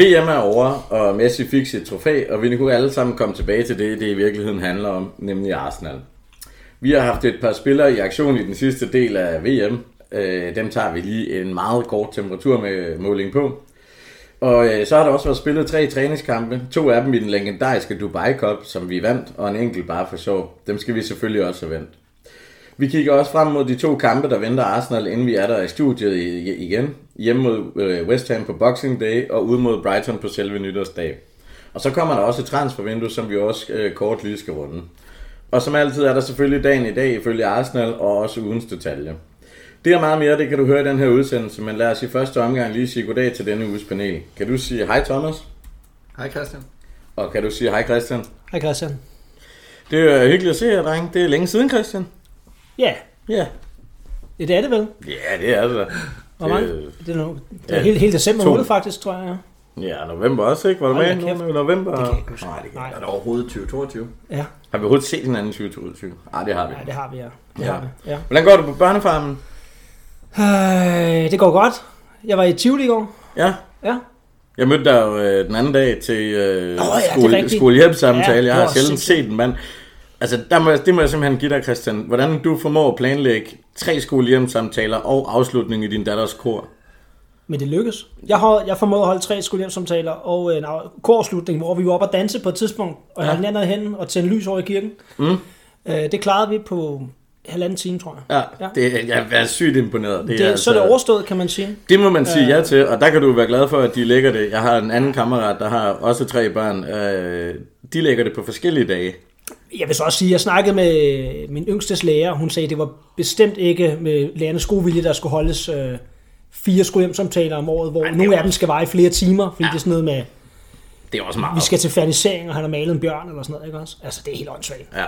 VM er over, og Messi fik sit trofæ, og vi kunne alle sammen komme tilbage til det, det i virkeligheden handler om, nemlig Arsenal. Vi har haft et par spillere i aktion i den sidste del af VM. Øh, dem tager vi lige en meget kort temperatur med måling på. Og øh, så har der også været spillet tre træningskampe. To af dem i den legendariske Dubai Cup, som vi vandt, og en enkelt bare for sjov. Dem skal vi selvfølgelig også have vendt. Vi kigger også frem mod de to kampe, der venter Arsenal, inden vi er der i studiet igen. Hjemme mod øh, West Ham på Boxing Day, og ude mod Brighton på selve nytårsdag. Og så kommer der også et transfervindue, som vi også øh, kort lige skal runde. Og som altid er der selvfølgelig dagen i dag ifølge Arsenal, og også ugens detalje. Det er meget mere, det kan du høre i den her udsendelse, men lad os i første omgang lige sige goddag til denne uges panel. Kan du sige hej Thomas? Hej Christian. Og kan du sige hej Christian? Hej Christian. Det er hyggeligt at se jer, dreng. Det er længe siden, Christian. Ja, Ja. det er det vel. Ja, det er det. Hvor mange? Det- Det er, nu, det er ja, hele, hele december måned faktisk, tror jeg. Ja, november også, ikke? Var du Hold med da i no- november? Det kan jeg ikke. Nej, det kan Nej. Er det overhovedet 2022? Ja, Har vi overhovedet set hinanden i 2022? Nej, det har vi. Nej det har vi, ja. Det Ja. har vi, ja. Hvordan går det på børnefarmen? Øh, det går godt. Jeg var i Tivoli i går. Ja. Ja. Jeg mødte dig jo øh, den anden dag til øh, ja, det er skole, skolehjælpssamtale. Ja, jeg har sjældent set en mand. Altså, der må, det må jeg simpelthen give dig, Christian. Hvordan du formår at planlægge tre skolehjælpssamtaler og afslutning i din datters kor. Men det lykkedes. Jeg har jeg formåede at holde tre skolehjemsamtaler og en korslutning, hvor vi var oppe og danse på et tidspunkt, og Ja. ja. hinanden hen og tænde lys over i kirken. Mm. Øh, det klarede vi på halvanden time, tror jeg. Ja, Ja. Det, jeg er sygt imponeret. Det, det, så er det overstået, kan man sige. Det må man sige Øh. ja til, og der kan du være glad for, at de lægger det. Jeg har en anden kammerat, der har også tre børn. Øh, de lægger det på forskellige dage. Jeg vil så også sige, at jeg snakkede med min yngstes lærer. Hun sagde, at det var bestemt ikke med lærernes gode vilje, der skulle holdes øh, fire skolehjemsamtaler om året, hvor Ej, nogle var- af dem skal vare i flere timer, fordi ja. det er sådan noget med, Det er også meget. vi skal til fernisering, og han har malet en bjørn eller sådan noget, ikke også? Altså, det er helt åndssvagt. Ja.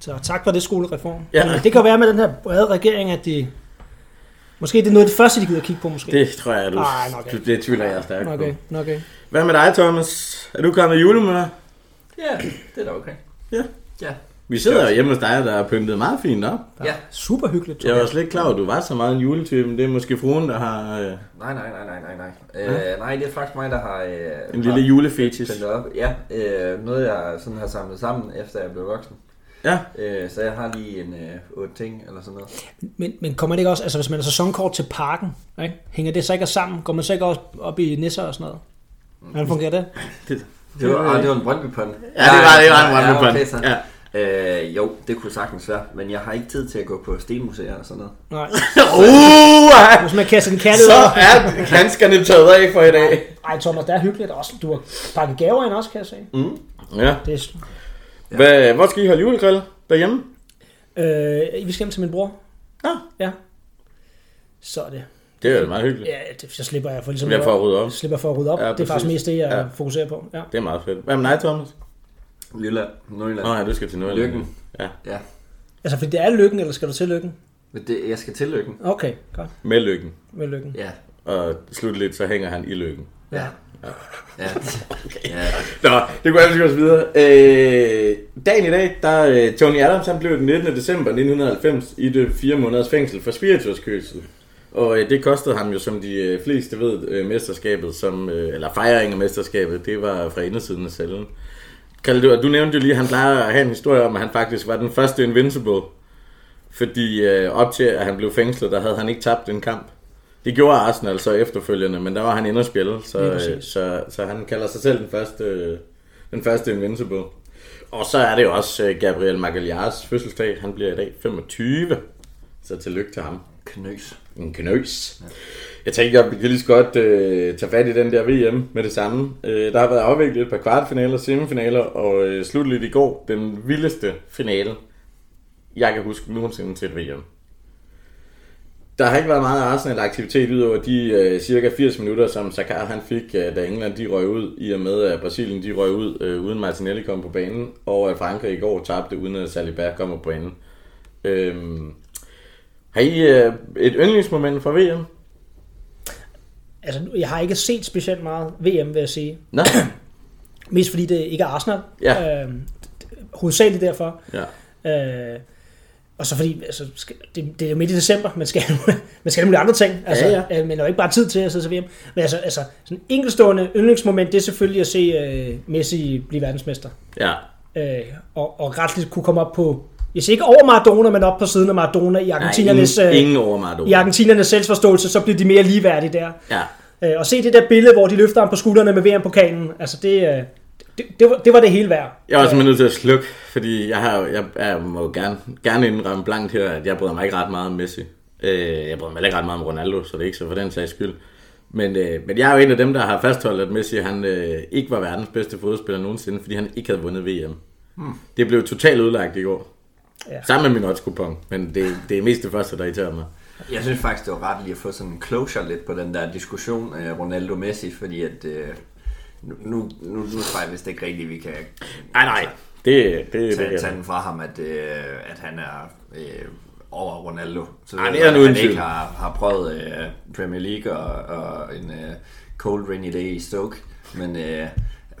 Så tak for det skolereform. Ja. Men, det kan være med den her brede regering, at de... Måske det er noget af det første, de gider kigge på, måske. Det tror jeg, du, Ej, nok du ikke. det tvivler jeg stærkt Okay, på. okay. Hvad med dig, Thomas? Er du kommet i julemør? Ja, det er da okay. Ja. Ja. Vi sidder jo hjemme hos dig, der er pyntet meget fint op. Ja. Super hyggeligt. Jeg var slet ikke klar over, at du var så meget en juletype, men det er måske fruen, der har øh, Nej, nej, nej, nej, nej, nej. Øh, nej, det er faktisk mig, der har... Øh, en lille julefetis. op. Ja, øh, noget jeg sådan har samlet sammen, efter jeg blev voksen. Ja, Øh, så jeg har lige en øh, otte ting, eller sådan noget. Men, men kommer det ikke også, altså hvis man er sæsonkort til parken, ikke? hænger det så ikke sammen? Går man så ikke også op i nisser og sådan noget? Hvordan fungerer det? det, Det var, ah, det var en brøndby ja, det var, det var en ja, Brøndby okay, så. Ja. Øh, jo, det kunne sagtens være, men jeg har ikke tid til at gå på stenmuseer og sådan noget. Nej. Uh, Hvis man kaster en kærlighed så over. er handskerne taget af for i dag. Ej, Thomas, det er hyggeligt også. Du har pakket gaver ind også, kan jeg se. Ja. Det er, Hvad, hvor skal I holde julegrill? Derhjemme? øh, vi skal hjem til min bror. Ja. Ja. Så er det. Det er jo meget hyggeligt. Ja, det, så slipper jeg for ligesom Jeg får at rydde op. slipper for at rydde op. Ja, Ja, det er præcis. faktisk mest det, jeg Ja. ja. fokuserer på. Ja. Det er meget fedt. Hvad med dig, Thomas? Jylland, Nordjylland. Nå ja, du skal til Nordjylland. Lykken. Ja, Ja, Altså, fordi det er lykken, eller skal du til lykken? men det, jeg skal til lykken. Okay, godt. med lykken. Med lykken. Ja, Og slutligt, så hænger han i lykken. ja, ja. ja. Nå, det går altid også videre. Øh, dagen i dag, der øh, Tony Adams, han blev den 19. december 1990 i det fire måneders fængsel for spirituskørsel. Og øh, det kostede ham jo, som de øh, fleste ved, øh, mesterskabet, som, øh, eller fejring af mesterskabet, det var fra indersiden af cellen. Kalle, du, du nævnte jo lige, at han plejer at have en historie om, at han faktisk var den første Invincible. Fordi øh, op til, at han blev fængslet, der havde han ikke tabt en kamp. Det gjorde Arsenal så efterfølgende, men der var han inde og spille, så, øh, præcis. så, så han kalder sig selv den første, øh, den første Invincible. Og så er det jo også øh, Gabriel Magalhaes fødselsdag. Han bliver i dag 25, så tillykke til ham. Knøs. En knøs. Jeg tænker, at vi kan lige så godt øh, tage fat i den der VM med det samme. Øh, der har været afviklet et par kvartfinaler, semifinaler, og øh, slutligt i går den vildeste finale, jeg kan huske nogensinde til et VM. Der har ikke været meget Arsenal-aktivitet ud over de øh, cirka 80 minutter, som Sakar han fik, øh, da England de røg ud, i og med at Brasilien de røg ud, øh, uden Martinelli kom på banen, og at Frankrig i går tabte, uden at Saliba kommer på banen. Øhm, har I øh, et yndlingsmoment fra VM? Altså, jeg har ikke set specielt meget VM, vil jeg sige. Nå, Mest fordi det ikke er Arsenal. Ja. Øh, hovedsageligt derfor. ja. Øh, Og så fordi, altså, det, det er jo midt i december, man skal, man skal nogle andre ting. Altså, Ja, ja, Men der er jo ikke bare tid til at sidde til VM. Men altså, altså sådan en enkeltstående yndlingsmoment, det er selvfølgelig at se uh, Messi blive verdensmester. Ja. Uh, og, og retligt kunne komme op på, jeg siger ikke over Maradona, men op på siden af Maradona i Nej, argentinernes, ingen, øh, ingen over Maradona. i argentinernes selvforståelse, så bliver de mere ligeværdige der. Ja. Øh, og se det der billede, hvor de løfter ham på skuldrene med VM-pokalen, altså det, øh, det, det, var, det var det hele værd. Jeg var simpelthen nødt til at slukke, fordi jeg, har, jeg, jeg må jo gerne, gerne indrømme blankt her, at jeg bryder mig ikke ret meget om Messi. Øh, jeg bryder mig heller ikke ret meget om Ronaldo, så det er ikke så for den sags skyld. Men, øh, men jeg er jo en af dem, der har fastholdt, at Messi han, øh, ikke var verdens bedste fodspiller nogensinde, fordi han ikke havde vundet VM. Hmm. Det blev totalt udlagt i går. Ja. Sammen med min odds men det, det er mest det første, der irriterer mig. Jeg synes faktisk, det var ret lige at få sådan en closure lidt på den der diskussion af Ronaldo-Messi, fordi at øh, nu, nu, nu, nu tror jeg vist ikke rigtigt, vi kan Nej, nej. Det, det, det, tage, det, tage den fra ham, at, øh, at han er øh, over Ronaldo. Så Ej, det er jeg, nu han ikke har, har prøvet øh, Premier League og, og en øh, cold rainy day i Stoke, men øh,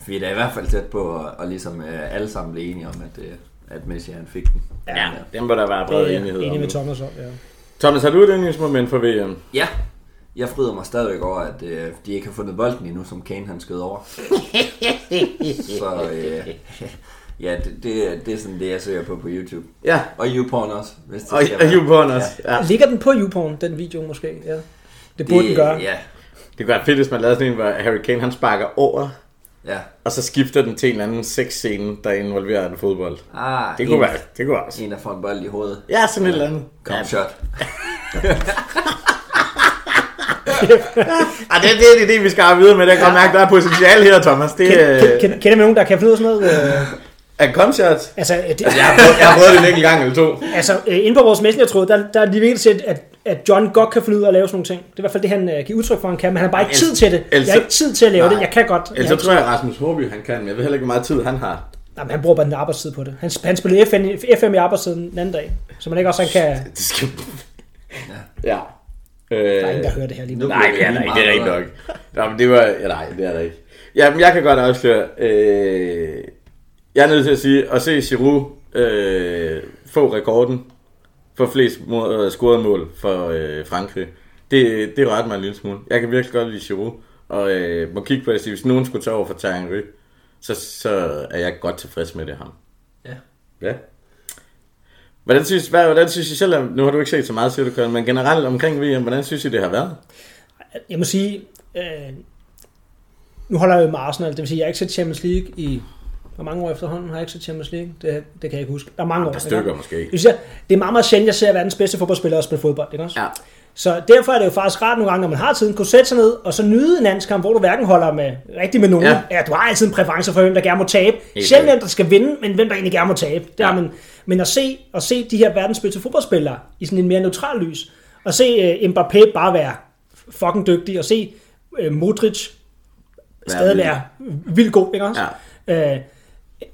vi er da i hvert fald tæt på at, at ligesom øh, alle sammen blive enige om, at, øh, at Messi han fik den. Ja, den må der være bred Det er enighed enig om. med. Thomas om, ja. Thomas, har du et yndlingsmoment for VM? Ja, jeg fryder mig stadigvæk over, at øh, de ikke har fundet bolden endnu, som Kane han skød over. Så øh, ja, det, det, det er sådan det, jeg søger på på YouTube. Ja, Og YouPorn også, hvis det og, skal og. YouPorn også. Ja. Ligger den på YouPorn, den video måske? Ja. Det burde den gøre. Ja, Det kunne være fedt, hvis man lavede sådan en, hvor Harry Kane han sparker over, ja. og så skifter den til en anden sexscene, der involverer en fodbold. Ah, Det kunne en, være, det kunne være også. En, der får en bold i hovedet. Ja, sådan et eller andet. Kom Ja. shot. Ah, det, det er idé, vi skal have videre med. Det kan godt mærke, der er potentiale her, Thomas. Det er Kend, kend, kender man nogen, der kan finde ud af sådan noget? Øh, en comshot. altså, øh, det, Jeg har prøvet, jeg har prøvet det en enkelt gang eller to. altså øh, inde på vores messenger-tråd, der, der er de virkelig set, at, at John godt kan finde ud af at lave sådan nogle ting. Det er i hvert fald det, han øh, giver udtryk for, han kan, men han har bare ikke tid til det. Jeg har ikke tid til at lave Nej. det. Jeg kan godt. Jeg Ellers så tror jeg, at Rasmus Håby han kan, men jeg ved heller ikke, hvor meget tid han har. Nej, men han bruger bare den arbejdstid på det. Han, han spillede FN, FM i arbejdstiden den anden dag, så man ikke også han kan... Det skal... Ja. Øh, Der er ingen, der hører det her lige nu. Nej, det er der ikke. Det er rigtigt nok. Nå, men det var... Ja, nej, det er der ikke. Ja, men jeg kan godt afsløre... Øh, jeg er nødt til at sige, at se Giroud øh, få rekorden for flest mål, øh, scorede mål for øh, Frankrig. Det, det rørte mig en lille smule. Jeg kan virkelig godt lide Giroud. Og øh, må kigge på det hvis nogen skulle tage over for Thierry Henry, så, så er jeg godt tilfreds med det ham. Ja. Ja. Hvordan synes, hvad, hvordan synes I selv, nu har du ikke set så meget, siger du, men generelt omkring VM, hvordan synes I, det har været? Jeg må sige, øh, nu holder jeg jo med Arsenal, det vil sige, jeg har ikke set Champions League i... Hvor mange år efterhånden har jeg ikke set Champions League? Det, det kan jeg ikke huske. Der er mange år. Et par ikke? stykker måske. Det, vil sige, det er meget, meget sjældent, jeg ser verdens bedste fodboldspillere spille fodbold, ikke også? Ja. Så derfor er det jo faktisk rart nogle gange, når man har tiden, kunne sætte sig ned og så nyde en landskamp, hvor du hverken holder med rigtig med nogen. Ja. Ja. ja du har altid en præference for, hvem der gerne må tabe. Helt hvem der skal vinde, men hvem der egentlig gerne må tabe. Det Ja. ja. man, men at se, at se de her verdens bedste fodboldspillere i sådan en mere neutral lys, og se uh, Mbappé bare være fucking dygtig, og se uh, Modric stadig være vildt god, ikke også? Ja. Øh,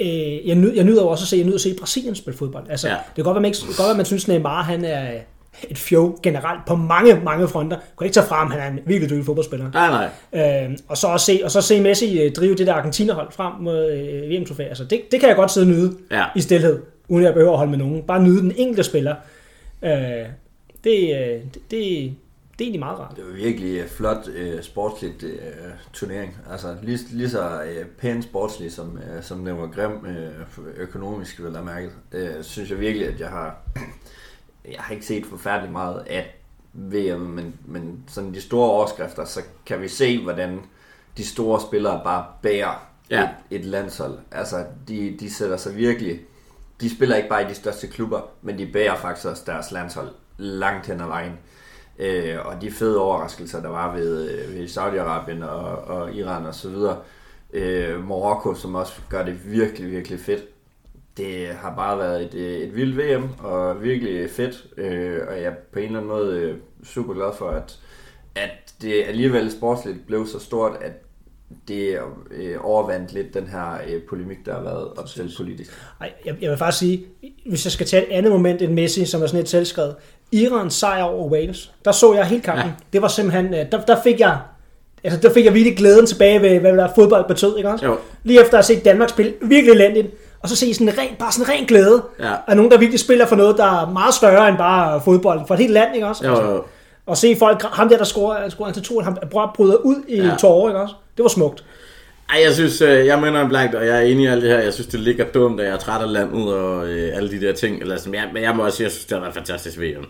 øh, jeg, nyder, jeg nyder også at se, jeg nyder at se Brasilien spille fodbold. Altså, Ja. Det kan godt være, man, ikke, godt være, at man synes, Neymar han er et fjov generelt på mange, mange fronter. Jeg kan ikke tage fra ham, han er en virkelig dygtig fodboldspiller. Nej, nej. Øh, og, så også se, og så se Messi øh, drive det der Argentina-hold frem mod øh, VM-trofæ. Altså, det, det kan jeg godt sidde og nyde Ja. i stillhed, uden at jeg behøver at holde med nogen. Bare nyde den enkelte spiller. Øh, det, øh, det, det, det er egentlig meget rart. Det var virkelig øh, flot øh, sportsligt øh, turnering. Altså lige, lige så øh, pæn sportslig, som, øh, som den var grim øh, økonomisk, vil jeg mærke. Øh, synes jeg virkelig, at jeg har... Jeg har ikke set forfærdeligt meget af VM, men, men sådan de store overskrifter, så kan vi se, hvordan de store spillere bare bærer Ja. et, et landshold. Altså, de, de sætter sig virkelig... De spiller ikke bare i de største klubber, men de bærer faktisk også deres landshold langt hen ad vejen. Øh, og de fede overraskelser, der var ved, øh, ved Saudi-Arabien og, og Iran og så videre. Øh, Marokko, som også gør det virkelig, virkelig fedt. Det har bare været et, øh, et vildt VM, og virkelig fedt. Øh, og jeg er på en eller anden måde øh, super glad for, at, at det alligevel sportsligt blev så stort, at det øh, overvandt lidt den her øh, polemik, der har været op til politisk. Ej, jeg, jeg vil faktisk sige, hvis jeg skal tage et andet moment end Messi, som er sådan et selvskrevet. Irans sejr over Wales. Der så jeg helt kampen. Ja. Det var simpelthen, øh, der, der fik jeg Altså, der fik jeg virkelig glæden tilbage ved, hvad der fodbold betød, ikke også? Jo. Lige efter at have set Danmark spille virkelig elendigt, og så se sådan en ren, bare sådan en ren glæde Ja. af nogen, der virkelig spiller for noget, der er meget større end bare fodbold, for et helt land, ikke også? Jo, jo. Og se folk, ham der, der scorer, scorer til to, han bryder ud i ja. Tårer, ikke også? Det var smukt. Ej, jeg synes, øh, jeg mener blankt, og jeg er enig i alt det her. Jeg synes, det ligger dumt, at jeg er træt af landet og øh, alle de der ting. Eller sådan. Jeg, men jeg må også sige, jeg synes, det har været fantastisk VM.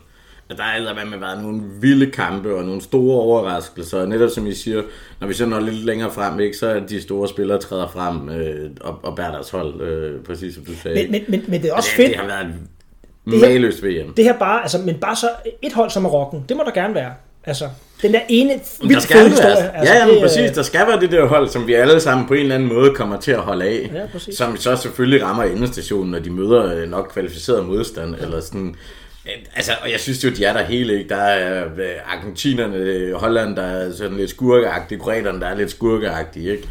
Der har med været nogle vilde kampe og nogle store overraskelser. Og netop som I siger, når vi så når lidt længere frem, ikke, så er de store spillere træder frem øh, og, og bærer deres hold, øh, præcis som du sagde. Men, men, men, men det er også det, fedt, det har været her- maløst VM. det her bare, altså, men bare så et hold som Marokko, det må der gerne være. Altså, den der ene Der vildt skal fede det historie. være. Altså, ja, jamen, det, præcis. Der skal være det der hold, som vi alle sammen på en eller anden måde kommer til at holde af. Ja, præcis. som så selvfølgelig rammer endestationen, når de møder øh, nok kvalificeret modstand. Eller sådan. Altså, og jeg synes jo, de er der hele, ikke? Der er øh, argentinerne, øh, Holland, der er sådan lidt skurkeagtige, kroaterne, der er lidt skurkeagtige, ikke?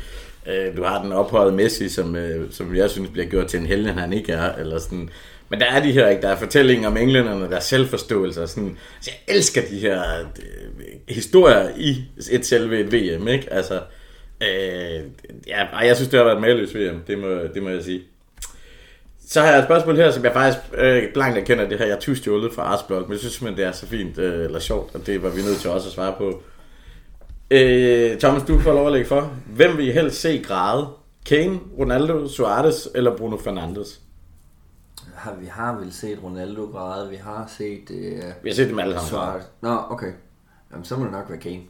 Du har den ophøjede Messi, som, som jeg synes bliver gjort til en helgen, han ikke er, eller sådan. Men der er de her, ikke? Der er fortællinger om englænderne, der er selvforståelse og sådan. Så jeg elsker de her øh, historier i et selve et VM, ikke? Altså, øh, ja, ej, jeg synes, det har været et maløst VM, det må, det må jeg sige. Så har jeg et spørgsmål her, som jeg faktisk øh, blankt erkender det her. Jeg er stjålet fra Arsblog, men jeg synes simpelthen, det er så fint øh, eller sjovt, og det var vi nødt til også at svare på. Øh, Thomas, du får lov at lægge for. Hvem vil I helst se græde? Kane, Ronaldo, Suarez eller Bruno Fernandes? Har, vi har vel set Ronaldo græde, vi har set... Øh, Vi har set dem alle sammen. Nå, okay. Jamen, så må det nok være Kane.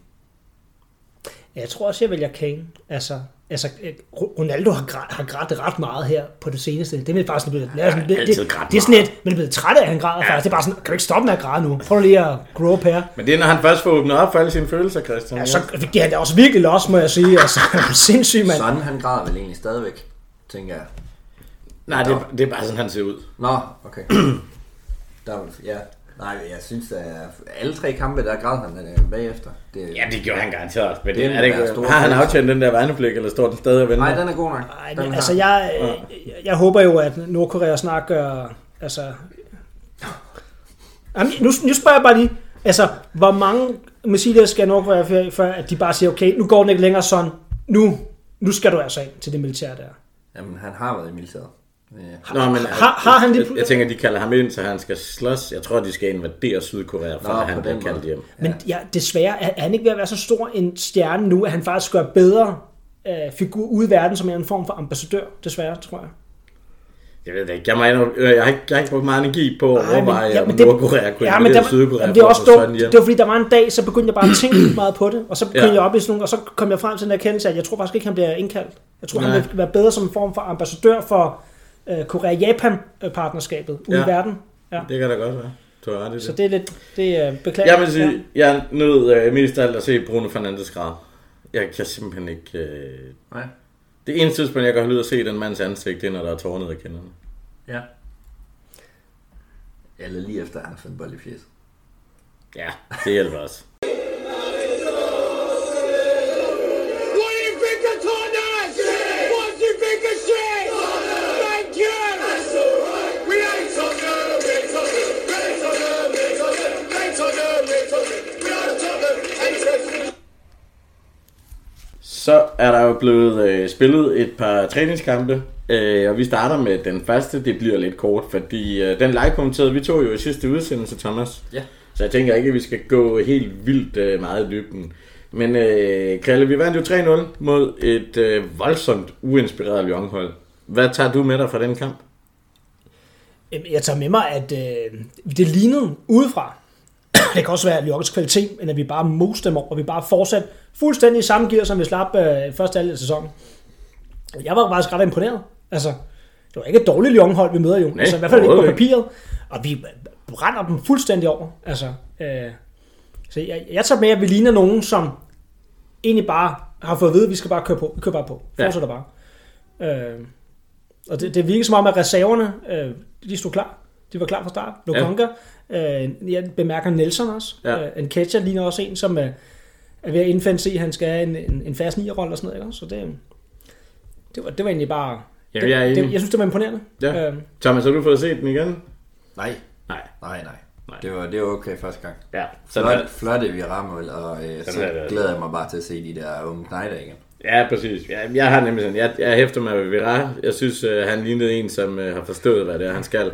Ja, Jeg tror også, jeg vælger Kane. Altså, altså øh, Ronaldo har, grædt, har grædt ret meget her på det seneste. Det er faktisk blevet, det, er det, det, det, er sådan et, men det er blevet træt af, at han græder ja. faktisk. Det er bare sådan, kan du ikke stoppe med at græde nu? Prøv lige at grow up her. Men det er, når han først får åbnet op for alle sine følelser, Christian. Ja, så giver han da også virkelig los, må jeg sige. Altså, sindssygt, mand. Sådan, han græder vel egentlig stadigvæk, tænker jeg. Nej, det, er- det er bare sådan, han ser ud. Nå, okay. der, var- ja. Nej, jeg synes, at alle tre kampe, der græd han øh, bagefter. Det, Ja, det gjorde han garanteret. Men det, Det er det ikke, store har han aftjent den der værnepligt, eller står den stadig og venter? Nej, den er god nok. Ej, Den men, har- altså, jeg, jeg, jeg håber jo, at Nordkorea snart gør... Altså, Jamen, nu, nu spørger jeg bare lige, altså, hvor mange missiler skal Nordkorea før, før at de bare siger, okay, nu går den ikke længere sådan, nu, nu skal du altså ind til det militære der. Jamen, han har været i militæret. Ja. Nå, men, Har- har han det- jeg, jeg, tænker, de kalder ham ind, så han skal slås. Jeg tror, de skal invadere Sydkorea, for Nå, at han bliver den kaldt hjem. Men ja, desværre er, han ikke ved at være så stor en stjerne nu, at han faktisk gør bedre øh, figur ude i verden som en form for ambassadør, desværre, tror jeg. Jeg ved det ikke. Jeg, må, indrømme- øh, jeg, har ikke, jeg har ikke brugt meget energi på at overveje, ja, om men det- Nordkorea kunne Ja, men der, Sydkorea. det er også sådan hjem. Det var fordi, der var en dag, så begyndte jeg bare at tænke meget på det, og så begyndte Ja. jeg op i sådan nogle, og så kom jeg frem til den erkendelse, at jeg tror faktisk ikke, han bliver indkaldt. Jeg tror, Nej. han vil være bedre som en form for ambassadør for øh, Korea-Japan-partnerskabet ude Ja. i verden. Ja. Det kan da godt være. Du har ret i det. Så det er lidt, det er beklager. Jeg vil sige, jeg nød øh, mest af alt at se Bruno Fernandes grad. Jeg kan simpelthen ikke... Øh... Nej. Det eneste tidspunkt, jeg kan holde ud at se den mands ansigt, det er, når der er tårer ned ad kinderne. Ja. Eller lige efter, at han har fået en bold i fjes. Ja, det hjælper også. Så er der jo blevet øh, spillet et par træningskampe, øh, og vi starter med den første. Det bliver lidt kort, fordi øh, den live kommenterede vi tog jo i sidste udsendelse, Thomas. Ja. Så jeg tænker ikke, at vi skal gå helt vildt øh, meget i dybden. Men øh, Kalle, vi vandt jo 3-0 mod et øh, voldsomt uinspireret Lyon-hold. Hvad tager du med dig fra den kamp? Jeg tager med mig, at øh, det lignede udefra. det kan også være Lykkes kvalitet, men at vi bare moste dem over, og vi bare fortsat fuldstændig samme gear, som vi slap øh, første halvdel af sæsonen. Jeg var faktisk ret imponeret. Altså, det var ikke et dårligt Lyon-hold, vi møder jo. Nej, altså, I hvert fald ikke på papiret. Og vi brænder dem fuldstændig over. Altså, øh, så jeg, jeg tager med, at vi ligner nogen, som egentlig bare har fået at vide, at vi skal bare køre på. Vi kører bare på. Ja. Fortsætter bare. Øh, og det, det virker som om, at reserverne, øh, de stod klar. De var klar fra start. Lokonga. Ja. Øh, jeg bemærker Nelson også. Ja. Øh, en catcher ligner også en, som øh, er ved at indfinde sig, at han skal have en, en, en fast nier-rolle og sådan noget. Ikke? Så det, det, var, det var egentlig bare... Ja, det, jeg er det, jeg synes, det var imponerende. Ja. Øh, Thomas, har du fået set den igen? Nej. Nej. Nej, nej. Nej. Det var, det var okay første gang. Ja. Så Flot, flotte vi rammer, og øh, så er det. glæder jeg mig bare til at se de der unge knejder igen. Ja, præcis. Ja, jeg har nemlig sådan, jeg, jeg hæfter mig ved Vera. Jeg synes, uh, han lignede en, som uh, har forstået, hvad det er, han skal,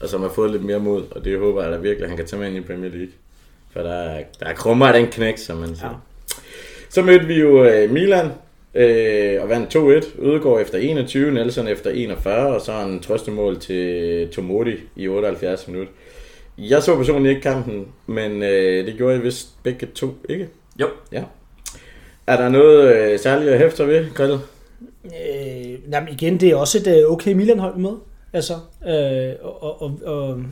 og som har fået lidt mere mod, og det håber jeg da virkelig, at han kan tage med ind i Premier League. For der er, der er krummer af den knæk, som man siger. Ja. Så mødte vi jo uh, Milan, uh, og vandt 2-1. Ødegaard efter 21, Nelson efter 41, og så en trøstemål til Tomodi i 78 minutter. Jeg så personligt ikke kampen, men uh, det gjorde jeg vist begge to, ikke? Jo. Ja. Er der noget øh, særligt at hæfte ved, Grille? Øh, jamen igen, det er også et øh, okay Milan-hold med. Altså, øh, og, og, og,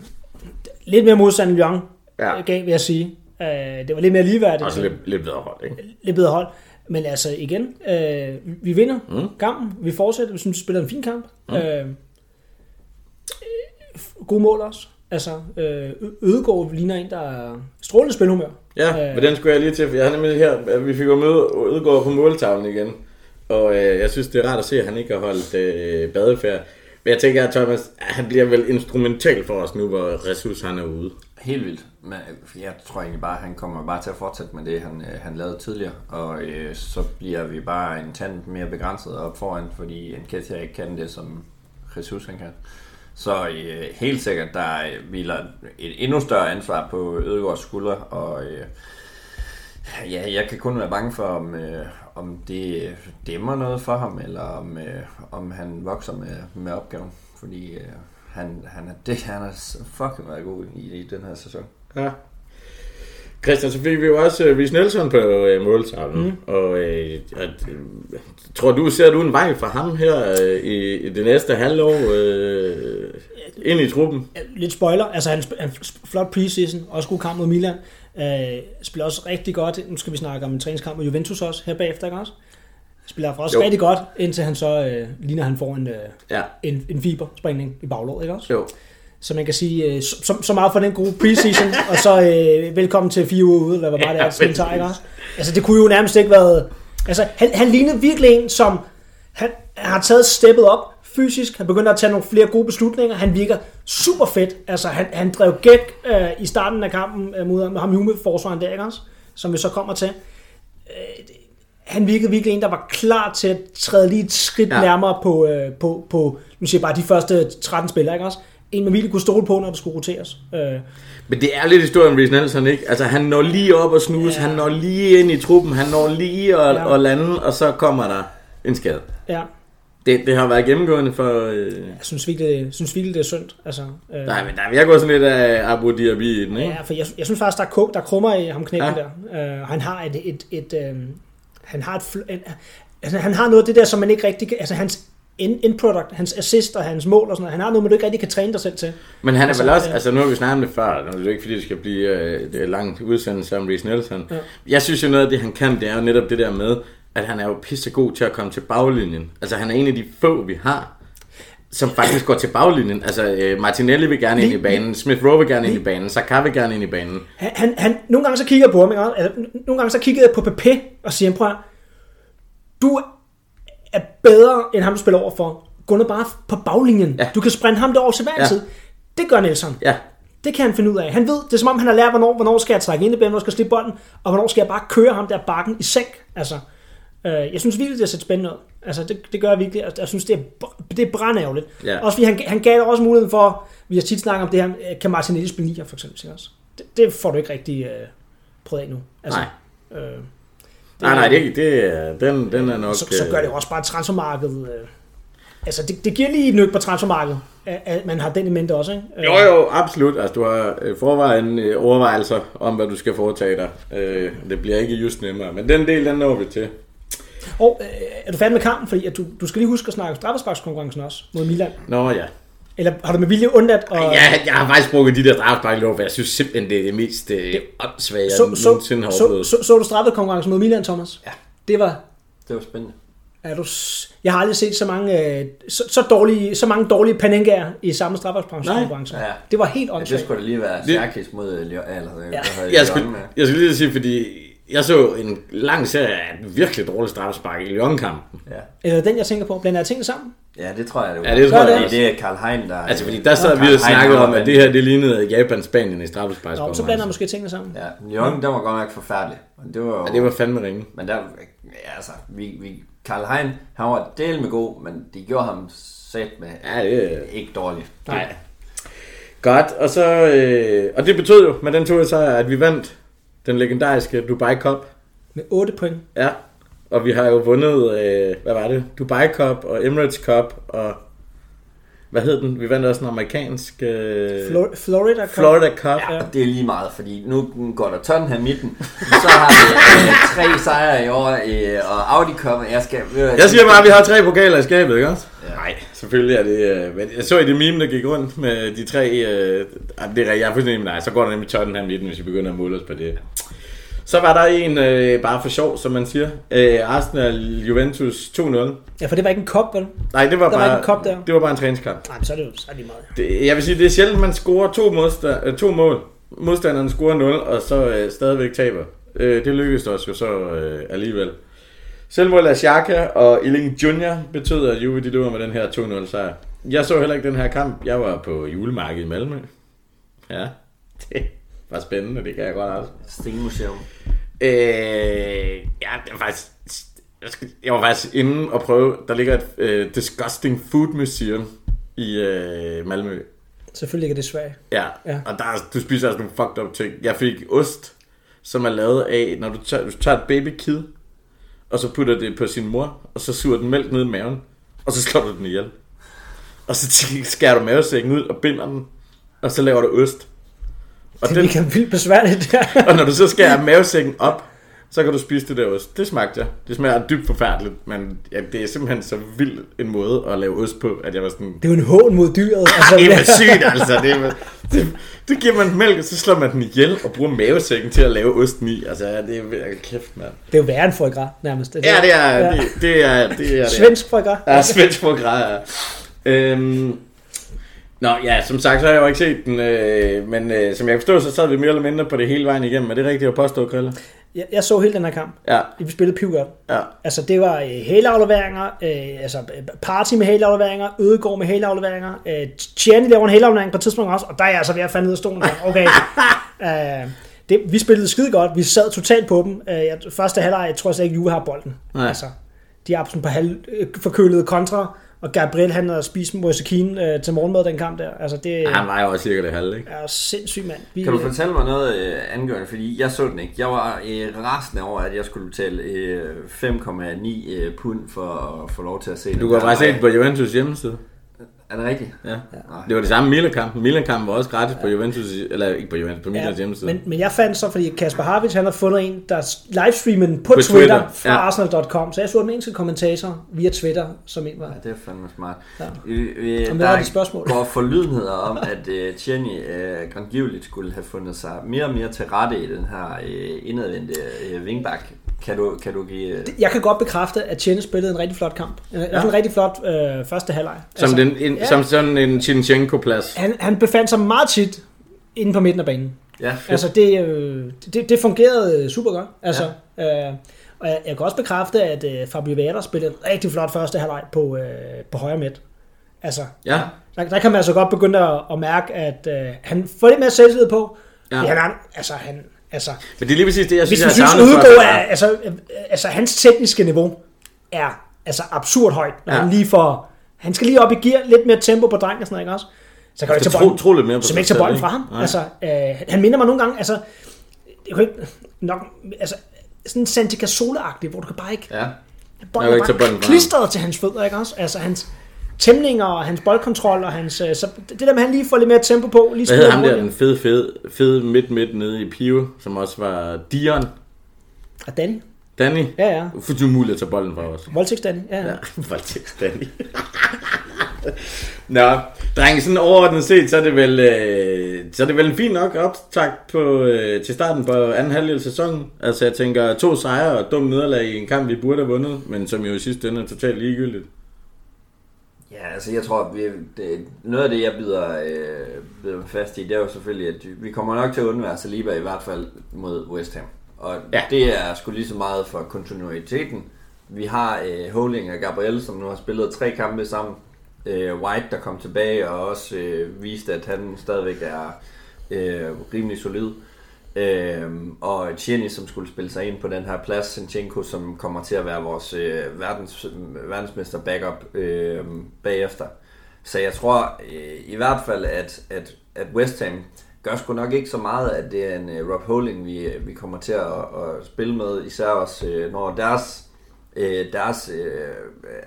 lidt mere modstand end Lyon Ja. ja. gav, vil jeg sige. Øh, det var lidt mere ligeværdigt. Også lidt, lidt bedre hold, ikke? lidt bedre hold. Men altså igen, øh, vi vinder mm. kampen. Vi fortsætter. Vi synes, vi spiller en fin kamp. Mm. Øh, gode mål også. Altså, øh, Ødegaard ligner en, der er strålende spilhumør. Ja, men den skulle jeg lige til, for jeg har nemlig her, vi fik jo møde Ødegaard på måltavlen igen. Og øh, jeg synes, det er rart at se, at han ikke har holdt øh, badefærd. Men jeg tænker, at Thomas, han bliver vel instrumental for os nu, hvor Ressus han er ude. Helt vildt. Men øh, jeg tror egentlig bare, at han kommer bare til at fortsætte med det, han, øh, han lavede tidligere. Og øh, så bliver vi bare en tand mere begrænset op foran, fordi en ikke kan det, som Jesus han kan. Så øh, helt sikkert, der øh, hviler et endnu større ansvar på Ødegaards skuldre, og øh, ja, jeg kan kun være bange for, om, øh, om det dæmmer noget for ham, eller om, øh, om han vokser med, med opgaven. Fordi øh, han, han, er, det, han er så fucking været god i, i den her sæson. Ja. Christian, så fik vi jo også øh, Ries Nelson på øh, måltavlen. Mm. Og øh, at, øh, tror du, ser du en vej fra ham her øh, i, i det næste halvår øh, ind i truppen? Lidt spoiler. Altså, han, han flot preseason. Også god kamp mod Milan. Øh, spiller også rigtig godt. Nu skal vi snakke om en træningskamp med Juventus også her bagefter, ikke også? Spiller også Jo. rigtig godt, indtil han så øh, ligner, han får en, øh, Ja. en, en fiberspringning i baglåret, ikke også? Jo. Så man kan sige, øh, så, så- meget for den gode preseason, og så øh, velkommen til fire uger ude, eller hvad bare det Ja, er, tager, ikke også? Altså, det kunne jo nærmest ikke været... Altså, han, han lignede virkelig en, som... Han har taget steppet op fysisk, han begynder at tage nogle flere gode beslutninger, han virker super fedt. Altså, han, han drev gæk øh, i starten af kampen øh, mod ham Jume, forsvaren der, ikke også? Som vi så kommer til. Øh, det- han virkede virkelig en, der var klar til at træde lige et skridt Ja. nærmere på, øh, på, på, nu siger jeg bare de første 13 spillere, ikke også? En, man virkelig kunne stole på, når der skulle roteres. Øh, Men det er lidt historien om Nelson, ikke? Altså, han når lige op og snuse, ja. Han når lige ind i truppen, han når lige at. Ja. at lande, og så kommer der en skade. ja. Det, det har været gennemgående for... Øh... Jeg synes virkelig, jeg synes virkelig det er synd. Altså, øh, Nej, men der er virkelig sådan lidt af Abu Dhabi i den, ikke? Ja, for jeg, jeg synes faktisk, der er, ko- der er krummer i ham knækken Ja. der. Uh, han har et, et, et, et han har et, en, altså, han har noget af det der, som man ikke rigtig altså hans end, end product, hans assist og hans mål og sådan noget, han har noget, man du ikke rigtig kan træne dig selv til. Men han er Altså, vel også, øh, altså nu har vi snakket om det før, nu er det ikke fordi, det skal blive øh, det er langt udsendelse om Ries Nelson. Ja. Jeg synes jo noget af det, han kan, det er jo netop det der med, at han er jo pissegod til at komme til baglinjen. Altså han er en af de få, vi har, som faktisk går til baglinjen. Altså øh, Martinelli vil gerne ind i Lige- banen, Smith Rowe vil gerne ind i banen, Saka vil gerne ind i banen. Han, han, han, nogle gange så kigger jeg på ham? Altså, nogle gange så kigger jeg på Pepe og siger, prøv du er bedre end ham, du spiller over for. Gå nu bare på baglinjen. Ja. Du kan sprinte ham derover til hver Ja. tid. Det gør Nelson. Ja, Det kan han finde ud af. Han ved, det er som om han har lært, hvornår, hvornår skal jeg trække ind i banen, hvornår skal jeg slippe bolden, og hvornår skal jeg bare køre ham der bakken i sænk. Altså, øh, jeg synes virkelig, det er set spændende ud. Altså, det, det gør jeg virkelig. Jeg synes, det er, det er brændærgerligt. Ja. Også fordi han, han gav også muligheden for, vi har tit snakket om det her, øh, kan Martinelli spille nier, for eksempel. Ikke også? Det, det, får du ikke rigtig øh, prøvet af nu. Altså, nej. Øh, Nej, nej, det, det, den, den er nok... så, så gør det øh, jo også bare transfermarkedet. Øh, altså, det, det giver lige et nyk på transfermarkedet, at, man har den i mente også. Ikke? Jo, jo, absolut. Altså, du har øh, forvejen overvejelser om, hvad du skal foretage dig. Det bliver ikke just nemmere, men den del, den når vi til. Og øh, er du færdig med kampen? Fordi at du, du skal lige huske at snakke straffesparkskonkurrencen også mod Milan. Nå ja. Eller har du med vilje undladt? Og, Ja, jeg har faktisk brugt de der straffespark i lov, for jeg synes simpelthen, det er det mest øh, åndssvage, jeg så, så, nogensinde har så, oplevet. så, så, du straffekonkurrencen mod Milan, Thomas? Ja. Det var... Det var spændende. Er du, jeg har aldrig set så mange, øh, så, så, dårlige, så mange dårlige panengaer i samme straffesparkskonkurrence. Nej. Ja. Det var helt Ja, det åndssvagt. skulle da lige være Serkis mod Lyon. Eller, ja. Ja. Jeg skulle, jeg skulle lige sige, fordi jeg så en lang serie af virkelig dårlige straffespark i Lyon-kampen. Ja. Eller den, jeg tænker på. Blander jeg tingene sammen? ja, det tror jeg, det var. Ja, det tror jeg også. det er Karl Hein, der... Altså, fordi der sad vi og snakkede om, at det her, det lignede Japan-Spanien i straffespark. Nå, så blander jeg måske tingene sammen. Ja, Lyon, den var godt nok forfærdelig. Det var jo... Ja, det var fandme ringe. Men der, ja, altså, vi, vi Karl Hein, han var del med god, men de gjorde ham sat med Ja, det, ikke dårligt. Nej. Godt, og så... Øh, og det betød jo med den tur sejr, at vi vandt den legendariske Dubai Cup. Med 8 point. Ja. Og vi har jo vundet, øh, hvad var det? Dubai Cup og Emirates Cup og... Hvad hed den? Vi vandt også en amerikansk... Øh, Flor- Florida Cup. Florida Cup. Ja, det er lige meget, fordi nu går der Tottenham midten. Så har vi øh, tre sejre i år, øh, og Audi Cup, jeg skal... Jeg siger bare, at vi har tre pokaler i skabet, ikke også? Ja. Nej, selvfølgelig er det... Øh, men jeg så i det meme, der gik rundt med de tre... Øh, ah, det er, jeg er fuldstændig nej, så går der nemlig Tottenham i den, hvis vi begynder at måle os på det. Så var der en, øh, bare for sjov, som man siger. Øh, Arsenal Juventus 2-0. Ja, for det var ikke en cup, vel? Nej, det var, Der var bare, ikke en der. det var bare en træningskamp. Nej, så er det jo så er det meget. Det, jeg vil sige, det er sjældent, man scorer to, modsta- øh, to mål. Modstanderen scorer 0, og så øh, stadigvæk taber. Øh, det lykkedes os jo så øh, alligevel. Selvmål af Xhaka og Illing Junior betød, at Juve de løber med den her 2-0 sejr. Jeg så heller ikke den her kamp. Jeg var på julemarkedet i Malmø. Ja, det var spændende, det kan jeg godt også. Stenmuseum. Øh, ja, det var faktisk... Jeg, skal, jeg var faktisk inde og prøve... Der ligger et øh, Disgusting Food Museum i øh, Malmø. Selvfølgelig ikke er det svært. Ja, Ja. ja. og der, er- du spiser også nogle fucked up ting. Jeg fik ost, som er lavet af, når du tager, du tager et babykid, og så putter det på sin mor, og så suger den mælk ned i maven, og så slår du den ihjel. Og så skærer du mavesækken ud og binder den, og så laver du ost. Og, Det den, er vildt besværligt. og når du så skærer mavesækken op, så kan du spise det der ost. Det smagte jeg. Det smager dybt forfærdeligt, men ja, det er simpelthen så vild en måde at lave ost på, at jeg var sådan, det er jo en hån mod dyret. Altså, det er sygt, altså. Det, er, det, det giver man mælk, og så slår man den ihjel og bruger mavesækken til at lave osten i. Altså, det er kæft, mand. det er jo værre end foie gras, nærmest. Ja, det er det. det, er, det, er det. Svensk foie gras. Ja, svensk program, ja. Øhm, Nå, ja, som sagt, så har jeg jo ikke set den, øh, men øh, som jeg kan forstå, så sad vi mere eller mindre på det hele vejen igennem. Er det rigtigt at påstå, Krille? Jeg, jeg så hele den her kamp. Ja, Vi spillede piv godt. ja. Altså, det var øh, hælafleveringer, øh, altså party med hælafleveringer, Ødegård med hælafleveringer, øh, Tjerni laver en hælaflevering på et tidspunkt også, og der er jeg altså ved at falde ned af stolen. Okay, øh, det, vi spillede skide godt, vi sad totalt på dem. Øh, jeg, første halvleg, jeg tror slet ikke, Juve har bolden. Nej. Altså, de sådan på halv øh, forkølede kontra, og Gabriel han har spist mosekin øh, til morgenmad den kamp der. Altså, det Han var jo også cirka det halve, ikke? er sindssygt mand. Vi, Kan du fortælle mig noget øh, angående, fordi jeg så den ikke. Jeg var øh, rasende over, at jeg skulle betale øh, 5,9 øh, pund for at få lov til at se den. Du kan bare se det på Juventus hjemmeside. Er det rigtigt? Ja. Det var det samme Milan-kampen. Milan-kampen var også gratis på Juventus, eller ikke på Juventus, på Milans hjemmeside. men, men jeg fandt så, fordi Kasper Harvich, han har fundet en, der livestreamer den på, På Twitter, Twitter, fra ja. Arsenal.com. Så jeg så den engelske kommentator via Twitter, som en var. Ja, det er fandme smart. Ja. Ja. Øh, øh, der er det spørgsmål? går forlydenheder om, at øh, Tjerni øh, grandgiveligt skulle have fundet sig mere og mere til rette i den her øh, indadvendte øh, wingback. Kan du, kan du give... Øh, Jeg kan godt bekræfte, at Tjene spillede en rigtig flot kamp. En, ja. en rigtig flot øh, første halvleg. Som, den, en, ja. som sådan en Chinchenko-plads. han, han befandt sig meget tit inde på midten af banen. ja, Altså, det, øh, det, det fungerede øh, super godt. Altså, ja. øh, og jeg, jeg kan også bekræfte, at øh, Fabio Vera spillede en rigtig flot første halvleg på, øh, på højre midt. Altså, Ja, der, der kan man altså godt begynde at, at mærke, at øh, han får lidt mere selvtillid på. Ja. Han er, altså, han, altså, men det er lige præcis det, jeg synes, hvis vi jeg synes, Ødegaard er, altså, øh, altså, hans tekniske niveau er altså absurd højt, når. Ja. han lige får, han skal lige op i gear, lidt mere tempo på drengen og sådan noget, ikke også? Så kan du ikke skal tage tro- bolden, tro lidt mere på så ikke tage bolden ikke? fra ham. Nej. Altså, øh, han minder mig nogle gange, altså, jeg kan ikke, nok, altså, sådan Santi Cazorla-agtig, hvor du kan bare ikke, ja. bolden Jeg kan ikke bolden klistret til hans fødder, ikke også? Altså, hans tæmninger og hans boldkontrol og hans, øh, så det der med, at han lige får lidt mere tempo på, lige Hvad hedder ham der, den fede, fede, fede midt midt nede i Pio, som også var Dion. Og Danny, Danny. ja ja, Fuldstændig umuligt at tage bolden fra os. voldtægts Danny, ja, ja. Ja, voldtægt Danny. Nå, drenge, sådan overordnet set, så er det vel, øh, så er det vel en fin nok optakt på, øh, til starten på anden halvdel af sæsonen. Altså jeg tænker, to sejre og dum nederlag i en kamp, vi burde have vundet, men som jo i sidste ende er totalt ligegyldigt. Ja, altså jeg tror, vi, det, noget af det, jeg byder, øh, byder fast i, det er jo selvfølgelig, at vi kommer nok til at undvære Saliba i hvert fald mod West Ham. Og Ja. det er sgu lige så meget for kontinuiteten. Vi har øh, Holding og Gabriel, som nu har spillet tre kampe sammen. Øh, White, der kom tilbage og også øh, viste, at han stadigvæk er øh, rimelig solid. Øhm, og Tierney, som skulle spille sig ind på den her plads, Sinchenko, som kommer til at være vores øh, verdens, verdensmester backup øh, bagefter. Så jeg tror øh, i hvert fald, at, at, at West Ham gør sgu nok ikke så meget, at det er en øh, Rob Holding, vi, vi kommer til at, at spille med, især også øh, når deres øh, deres øh,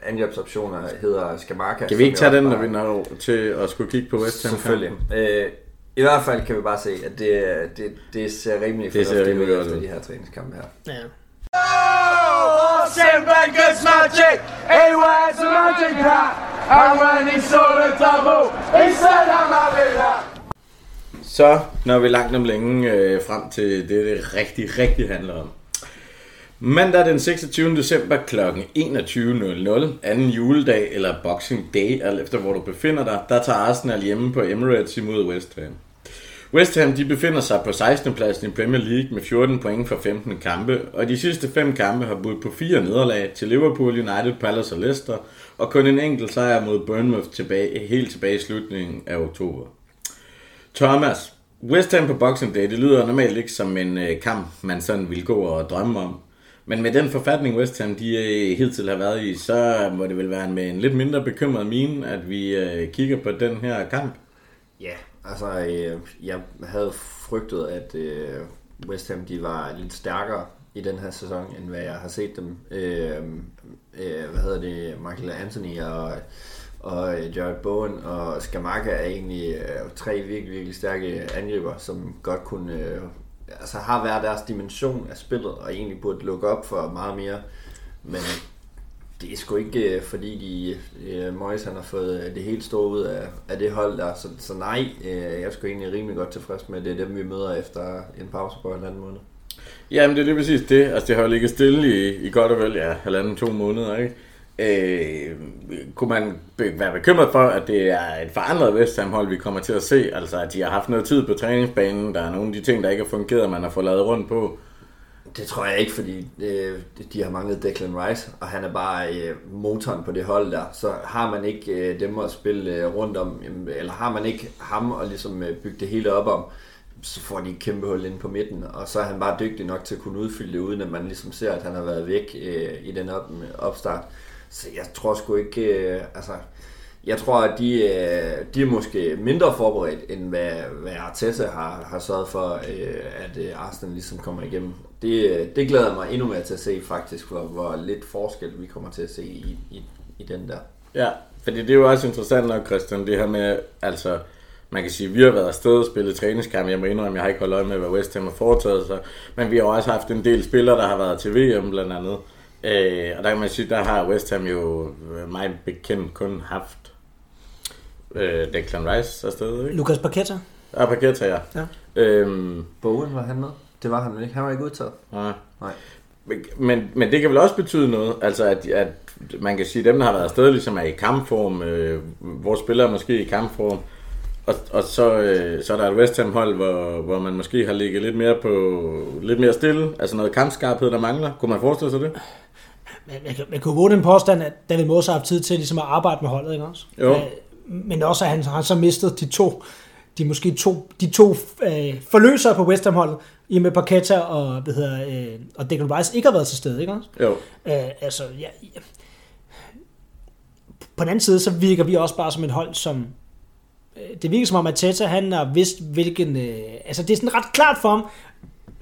angrebsoptioner hedder Skamaka. Kan vi ikke tage den, når vi når til at skulle kigge på West Ham? Selvfølgelig. Øh, I hvert fald kan vi bare se, at det, det, det ser rimelig Det ser rimelig ud godt efter ud. de her træningskampe her. Ja. Sam Banker's magic, he wears a magic hat, and when he saw the double, he said, I'm having that. Så når vi langt om længe øh, frem til det, det rigtig, rigtig handler om. Mandag den 26. december kl. 21.00, anden juledag eller Boxing Day, alt efter hvor du befinder dig, der tager Arsenal hjemme på Emirates imod West Ham. West Ham de befinder sig på 16. pladsen i Premier League med 14 point for 15 kampe, og de sidste 5 kampe har budt på fire nederlag til Liverpool, United, Palace og Leicester, og kun en enkelt sejr mod Bournemouth tilbage, helt tilbage i slutningen af oktober. Thomas, West Ham på Boxing Day, det lyder normalt ikke som en øh, kamp, man sådan vil gå og drømme om. Men med den forfatning West Ham de øh, hidtil har været i, så må det vel være med en lidt mindre bekymret mine, at vi øh, kigger på den her kamp. Ja, altså øh, jeg havde frygtet, at øh, West Ham de var lidt stærkere i den her sæson, end hvad jeg har set dem. Øh, øh, hvad hedder det, Michael Anthony og, og øh, Jared Bowen og Skamaka er egentlig øh, tre virkelig, virkelig stærke angriber, som godt kunne, øh, altså har hver deres dimension af spillet, og egentlig burde lukke op for meget mere. Men øh, det er sgu ikke øh, fordi de øh, Moyes han har fået øh, det helt store ud af, af det hold der, så, så nej, øh, jeg er sgu egentlig rimelig godt tilfreds med, at det er dem vi møder efter en pause på en anden måned. Jamen, det er lige præcis det. Altså, det har jo ligget stille i, i godt og vel, ja, halvanden, to måneder, ikke? Øh, kunne man be- være bekymret for, at det er et forandret West Ham hold, vi kommer til at se? Altså, at de har haft noget tid på træningsbanen, der er nogle af de ting, der ikke har fungeret, man har fået lavet rundt på. Det tror jeg ikke, fordi øh, de har manglet Declan Rice, og han er bare øh, motoren på det hold der. Så har man ikke øh, dem at spille øh, rundt om, eller har man ikke ham at ligesom øh, bygge det hele op om, så får de et kæmpe hul ind på midten, og så er han bare dygtig nok til at kunne udfylde det, uden at man ligesom ser, at han har været væk øh, i den op, opstart. Så jeg tror sgu ikke, øh, altså, jeg tror, at de, øh, de er måske mindre forberedt, end hvad, hvad Arteta har, har sørget for, øh, at øh, Arsenal ligesom kommer igennem. Det, øh, det glæder jeg mig endnu mere til at se faktisk, hvor, hvor lidt forskel vi kommer til at se i, i, i den der. Ja, fordi det er jo også interessant nok, Christian, det her med, altså, man kan sige, vi har været afsted og spillet træningskamp. Jeg må indrømme, jeg har ikke holdt øje med, hvad West Ham har foretaget sig. Men vi har også haft en del spillere, der har været til VM blandt andet. Øh, og der kan man sige, der har West Ham jo mig bekendt kun haft øh, Declan Rice afsted, ikke? Lucas Paqueta. Og Paqueta, ja. Ja. Øhm, Bowen var han med? Det var han vel ikke. Han var ikke udtaget. nej. Nej. Men, men det kan vel også betyde noget, altså at, at man kan sige, at dem, der har været afsted, ligesom er i kampform, øh, vores spillere er måske i kampform, og, og så, øh, så er der et West Ham hold, hvor, hvor man måske har ligget lidt mere på lidt mere stille, altså noget kampskarphed, der mangler. Kunne man forestille sig det? Man man kan jo våge den påstand, at David Moos har haft tid til ligesom at arbejde med holdet, ikke også? Jo. Øh, Men også, at han har så mistet de to, de måske to, de to øh, forløsere på West Ham-holdet, i med Paqueta og, hvad hedder, øh, og Declan Rice ikke har været til stede, ikke også? Jo. Øh, altså, ja, ja. På den anden side, så virker vi også bare som et hold, som... øh, Det virker som om, at Teta, han har vidst, hvilken... Øh, altså, det er sådan ret klart for ham,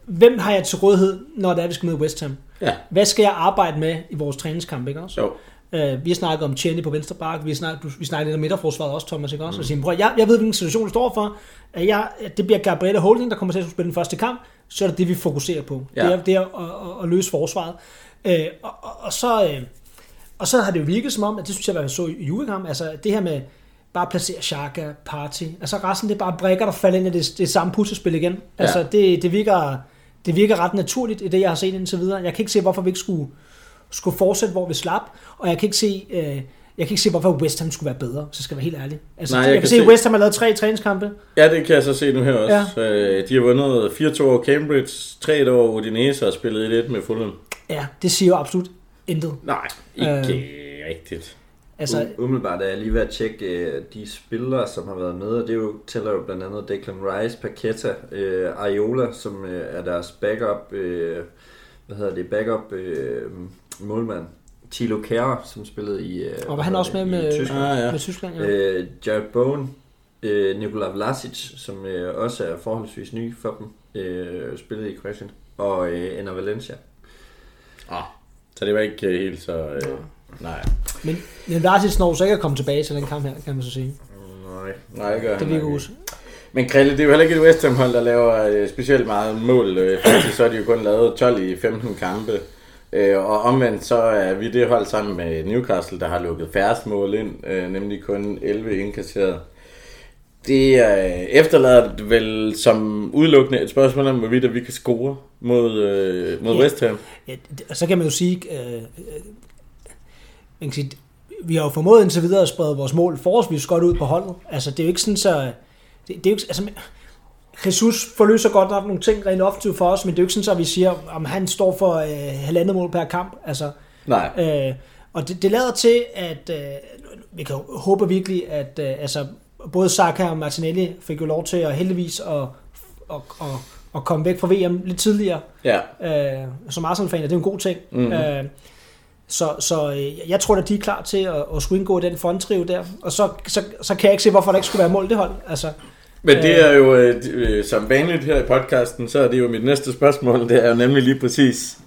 hvem har jeg til rådighed, når det er, vi skal møde West Ham? Ja. Hvad skal jeg arbejde med i vores træningskamp, ikke også? Jo. Øh, vi har snakket om Tjerni på venstre bak, vi du- vi snakker lidt om midterforsvaret også, Thomas, ikke også? Mm. Og siger, prøv, jeg, jeg ved, hvilken situation du står for. At jeg, at det bliver Gabrielle Holding, der kommer til at spille den første kamp, så er det det, vi fokuserer på. Ja. Det er, det er at, at, at, løse forsvaret. Øh, og, og, og, så, øh, og så har det jo virket som om, at det synes jeg, hvad jeg så i Juvekamp, altså det her med bare at placere Xhaka, Party, altså resten det er bare brækker, der falder ind i det, det samme puslespil igen. Ja. Altså det, det, virker, det virker ret naturligt i det, jeg har set indtil videre. Jeg kan ikke se, hvorfor vi ikke skulle, skulle fortsætte, hvor vi slap, og jeg kan ikke se... Øh, jeg kan ikke se, hvorfor West Ham skulle være bedre, så skal jeg være helt ærlig. Altså, Nej, jeg jeg, kan kan se, at West Ham har lavet tre træningskampe. Ja, det kan jeg så se nu her også. Ja. Øh, de har vundet 4-2 over Cambridge, 3 over Udinese og spillet 1-1 med Fulham. Ja, det siger jo absolut intet. Nej, ikke øh. rigtigt. Altså, umiddelbart er jeg lige ved at tjekke øh, de spillere, som har været med, og det er jo, tæller jo blandt andet Declan Rice, Paqueta, øh, Areola, som øh, er deres backup, øh, hvad hedder det, backup øh, målmand. Tilo Kjær, som spillede i, øh, og var han også med med, Tyskland. Ah, ja. med Tyskland? Ja. Øh, Jared Bowen, øh, Nikola Vlasic, som øh, også er forholdsvis ny for dem, øh, spillede i Kroatien, og øh, Ender Valencia. Ah, så det var ikke øh, helt så... Øh, nej. Men, men Vlasic når så ikke at komme tilbage til den kamp her, kan man så sige. Nej. Nej, det gør Det han virker ikke. Men Krille, det er jo heller ikke et West Ham hold, der laver øh, specielt meget mål. Øh, faktisk så har de jo kun lavet 12 i 15 kampe. Øh, og omvendt så er vi det hold sammen med Newcastle, der har lukket færrest mål ind, nemlig kun 11 indkasseret. Det øh, efterlader det vel som udelukkende et spørgsmål om, hvorvidt vi kan score mod, øh, mod Ja. West Ham. Ja, og så kan man jo sige, øh, man kan sige, vi har jo formået indtil videre at sprede vores mål forholdsvis godt ud på holdet. Altså, det er jo ikke sådan så... Det, det er jo ikke, altså, Jesus forløser godt nok nogle ting rent offensivt for os, men det er jo ikke sådan, så vi siger, om han står for øh, halvandet mål per kamp. Altså, Nej. Øh, og det, det lader til, at øh, vi kan håbe virkelig, at øh, altså, både Saka og Martinelli fik jo lov til at heldigvis at, at, at, at komme væk fra VM lidt tidligere. Ja. Øh, som Arsenal-fan er det jo en god ting. Mhm. Mm-hmm. Øh, så, så øh, jeg tror, at de er klar til at, at skulle indgå i den fondtriv der. Og så, så, så kan jeg ikke se, hvorfor der ikke skulle være mål det hold. Altså, Men det er jo, øh, øh, som vanligt her i podcasten, så er det jo mit næste spørgsmål, det er jo nemlig lige præcis,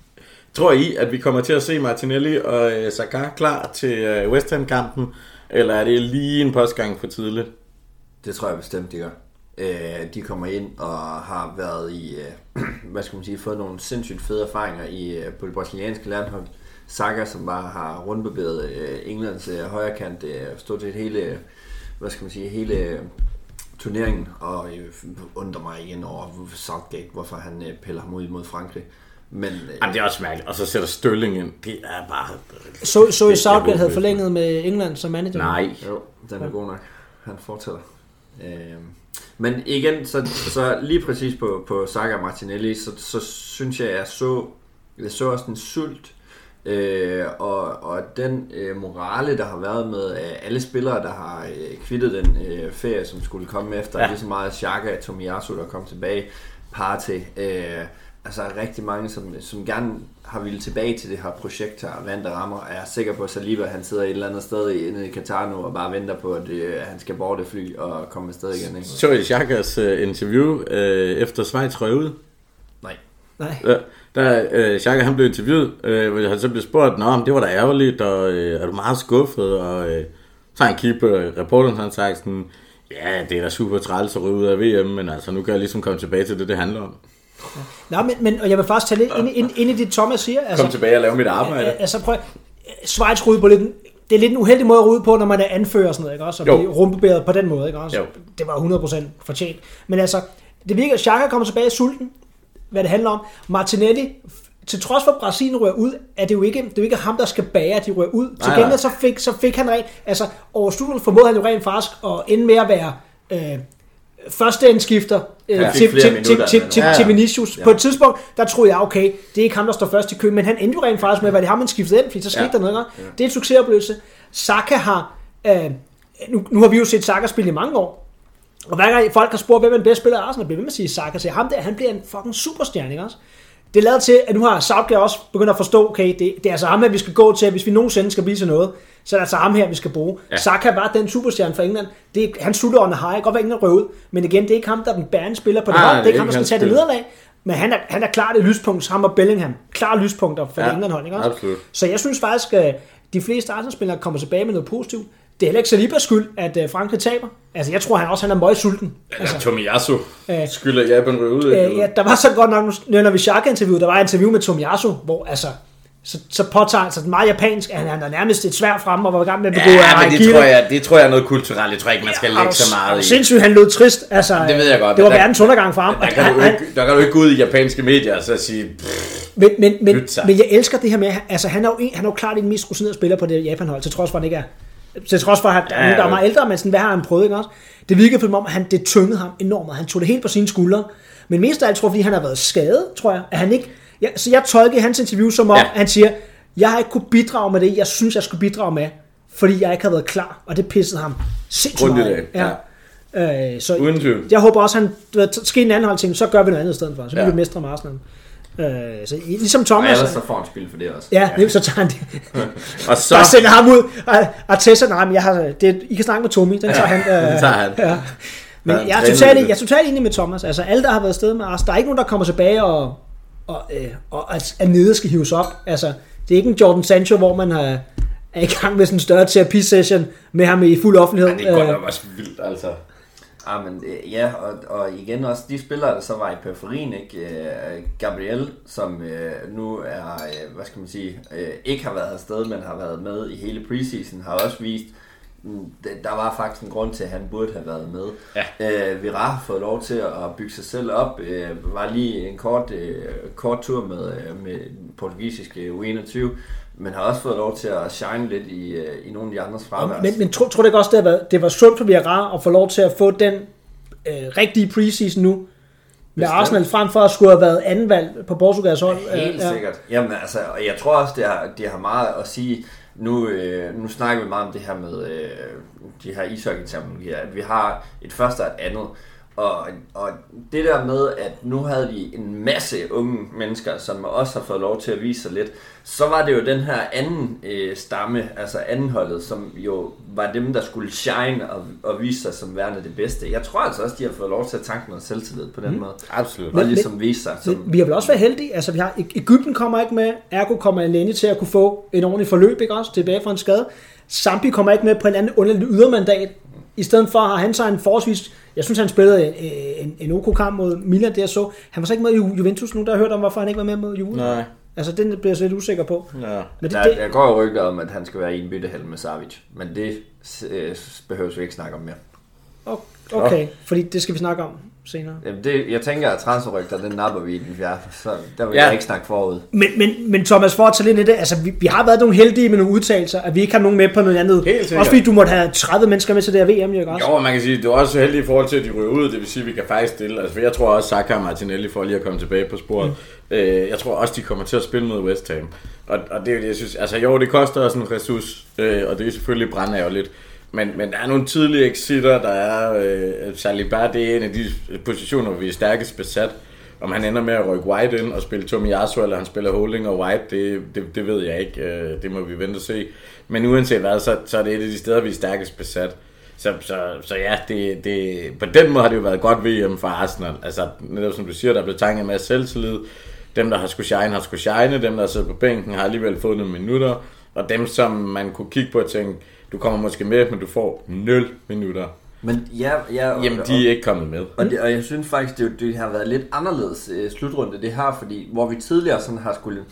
tror I, at vi kommer til at se Martinelli og øh, Saka klar til øh, West Ham-kampen, eller er det lige en postgang for tidligt? Det tror jeg bestemt, de gør. Øh, de kommer ind og har været i, øh, hvad skal man sige, fået nogle sindssygt fede erfaringer i, øh, på det brasilianske landhold. Saka, som bare har rundbarberet øh, Englands øh, højre kant, øh, stort set hele, hvad skal man sige, hele øh, turneringen, og øh, undrer mig igen over Southgate, hvorfor han øh, piller ham ud mod Frankrig. Men øh, Jamen, det er også mærkeligt, og så sætter Stølling ind. Det er bare... så, så I Southgate havde forlænget med England som manager? Nej. Jo, den er god nok. Han fortæller. Øh, men igen, så, så lige præcis på, på Saka og Martinelli, så, så synes jeg, jeg så, jeg så også en sult, øh, og, og den øh, morale, der har været med øh, alle spillere, der har øh, kvittet den øh, ferie, som skulle komme efter, Ja. lige så meget Xhaka, Tomiyasu, der kom tilbage, Partey, øh, altså rigtig mange, som, som gerne har ville tilbage til det her projekt her, vand der rammer. Jeg er sikker på, at Saliba han sidder et eller andet sted i- nede i Qatar nu og bare venter på, at øh, han skal bort det fly og komme afsted igen. Ikke? Så I Chakas øh, interview øh, efter Schweiz røg ud? Nej. Nej. Ja, der, øh, Xhaka, han blev interviewet, øh, hvor han så blev spurgt, Nå, men det var da ærgerligt, og øh, er du meget skuffet? Og øh, så han kigget på øh, reporteren, han sagt sådan, ja, det er da super træls at ryge ud af VM, men altså, nu kan jeg ligesom komme tilbage til det, det handler om. Nå, men, men og jeg vil faktisk tage lidt ind, ind, ind i det, Thomas siger. Altså, Kom tilbage og lave mit arbejde. Altså prøv, Schweiz ryde på lidt, det er lidt en uheldig måde at ryde på, når man er anfører og sådan noget, ikke også? Og Jo. blive rumpebæret på den måde, ikke også? Jo. Det var 100% fortjent. Men altså, det virker, at Xhaka kommer tilbage sulten, hvad det handler om. Martinelli, til trods for at Brasilien rører ud, er det jo ikke, det er jo ikke ham, der skal bære, at de rører ud. Til gengæld så fik, så fik han rent, altså over slutningen formåede han jo rent faktisk at ende med at være øh, første indskifter øh, Han fik til, til, til, minutter, til, til, Ja, ja. til Vinicius. Ja. På et tidspunkt, der troede jeg, okay, det er ikke ham, der står først i køen, men han endte jo rent faktisk med, at det ham, man skiftede ind, fordi så skete Ja. der noget. Ja. Det er en succesoplevelse. Saka har, øh, nu, nu har vi jo set Saka spille i mange år, og hver gang folk har spurgt, hvem er den bedste spiller af Arsenal, bliver ved med at sige Saka, så ham der, han bliver en fucking superstjerne, ikke også? Det lader til, at nu har Southgate også begyndt at forstå, okay, det, det er altså ham her, vi skal gå til, hvis vi nogensinde skal blive til noget, så er det altså ham her, vi skal bruge. Ja. Saka var den superstjerne for England. Det, er- han slutter under high, godt være England rød ud, men igen, det er ikke ham, der er den bærende spiller på det Nej, hold. Det er ikke er ham, der skal tage det nederlag. Men han er, han er klart et lyspunkt, ham og Bellingham. Klare lyspunkter for ja, det England-hold, ikke også? absolut. Så jeg synes faktisk, at de fleste Arsenal-spillere kommer tilbage med noget positivt. Det er heller ikke Salibas skyld, at øh, Frankrig taber. Altså, jeg tror han også, han er meget sulten. Altså, Tomiyasu Øh, skylder Japan ryge ud. Øh, ja, der var så godt nok, når vi Shaka interviewet, der var et interview med Tomiyasu, hvor altså, så, så påtager altså meget japansk, at han, han er nærmest et svær frem og var i gang med at begå Ja, men det tror, jeg, det tror jeg er noget kulturelt. Jeg tror ikke, man skal Ja, lægge så meget i. Sindssygt, han lød trist. Altså, Det ved jeg godt, Det var der- verdens undergang for ham. Der kan, han, du han, ikke, der kan du ikke gå ud i japanske medier og så sige, pff, men, men, men, sig. men jeg elsker det her med, altså han er jo, en, han er jo klart den mest rutinerede spiller på det Japan-hold, til trods for, han ikke er til trods for, at han, Ja, der er ja. meget ældre, men sådan, hvad har han prøvet, ikke også? Det virkede for om, at han, det tyngede ham enormt, og han tog det helt på sine skuldre. Men mest af alt tror jeg, fordi han har været skadet, tror jeg, at han ikke... Ja, så jeg tolker hans interview som om, Ja. ja. han siger, jeg har ikke kunne bidrage med det, jeg synes, jeg skulle bidrage med. fordi jeg ikke havde været klar, og det pissede ham sindssygt meget. af, Ja. Øh, så Uden tvivl. jeg håber også, han ved, så sker en anden ting, så gør vi noget andet i stedet for. Så bliver Ja. vi mestre Arsenal. Øh, så ligesom Og Thomas... ellers så får han spil for det også. Ja, ja. så tager han det. Og så... Bare sender ham ud. Og Arteta, nej, men jeg har, det, I kan snakke med Tommy, den tager han. Øh, Den tager han. Ja. Men jeg er, totalt, jeg er totalt enig med Thomas. Altså alle, der har været afsted med Arsenal, der er ikke nogen, der kommer tilbage og, og, øh, og er, er nede og skal hives op. Altså, det er ikke en Jordan Sancho, hvor man har, er i gang med sådan en større terapisession med ham i fuld offentlighed. Men det er godt Øh, nok også vildt, altså. Ah, men, øh, ja, og, og igen også de spillere, der så var i periferien, ikke? Øh, Gabriel, som øh, nu er, øh, hvad skal man sige, øh, ikke har været afsted, men har været med i hele preseason, har også vist, mm, der var faktisk en grund til, at han burde have været med. Ja. Øh, Vira har fået lov til at bygge sig selv op. Øh, var lige en kort, øh, kort tur med, øh, med portugisiske U21, men har også fået lov til at shine lidt i, øh, i nogle af de andres fravær. men, men tror, tror du ikke også, det, været, det var sundt for Vieira at få lov til at få den øh, rigtige preseason nu? Med Bestemt. Arsenal frem for at skulle have været anden valg på Portugals hold. Helt Øh, ja. sikkert. Jamen altså, og jeg tror også, det har, det har meget at sige. Nu, øh, nu snakker vi meget om det her med øh, de her ishockey-terminologier, at vi har et første og et andet. Og, og det der med, at nu havde de en masse unge mennesker, som også har fået lov til at vise sig lidt, så var det jo den her anden øh, stamme, altså andenholdet, som jo var dem, der skulle shine og, og vise sig som værende det bedste. Jeg tror altså også, de har fået lov til at tanke noget selvtillid på den mm. måde. Absolut. Og ligesom vise sig som... Men vi har vel også været heldige. Altså, vi har, Ægypten kommer ikke med. Ergo kommer Alene til at kunne få en ordentlig forløb, ikke også? Tilbage fra en skade. Zambi kommer ikke med på en anden underlig ydermandat. I stedet for har han så en forholdsvis... Jeg synes, han spillede en, en, en OK kamp mod Milan, det jeg så. Han var så ikke med i Ju- Juventus nu, der har hørt om, hvorfor han ikke var med mod Juve. Nej. Altså, den bliver jeg så lidt usikker på. Ja. Men det, Der, det, der går jo rygter om, at han skal være i en byttehal med Savic, men det øh, behøver vi ikke snakke om mere. okay, fordi det skal vi snakke om senere. Jamen det, jeg tænker, at transferrygter, den napper vi i den fjerde, så der vil Ja. jeg ikke snakke forud. Men, men, men Thomas, for at tage lidt i det, altså vi, vi har været nogle heldige med nogle udtalelser, at vi ikke har nogen med på noget andet. Helt sikkert. Også fordi du måtte have 30 mennesker med til det her VM, jo ikke også? Jo, man kan sige, det er også heldigt i forhold til, at de ryger ud. Det vil sige, at vi kan faktisk stille. Altså, for jeg tror også, Saka og Martinelli får lige at komme tilbage på sporet. Mm. Øh, jeg tror også, de kommer til at spille mod West Ham. Og, og det er jo det, jeg synes. Altså, jo, det koster også en ressource, øh, og det er selvfølgelig brandærgerligt. Men, men der er nogle tidlige exitter, der er... Øh, Saliba, det er en af de positioner, vi er stærkest besat. Om han ender med at rykke White ind og spille Tomiyasu, eller han spiller Holding og White, det, det, det ved jeg ikke. Øh, det må vi vente og se. Men uanset hvad, så, så er det et af de steder, vi er stærkest besat. Så, så, så ja, det, det, på den måde har det jo været godt VM for Arsenal. Altså, netop som du siger, der er blevet tanket en masse selvtillid. Dem, der har skulle shine, har skulle shine. Dem, der sidder på bænken, har alligevel fået nogle minutter. Og dem, som man kunne kigge på og tænke, du kommer måske med, men du får 0 minutter. Men ja, ja og, Jamen, de er ikke kommet med. Og, det, og jeg synes faktisk, det, det har været lidt anderledes øh, slutrunde det her, fordi hvor vi tidligere sådan har skulle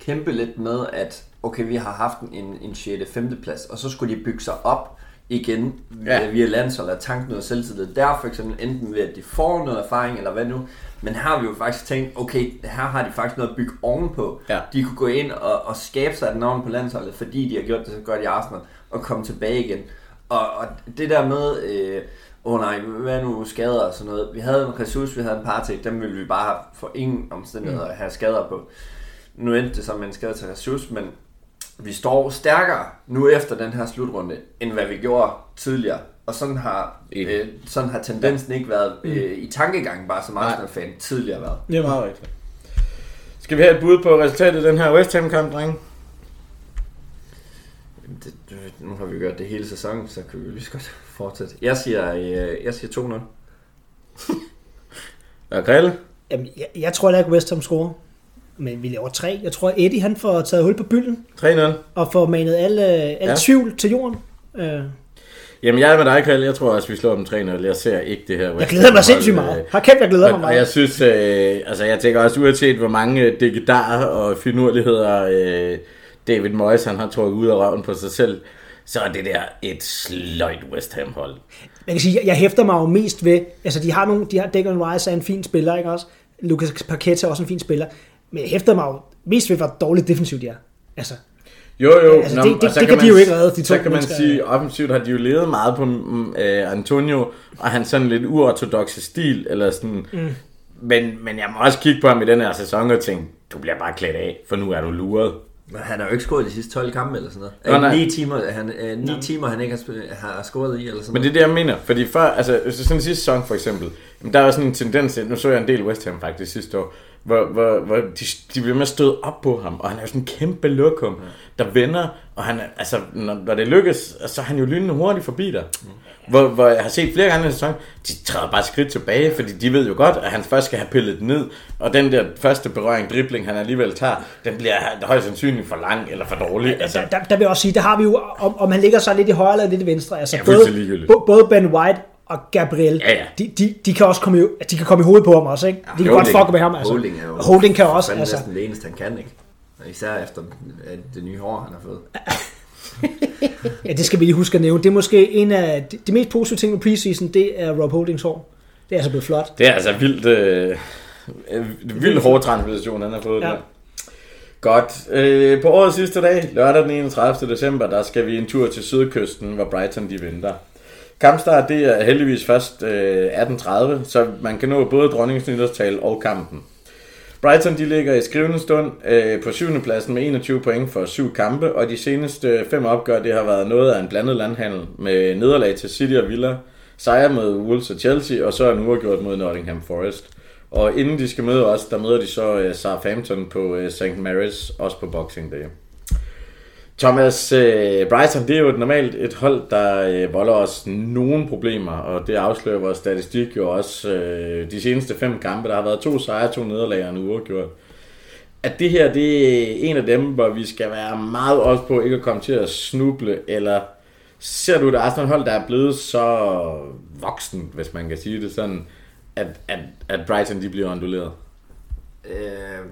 kæmpe lidt med, at okay, vi har haft en, en 6. 5. plads, og så skulle de bygge sig op igen Ja. via landshold og tanke noget selvtillid. Der for eksempel enten ved, at de får noget erfaring, eller hvad nu. Men her har vi jo faktisk tænkt, okay, her har de faktisk noget at bygge ovenpå. Ja. De kunne gå ind og, og skabe sig et navn på landsholdet, fordi de har gjort det så godt i Arsenal, og komme tilbage igen. Og, og det der med, øh, åh oh nej, hvad nu skader og sådan noget. Vi havde en ressource, vi havde en party, dem ville vi bare for ingen omstændigheder have skader på. Nu endte det som en skade til ressource, men vi står stærkere nu efter den her slutrunde, end hvad vi gjorde tidligere. Og sådan har, øh, sådan har tendensen ikke været øh, i tankegangen bare som Arsenal-fan tidligere været. Det var Meget rigtigt. Skal vi have et bud på resultatet af den her West Ham kamp, drenge? Det, nu har vi gjort det hele sæsonen, så kan vi lige så godt fortsætte. Jeg siger, øh, jeg siger 2-0. Og Grille? Jamen, jeg, jeg tror heller ikke, West Ham scorer. Men vi laver tre. Jeg tror, Eddie han får taget hul på bylden 3-0. og får manet alle, alle Ja. tvivl til jorden. Øh, Jamen, jeg er med dig, Grille. Jeg tror også, vi slår dem 3-0. Jeg ser ikke det her West jeg glæder mig sindssygt øh, meget. Har kæft, jeg glæder mig Og, og meget. jeg synes, øh, altså jeg tænker også, uanset hvor mange øh, digidarer og finurligheder øh, David Moyes han har trukket ud af røven på sig selv, så er det der et sløjt West Ham hold. Man kan sige, jeg, jeg hæfter mig jo mest ved, altså de har nogle, de har Declan Rice er en fin spiller, ikke også? Lucas Paqueta er også en fin spiller. Men jeg hæfter mig jo mest ved, hvor dårligt defensivt de er. Altså, Jo, jo. Altså, nå, det- det- det kan kan de man- jo ikke redde, de to Så kan man sige, offensivt har de jo levet meget på øh, Antonio, og hans sådan lidt uortodoxe stil, eller sådan... Mm. Men, men jeg må også kigge på ham i den her sæson og tænke, du bliver bare klædt af, for nu er du luret. Men han har jo ikke scoret de sidste 12 kampe eller sådan noget. Nå, nej. 9 timer, han, øh, 9 timer han ikke har, har scoret i eller sådan Men det er det, jeg mener. Fordi før, altså sådan sidste sæson for eksempel, der var sådan en tendens, nu så jeg en del West Ham faktisk sidste år, hvor, hvor, hvor de, de bliver med at støde op på ham, og han er jo sådan en kæmpe lokum, der vender, og han, er- altså, når, når det lykkes, så er han jo lynende hurtigt forbi dig. Hvor, hvor jeg har set flere gange i sæsonen, de træder bare skridt tilbage, fordi de ved jo godt, at han først skal have pillet den ned, og den der første berøring, dribling, han alligevel tager, den bliver højst sandsynligt for lang eller for dårlig. Altså, Der, der, der vil jeg også sige, der har vi jo, om, om han ligger sig lidt i højre eller lidt i venstre. Altså Ja, både, både Ben White og Gabriel, Ja, ja. De, de, de, kan også komme i, de kan komme i hovedet på ham også, ikke? De kan Holding. godt fuck med ham, altså. Holding er jo Holding kan også, altså. næsten det eneste, han kan, ikke? Især efter det nye hår, han har fået. Ja, det skal vi lige huske at nævne. Det er måske en af de, de mest positive ting med preseason, det er Rob Holdings hår. Det er altså blevet flot. Det er altså vildt, øh, vildt hård transplantation, han har fået ja. der. Godt. Øh, på årets sidste dag, lørdag den 31. december, der skal vi en tur til sydkysten, hvor Brighton de venter. Kampstart det er heldigvis først øh, 18.30, så man kan nå både dronningens nytårstal og kampen. Brighton de ligger i skrivende stund øh, på 7. pladsen med 21 point for syv kampe, og de seneste fem opgør det har været noget af en blandet landhandel med nederlag til City og Villa, sejr mod Wolves og Chelsea, og så en uafgjort mod Nottingham Forest. Og inden de skal møde os, der møder de så øh, Southampton på øh, St. Mary's, også på Boxing Day. Thomas, øh, Brighton, det er jo et normalt et hold, der øh, volder os nogle problemer, og det afslører vores statistik jo også. Øh, de seneste fem kampe, der har været to sejre, to nederlag og en uafgjort. At det her, det er en af dem, hvor vi skal være meget også på ikke at komme til at snuble, eller ser du et Arsenal-hold, der er blevet så voksen, hvis man kan sige det sådan, at, at, at Brighton de bliver onduleret? Øh,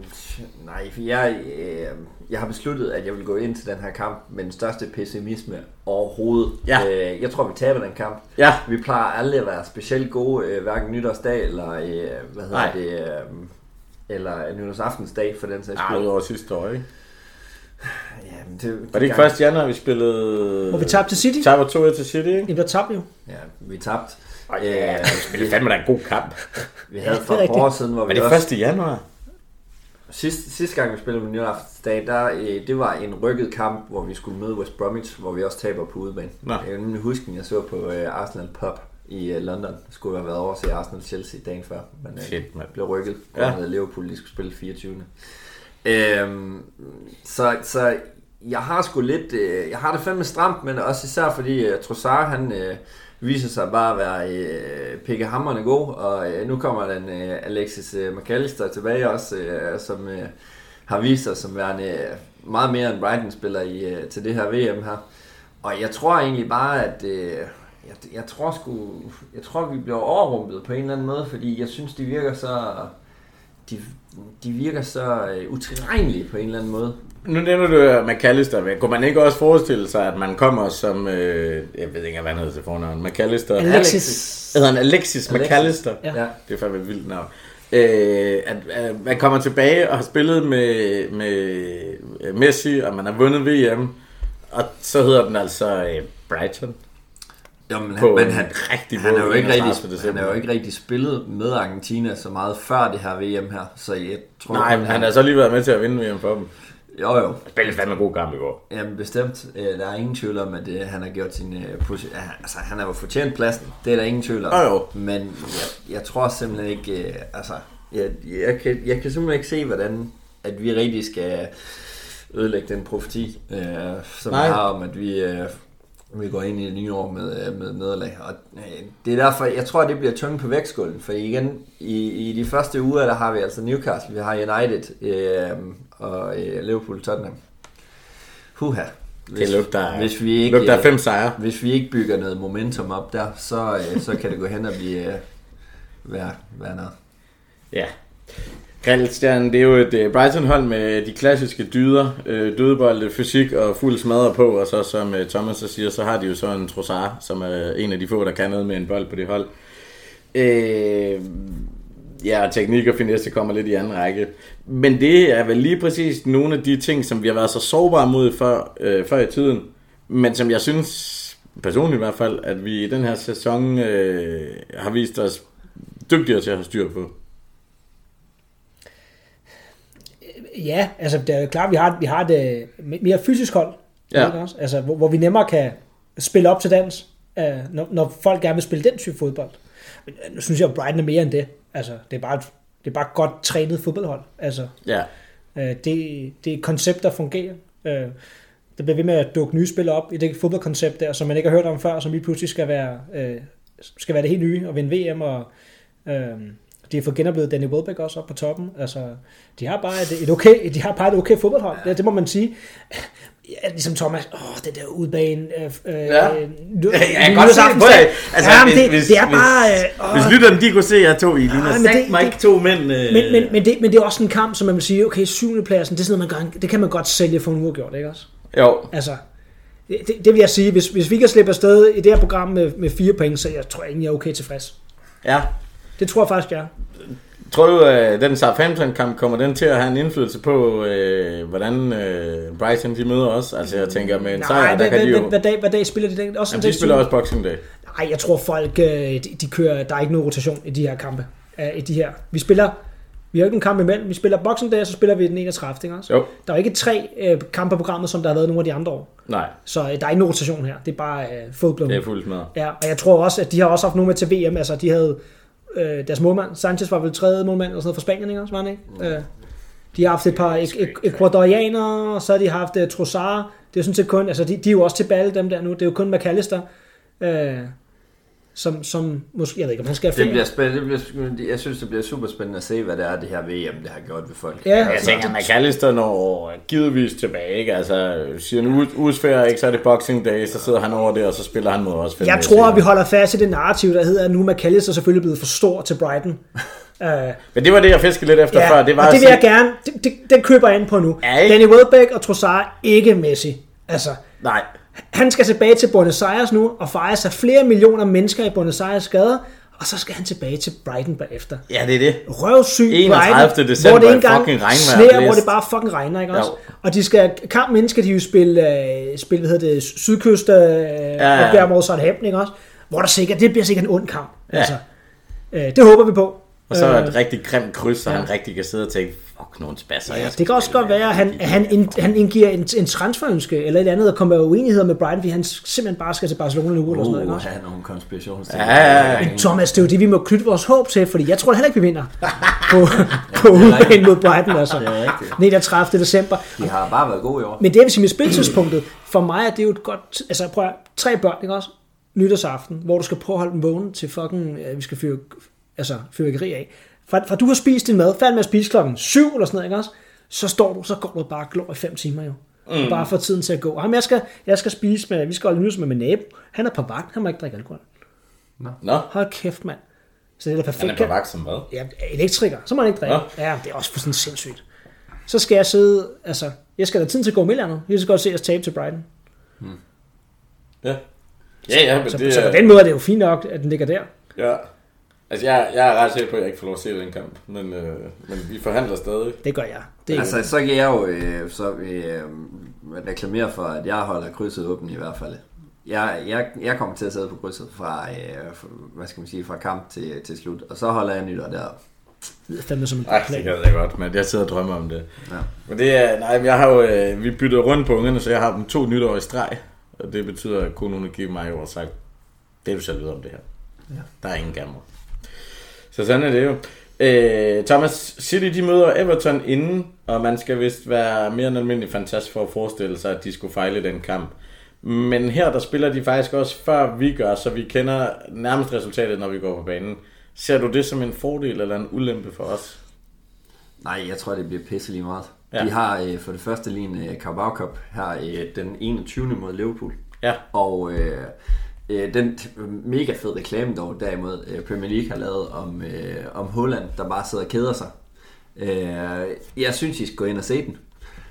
nej, for jeg, øh, jeg har besluttet, at jeg vil gå ind til den her kamp med den største pessimisme overhovedet. Ja. Øh, jeg tror, vi taber den kamp. Ja. Vi plejer aldrig at være specielt gode, øh, hverken nytårsdag eller, øh, hvad hedder Nej. det, øh, eller nytårsaftensdag for den sags skyld. udover sidste år, ikke? Jamen, det, Var det ikke 1. januar, vi spillede... Hvor vi tabte til City? Taber 2 til City, ikke? Jamen, der tabte vi jo. Ja, vi tabte. Ja, Øh, det er fandme da en god kamp. vi havde det for et par år siden, hvor Var vi det også... 1. januar? Sidste, sidste gang vi spillede med nytårsdag, der, øh, det var en rykket kamp, hvor vi skulle møde West Bromwich, hvor vi også taber på udebane. Nå. Jeg kan huske, jeg så på øh, Arsenal Pub i øh, London. Det skulle have været over til Arsenal Chelsea dagen før, men øh, Shit, mand. blev rykket. Ja. Ja. Liverpool, de skulle spille 24. Øhm, så, så jeg har sgu lidt, øh, jeg har det fandme stramt, men også især fordi øh, Trossard, han øh, viser sig bare at være øh, pikkehammerende god, og øh, nu kommer den øh, Alexis øh, McAllister tilbage også, øh, som øh, har vist sig som værende øh, meget mere end Brighton-spiller i, øh, til det her VM her. Og jeg tror egentlig bare, at øh, jeg, jeg tror sgu, jeg tror, vi bliver overrumplet på en eller anden måde, fordi jeg synes, de virker så, de, de virker så øh, utilregnelige på en eller anden måde. Nu nævner du øh, McAllister. Kunne man ikke også forestille sig, at man kommer som... Øh, jeg ved ikke, hvad han hedder til fornavn. McAllister. Alexis. Hedder han Alexis, Alexis. McAllister? Ja. Ja. Det er fandme et vildt navn. Øh, at, at man kommer tilbage og har spillet med, med Messi, og man har vundet VM, og så hedder den altså øh, Brighton. Jo, men På han, men han, rigtig han, er jo ikke 31. rigtig, han er jo ikke rigtig spillet med Argentina så meget før det her VM her, så jeg tror... Nej, men han har så lige været med til at vinde VM for dem. Jo, jo. Han spillede fandme en god kamp i går. Jamen bestemt. Øh, Der er ingen tvivl om, at øh, han har gjort sin øh, position... Altså, han har jo fortjent pladsen. Det er der ingen tvivl om. Jo, jo. Men jeg, jeg tror simpelthen ikke... Altså, jeg, jeg, kan, jeg kan simpelthen ikke se, hvordan at vi rigtig skal ødelægge den profeti, øh, som Nej. vi har om, at vi, øh, vi går ind i det nye år med, øh, med nederlag. Og øh, det er derfor, jeg tror, det bliver tungt på vægtskålen. For igen, i, i de første uger, der har vi altså Newcastle, vi har United øh, og øh, Liverpool Tottenham. Huha. Det lugter, hvis vi ikke, lugter øh, fem sejre. Hvis vi ikke bygger noget momentum op der, så, øh, så kan det gå hen og blive øh, være, være noget. Ja. Grillstjernen, det er jo et øh, Brighton-hold med de klassiske dyder, øh, dødebolde, fysik og fuld smadre på, og så som øh, Thomas så siger, så har de jo så en Trossard, som er en af de få, der kan noget med en bold på det hold. Øh, ja, teknik og finesse kommer lidt i anden række. Men det er vel lige præcis nogle af de ting, som vi har været så sårbare mod før, øh, før i tiden, men som jeg synes, personligt i hvert fald, at vi i den her sæson øh, har vist os dygtigere til at have styr på. Ja, altså det er jo klart, vi har, vi har et øh, mere fysisk hold. Ja. ikke Også? Altså, hvor, hvor, vi nemmere kan spille op til dans, øh, når, når folk gerne vil spille den type fodbold. Men øh, nu synes jeg, at Brighton er mere end det. Altså, det er bare et, det er bare et godt trænet fodboldhold. Altså, Ja. øh, det, det er et koncept, der fungerer. Øh, der bliver ved med at dukke nye spillere op i det fodboldkoncept der, som man ikke har hørt om før, som lige pludselig skal være, øh, skal være det helt nye og vinde VM, og øh, de har fået genoplevet Danny Welbeck også op på toppen. Altså, de har bare et, et okay, de har bare et okay fodboldhold, det, det må man sige. Ja, ligesom Thomas, åh, det der udbane. Øh, øh, Ja. øh, jeg kan godt se, at- altså, ja, men hvis- det, hvis- det er bare... Øh, Hvis lytterne de kunne se jer to, I ligner sagt det- mig ikke to mænd. Øh, men, men, men, det, men det er også en kamp, som man vil sige, okay, syvende pladsen, det er sådan noget, man kan, det kan man godt sælge for en uafgjort, ikke også? Jo, Altså, det, det, det vil jeg sige, hvis, hvis vi kan slippe afsted i det her program med, med fire point, så jeg tror egentlig, jeg er okay tilfreds. ja. Det tror jeg faktisk, jeg er. Tror du, at den Southampton-kamp kommer den til at have en indflydelse på, øh, hvordan øh, Brighton de møder os? Altså jeg tænker, med en Nej, sejr, der kan de jo... hvad, dag, hvad dag spiller de? den? Også Jamen, de spiller også Boxing Day. Nej, jeg tror folk, øh, de, de kører, der er ikke nogen rotation i de her kampe. Øh, I de her. Vi spiller, vi har ikke nogen kamp imellem. Vi spiller Boxing Day, og så spiller vi den 31. Ikke også? Jo, Der er ikke tre øh, kampe programmet, som der har været nogle af de andre år. nej, Så øh, der er ikke nogen rotation her. Det er bare øh, fodbold. det er fuldt med. Ja, og jeg tror også, at de har også haft nogen med til VM. Altså, de havde øh, deres målmand. Sanchez var vel tredje målmand eller sådan noget for Spanien, ikke også? Var han ikke? Øh, de har haft et par ek- ek- ecuadorianere, og så har de haft uh, Trossard. Det er sådan set kun, altså de, de er jo også til balle, dem der nu. Det er jo kun McAllister, øh, som, som måske, jeg ved ikke, om han skal have Det bliver spændende. Det bliver, jeg synes, det bliver super spændende at se, hvad det er, det her VM, det har gjort ved folk. Ja, Jeg tænker, McAllister når givetvis tilbage, ikke? Altså, siger en ferie, ikke? Så er det Boxing Day, så sidder han over der, og så spiller han mod os. Jeg tror, at vi holder fast i det narrativ, der hedder, at nu er McAllister selvfølgelig blevet for stor til Brighton. Uh, Men det var det, jeg fiskede lidt efter før. Det var og det at vil jeg gerne, det, det, den køber jeg ind på nu. Ja, ikke? Danny Welbeck og Trossard, ikke Messi. Altså, Nej, Han skal tilbage til Buenos Aires nu og fejres af flere millioner mennesker i Buenos Aires gader, og så skal han tilbage til Brighton bagefter. ja, det er det. Røvsyg 31. Brighton, december, hvor det engang sneer, hvor det bare fucking regner, ikke også? Jo. Og de skal, kampen skal de jo spille, øh, spille hvad hedder det, sydkyst øh, ja, ja. opgør mod Southampton, ikke også? Hvor der sikkert, det bliver sikkert en ond kamp. Ja. Altså, øh, det håber vi på. Og så er Øh, et rigtig grimt kryds, så han rigtig kan sidde og tænke, fuck, nogle spasser. Ja, det kan også godt med." være, at han, han, ind, han indgiver en, en transferønske eller et andet, og kommer uenigheder med Brighton, fordi han simpelthen bare skal til Barcelona nu, eller sådan noget, ikke Uh, nogle konspirationsting. Ja, ja, ja. Thomas, det er jo det, vi må knytte vores håb til, fordi jeg tror heller ikke, vi vinder på, på udbanen mod Brighton, altså. Det er rigtigt. 39. december. De har bare været gode i år. Men det vil sige med spiltidspunktet, for mig er det jo et godt, altså prøv at, tre børn, ikke også? Nytårsaften, hvor du skal prøve at holde dem vågne til fucking, øh, vi skal fyre, altså fyrværkeri af. Fra, fra du har spist din mad, færdig med at spise klokken 7 eller sådan noget, ikke også? Så står du, så går du bare og glor i fem timer jo. Mm. Bare for tiden til at gå. Jamen, jeg skal, jeg skal spise med, vi skal holde nytårs med min nabo. Han er på vagt, han må ikke drikke alkohol. Nå, Hold kæft, mand. Så det er da perfekt. han er på vagt som hvad? Ja, elektriker. Så må han ikke drikke. Nå. Ja, det er også fuldstændig sindssygt. Så skal jeg sidde, altså, jeg skal have tid til at gå med andet. Jeg skal godt se os tabe til Brighton. Ja. Ja, ja, men Så, det så på er... den måde er det jo fint nok, at den ligger der. Ja. Altså, jeg, jeg er ret sikker på, at jeg ikke får lov at se den kamp, men, øh, men vi forhandler stadig. Det gør jeg. Det er Altså, så kan jeg jo øh, så, øh, reklamere for, at jeg holder krydset åbent i hvert fald. Jeg, jeg, jeg kommer til at sidde på krydset fra, øh, fra, hvad skal man sige, fra kamp til, til slut, og så holder jeg nytår der. det er fandme som en Ej, det gad jeg godt, men jeg sidder og drømmer om det. Ja. Men det er, nej, men jeg har jo, øh, vi bytter rundt på ungerne, så jeg har dem to nytår i streg. Og det betyder, at konen giver mig jo og sagt, det er du selv videre om det her. Ja. Der er ingen gamle. Så sådan er det jo. Øh, Thomas City, de møder Everton inden, og man skal vist være mere end almindelig fantast for at forestille sig, at de skulle fejle den kamp. Men her, der spiller de faktisk også før vi gør, så vi kender nærmest resultatet, når vi går på banen. Ser du det som en fordel eller en ulempe for os? Nej, jeg tror, det bliver pisse lige meget. Ja. De har øh, for det første lige en øh, Carabao Cup her øh, den 21. mod Liverpool. Ja. Og øh, øh, den mega fed reklame dog derimod øh, Premier League har lavet om, øh, om Holland, der bare sidder og keder sig. Øh, jeg synes, I skal gå ind og se den.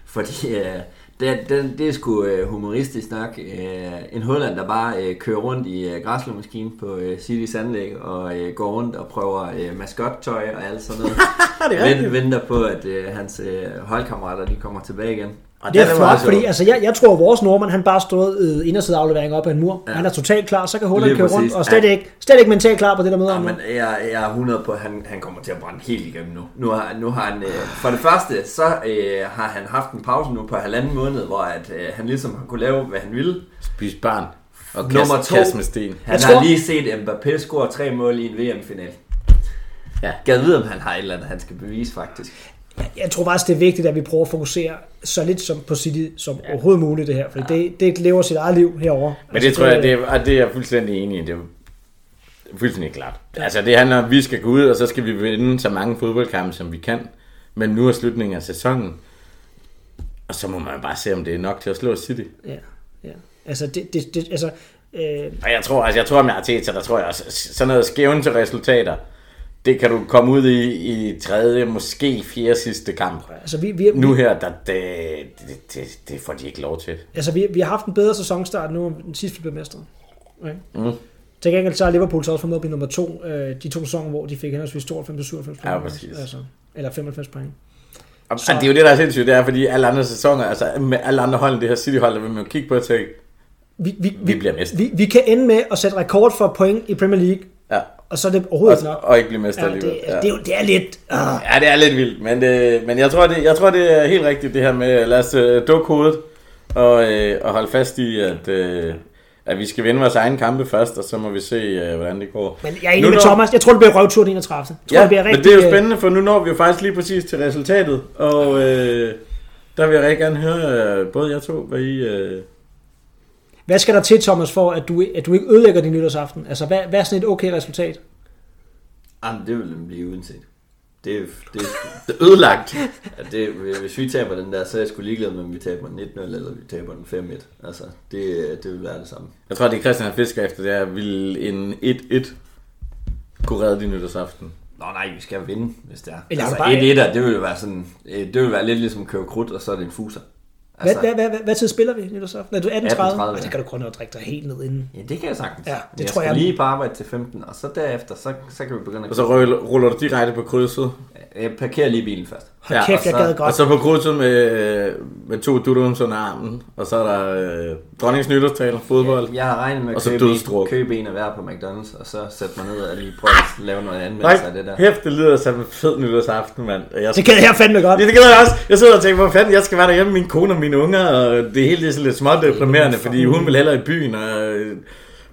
Fordi øh, det, den, det er sgu øh, humoristisk nok. Øh, en Holland, der bare øh, kører rundt i øh, græslåmaskinen på øh, City's anlæg og øh, går rundt og prøver øh, maskottøj og alt sådan noget. Det er Vent, venter på, at øh, hans øh, holdkammerater de kommer tilbage igen. Og Det er flot, fordi altså, jeg, jeg tror, at vores nordmand, han bare stod øh, indersideaflevering op ad en mur. Ja. Han er totalt klar, så kan Lige køre rundt, og slet, Ja. ikke, slet ikke mentalt klar på det, der møder Ja, ham men jeg, jeg er 100 på, at han, han kommer til at brænde helt igennem nu. Nu har, nu har han, øh, for det første, så øh, har han haft en pause nu på halvanden måned, hvor at, øh, han ligesom har kunne lave, hvad han ville. Spis barn. Og kast, Nummer to. kast med sten. Han Jeg har tror- lige set Mbappé score tre mål i en VM-final. Ja. Gad vide, om han har et eller andet, han skal bevise faktisk. Jeg tror faktisk, det er vigtigt, at vi prøver at fokusere så lidt som på City som ja. overhovedet muligt, det her. For ja. det, det lever sit eget liv herover. Men det tror jeg, det er, og det er jeg fuldstændig enig i. Det er fuldstændig klart. Altså det handler om, at vi skal gå ud, og så skal vi vinde så mange fodboldkampe, som vi kan. Men nu er slutningen af sæsonen. Og så må man bare se, om det er nok til at slå City. Ja, ja. Altså, det, det, det, altså øh, Og jeg tror, altså, jeg tror med Arteta, der tror jeg også, sådan noget skæven til resultater, det kan du komme ud i, i tredje, måske fjerde sidste kamp. altså vi, vi, Nu vi, her, der, det, det, det, det får de ikke lov til. altså, vi, vi har haft en bedre sæsonstart nu, end den sidste vi blev mestre. Okay? Mm. Til gengæld så har Liverpool så også formået at blive nummer to, øh, de to sæsoner, hvor de fik henholdsvis 92 og 97 Ja, point. præcis. Altså, eller 95 point. Og, og det er jo det, der er sindssygt, det er, fordi alle andre sæsoner, altså med alle andre hold, det her City-hold, der vil man jo kigge på og tænke, Vi, vi, Vi bliver mestre. Vi, vi kan ende med at sætte rekord for point i Premier League, ja, og så er det overhovedet og, ikke nok. og ikke blive mester Ja, alligevel. det, det, er jo, det er lidt... Uh, Ja, det er lidt vildt, men, det, men jeg, tror, det, jeg tror, det er helt rigtigt, det her med, lad os uh, dukke hovedet og, øh, og holde fast i, at, øh, at vi skal vinde vores egen kampe først, og så må vi se, øh, hvordan det går. men jeg er enig Nu med når- Thomas. Jeg tror, det bliver røvtur den 31. Jeg tror, Ja, det bliver men rigtig, det er jo øh, spændende, for nu når vi jo faktisk lige præcis til resultatet, og øh, der vil jeg rigtig gerne høre øh, både jer to, hvad I... Øh, Hvad skal der til, Thomas, for at du, at du ikke ødelægger din nytårsaften? Altså, hvad, hvad er sådan et okay resultat? Jamen, det vil den blive uanset. Det, er- det, det er ødelagt. Ja, det, hvis vi taber den der, så er jeg sgu ligeglad med, om vi taber den 1-0 eller vi taber den 5-1. Altså, det, det vil være det samme. Jeg tror, det er Christian han fisker efter, det er, vil en 1-1 kunne redde din nytårsaften. Nå nej, vi skal vinde, hvis det er. Eller altså, bare- 1-1'er, det vil jo være sådan, øh, det vil være lidt ligesom at købe krudt, og så er det en fuser. Hvad, hvad, hvad, hvad, hvad tid spiller vi nytårsaften? Er du 18.30? 18.30, Ej, ja. det kan du kun at drikke dig helt ned inden. Ja, det kan jeg sagtens. Ja, det jeg tror skal jeg- lige på arbejde til 15, og så derefter, så, så kan vi begynde Og at... så ruller, ruller du direkte på krydset. Jeg parkerer lige bilen først. Hold Ja, kæft, og jeg så- gad Og godt. så på krydset med, med to dudums under armen. Og så er der øh, dronningens nytårstaler, fodbold. Jeg har regnet med Og at så købe købe en af hver på McDonald's, og så sætte mig ned og lige prøve at lave noget anmeldelse af det der. hæft, det lyder som en fed nytårsaften, mand. Og Jeg, Det kan jeg fandme godt. Ja, det gælder jeg også. Jeg sidder og tænker, hvor fanden, jeg skal være derhjemme med min kone og mine unger, og det hele det er sådan lidt småt deprimerende, fordi hun vil hellere i byen, og øh,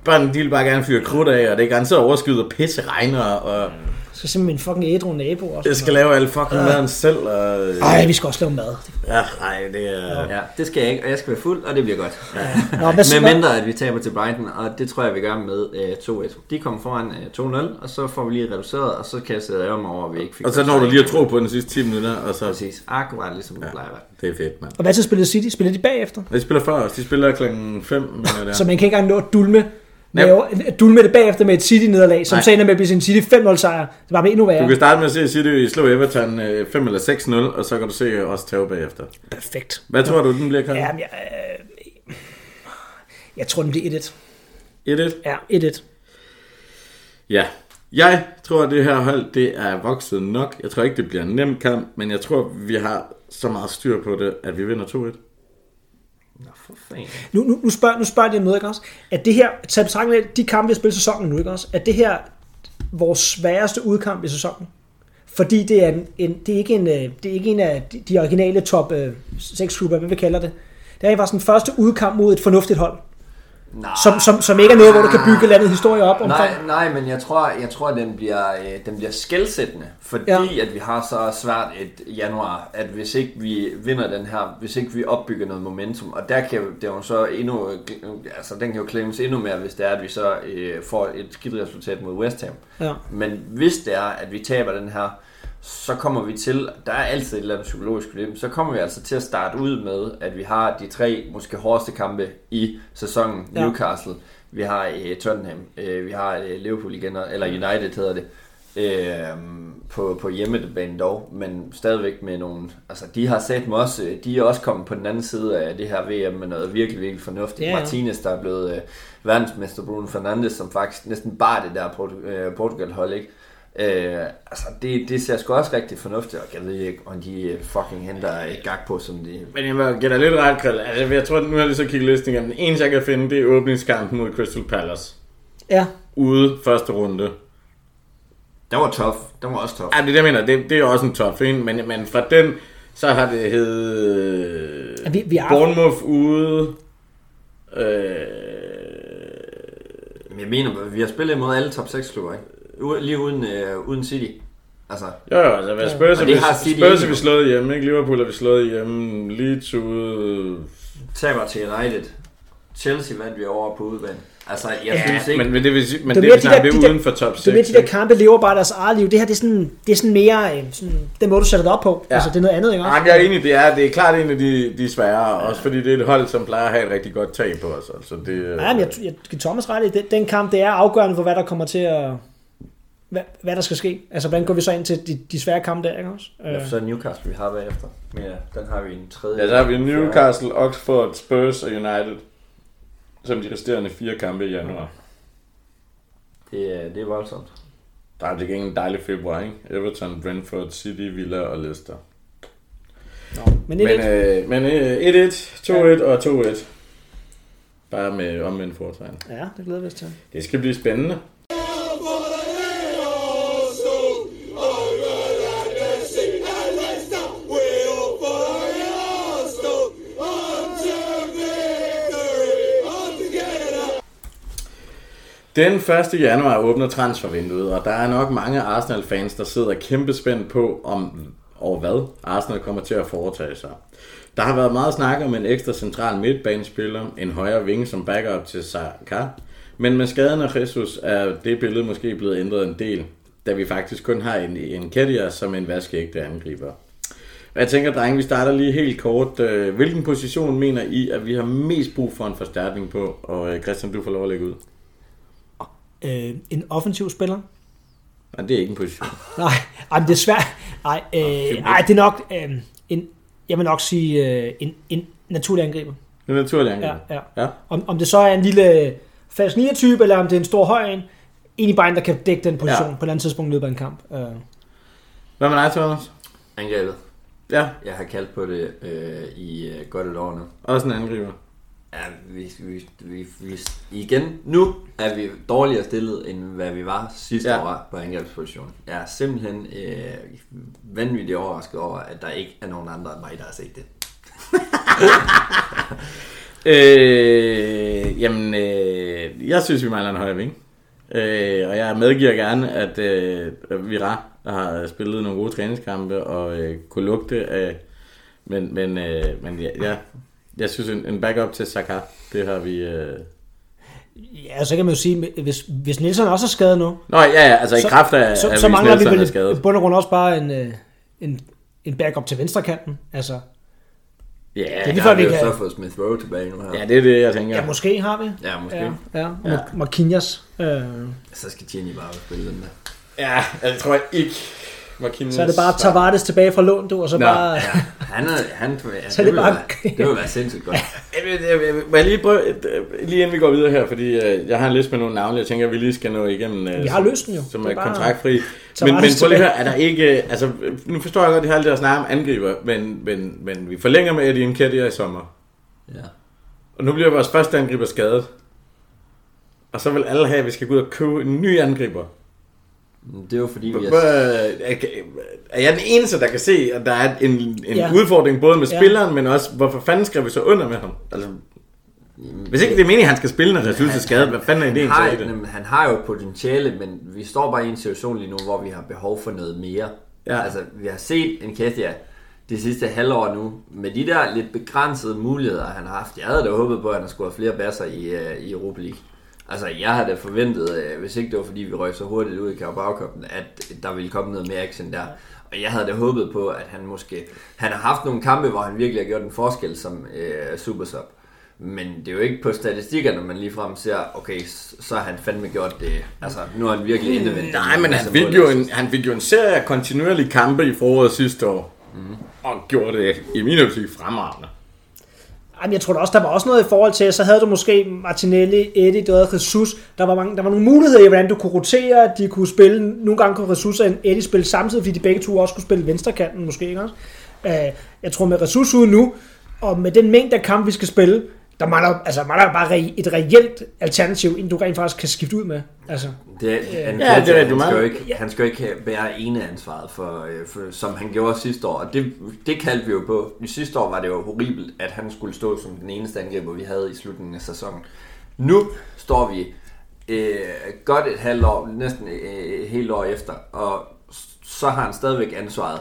børnene de vil bare gerne fyre krudt af, og det er garanteret overskyet og pisse regner, og Jeg skal simpelthen min fucking ædru nabo også. jeg skal lave alle fucking maden selv, og... Ej, vi skal også lave mad. Ja, nej, det er... Ja, det skal jeg ikke, og jeg skal være fuld, og det bliver godt. Nå, hvad, Med mindre, at vi taber til Brighton, og det tror jeg, vi gør med øh, 2-1. De kommer foran øh, 2-0, og så får vi lige reduceret, og så kan jeg sidde og mig over, at vi ikke fik... Og så når du lige at tro på den sidste 10 minutter, og så... Præcis. Akkurat ligesom det plejer at. Det er fedt, mand. og hvad tid spillede City? Spillede de bagefter? De spiller før os. De spiller klokken 5, mener jeg, Så man kan ikke engang nå at dulme, Med, dulme det bagefter med et City-nederlag, som ender med at blive sin City 5-0 sejr. Det var endnu Du værre. kan starte med at se City slå Everton øh, 5 eller 6-0, og så kan du se os tage bagefter. Perfekt. Hvad tror du, den bliver, Karl? Ja, men jeg, øh, jeg tror, den bliver 1-1. 1-1? Ja, 1-1. Ja. Jeg tror, at det her hold, det er vokset nok. Jeg tror ikke, det bliver en nem kamp, men jeg tror, vi har så meget styr på det, at vi vinder 2-1. Nu, nu, nu, spørger, nu spørger jeg noget, ikke også? At det her, tag betragtning af de kampe, vi har spillet i sæsonen nu, ikke også? At det her vores sværeste udkamp i sæsonen? Fordi det er, en, en, det er, ikke, en, øh, det er ikke en af de, originale top øh, 6 klubber, hvad vi kalder det. Det er bare sådan første udkamp mod et fornuftigt hold. Nej. Som, som, som ikke er noget, hvor du kan bygge landet historie op omkring. Nej, nej, men jeg tror, jeg tror, den bliver, øh, den bliver skældsættende, fordi Ja. ja. at vi har så svært et januar, at hvis ikke vi vinder den her, hvis ikke vi opbygger noget momentum, og der kan det jo så endnu, øh, altså den kan jo klemmes endnu mere, hvis det er, at vi så øh, får et skidt resultat mod West Ham. Ja. Men hvis det er, at vi taber den her, så kommer vi til, der er altid et eller andet psykologisk problem, så kommer vi altså til at starte ud med, at vi har de tre måske hårdeste kampe i sæsonen. Ja. Newcastle, vi har øh, Tottenham, øh, vi har øh, Liverpool igen, eller United hedder det, øh, på, på hjemmebanen dog, men stadigvæk med nogle, altså de har sat mig også, øh, de er også kommet på den anden side af det her VM med noget virkelig, virkelig fornuftigt. Ja, Ja, ja. ja. Martinez, der er blevet øh, verdensmester Bruno Fernandes, som faktisk næsten bare det der Portu- øh, Portugal-hold, ikke? Øh, altså, det, det ser sgu også rigtig fornuftigt, og jeg ved ikke, om de øh, fucking henter et gag på, som de... Men jeg må give dig lidt ret, Krille. Altså, jeg tror, nu har jeg lige så kigget listen igennem. Den eneste, jeg kan finde, det er åbningskampen mod Crystal Palace. Ja, Ude første runde. Den var tough. Den var også tough. Ja, det er det, jeg mener. Det, det er også en top en, men, men fra den, så har det hed Ja, vi- vi har- Bournemouth ude. Øh, Men jeg mener, vi har spillet imod alle top 6 klubber, ikke? Lige uden, øh, uden City. Altså, jo, jo, altså, hvad Spurs, det vi, har City Spurs ikke. vi slået hjemme, ikke? Liverpool er vi slået hjemme, Leeds ude. taber til United. Chelsea vandt vi over på udebane. Altså, jeg Ja, synes ikke... men, men det vil sige, men Det det, er det, det, de det, det er uden for top 6. det er mere, de der kampe lever bare deres eget liv. Det her, det er sådan, det er sådan mere, øh, sådan, den måde du sætter det op på. Ja. Altså, det er noget andet, ikke? Jamen, jeg er enig, det er, det er klart en af de, de svære, også fordi det er et hold, som plejer at have et rigtig godt tag på os. Altså, det, øh, Ja, men jeg, jeg giver Thomas ret i, den, den kamp, det er afgørende for, hvad der kommer til at... Hvad, hvad der skal ske. Altså, hvordan går vi så ind til de, de svære kampe der, ikke også? Øh, Ja, så er Newcastle, vi har bagefter. Men ja, den har vi i en tredje. Ja, så har vi Newcastle, Oxford, Spurs og United, som de resterende fire kampe i januar. Det, er, det er voldsomt. Der er det en dejlig februar, ikke? Everton, Brentford, City, Villa og Leicester. men Men, det, øh, men øh, 1-1, 2-1 og 2-1. Bare med omvendt foretegn. ja, det glæder vi os til. Det skal blive spændende. Den 1. januar åbner transfervinduet, og der er nok mange Arsenal-fans, der sidder kæmpe spændt på, om og hvad Arsenal kommer til at foretage sig. Der har været meget snak om en ekstra central midtbanespiller, en højre vinge som backup til Saka, men med skaden af Jesus er det billede måske blevet ændret en del, da vi faktisk kun har en, en Kedia som en vaskeægte angriber. Hvad Jeg tænker, drenge, vi starter lige helt kort. Øh, hvilken position mener I, at vi har mest brug for en forstærkning på? Og øh, Christian, du får lov at lægge ud. Øh, en offensiv spiller? Nej, det er ikke en position. Nej, ej, men det er svært. Nej, øh, ej, det er nok øh, en, jeg vil nok sige øh, en, en naturlig angriber. Det er naturligt Ja, angreb. ja. ja. Om, om det så er en lille falsk type eller om det er en stor høj en. Egentlig bare en, der kan dække den position Ja. ja. på et eller andet tidspunkt i løbet af en kamp. Øh, Hvad med dig, Thomas? Angrebet. Ja, Jeg har kaldt på det øh, i øh, godt et år nu. også en angriber. Ja, vi, vi, vi, vi, igen, nu er vi dårligere stillet, end hvad vi var sidste Ja. år på angrebspositionen. Jeg er simpelthen øh, vanvittigt overrasket over, at der ikke er nogen andre end mig, der har set det. Øh, jamen, øh, jeg synes, vi mangler en højre ving. Øh, og jeg medgiver gerne, at øh, Vira har spillet nogle gode træningskampe og øh, kunne lugte af... Men, men, øh, men ja, ja, jeg synes, en, en backup til Saka, det har vi... Øh... ja, så kan man jo sige, hvis, hvis Nielsen også er skadet nu, Nå ja, ja, altså i kraft af, så, at så Ries mangler vi Nelson er vel i skadet. bund og grund også bare en, øh, en, en backup til venstrekanten. Altså, Ja, det er ja, lige før, vi vi kan... så fået Smith Rowe tilbage nu her. ja, det er det, jeg tænker. Ja, måske har vi. Ja, måske. Ja, Ja. ja. Marquinhos. Øh, Så skal Jenny bare spille den der. Ja, jeg tror jeg ikke. Marquinhos. så er det bare Tavares tilbage fra lån, du, og så Nå. bare... Ja, han er, han, ja, Så er det, det vil bare- være, det vil være sindssygt godt. Jeg vil, jeg, vil, må jeg lige prøve, lige inden vi går videre her, fordi øh, jeg har en liste med nogle navne, jeg tænker, at vi lige skal nå igennem. Øh, Vi har løst den jo. Som Det er er bare- kontraktfri. Men, men det prøv lige høre, er der ikke, øh, altså nu forstår jeg godt, at de har alt det at snakke om angriber, men, men, men vi forlænger med Eddie Nketiah i sommer. Ja. Og nu bliver vores første angriber skadet. Og så vil alle have, at vi skal gå ud og købe en ny angriber. Det er jo fordi, vi er... Er jeg den eneste, der kan se, at der er en, en Ja. udfordring både med Ja. spilleren, men også, hvorfor fanden skal vi så under med ham? Altså, hvis ikke det er meningen, at han skal spille, når Jesus er skadet, hvad fanden er ideen i det? jamen, han har jo potentiale, men vi står bare i en situation lige nu, hvor vi har behov for noget mere. Ja. Altså, vi har set en Ketia de sidste halvår nu, med de der lidt begrænsede muligheder, han har haft. Jeg havde da håbet på, at han har scoret flere basser i, uh, i Europa League. Altså, jeg havde da forventet, uh, hvis ikke det var fordi, vi røg så hurtigt ud i Carabao at der ville komme noget mere action der. Og jeg havde da håbet på, at han måske... Han har haft nogle kampe, hvor han virkelig har gjort en forskel som uh, supersub. Men det er jo ikke på statistikkerne, man ligefrem ser, okay, så har han fandme gjort det. Altså, nu har han virkelig indevendt. Nej, men han fik, jo en, han fik jo en serie af kontinuerlige kampe i foråret sidste år. Mm. Og gjorde det i min optik fremragende. Jamen, jeg tror da også, der var også noget i forhold til, så havde du måske Martinelli, Eddie, du havde Jesus. Der var, mange, der var nogle muligheder i, hvordan du kunne rotere. De kunne spille, nogle gange kunne Jesus og Eddie spille samtidig, fordi de begge to også kunne spille venstrekanten måske, ikke også? Øh, jeg tror med Jesus ude nu, og med den mængde af kamp, vi skal spille, der mangler, altså, mangler bare re- et reelt alternativ, en du rent faktisk kan skifte ud med. Altså, Det, han, Ja, ja, det er han, skal jo ikke, han skal jo ikke bære ene ansvaret, for, øh, for, som han gjorde sidste år. Og det, det kaldte vi jo på. I sidste år var det jo horribelt, at han skulle stå som den eneste angriber, vi havde i slutningen af sæsonen. Nu står vi øh, godt et halvt år, næsten øh, et helt år efter, og så har han stadigvæk ansvaret.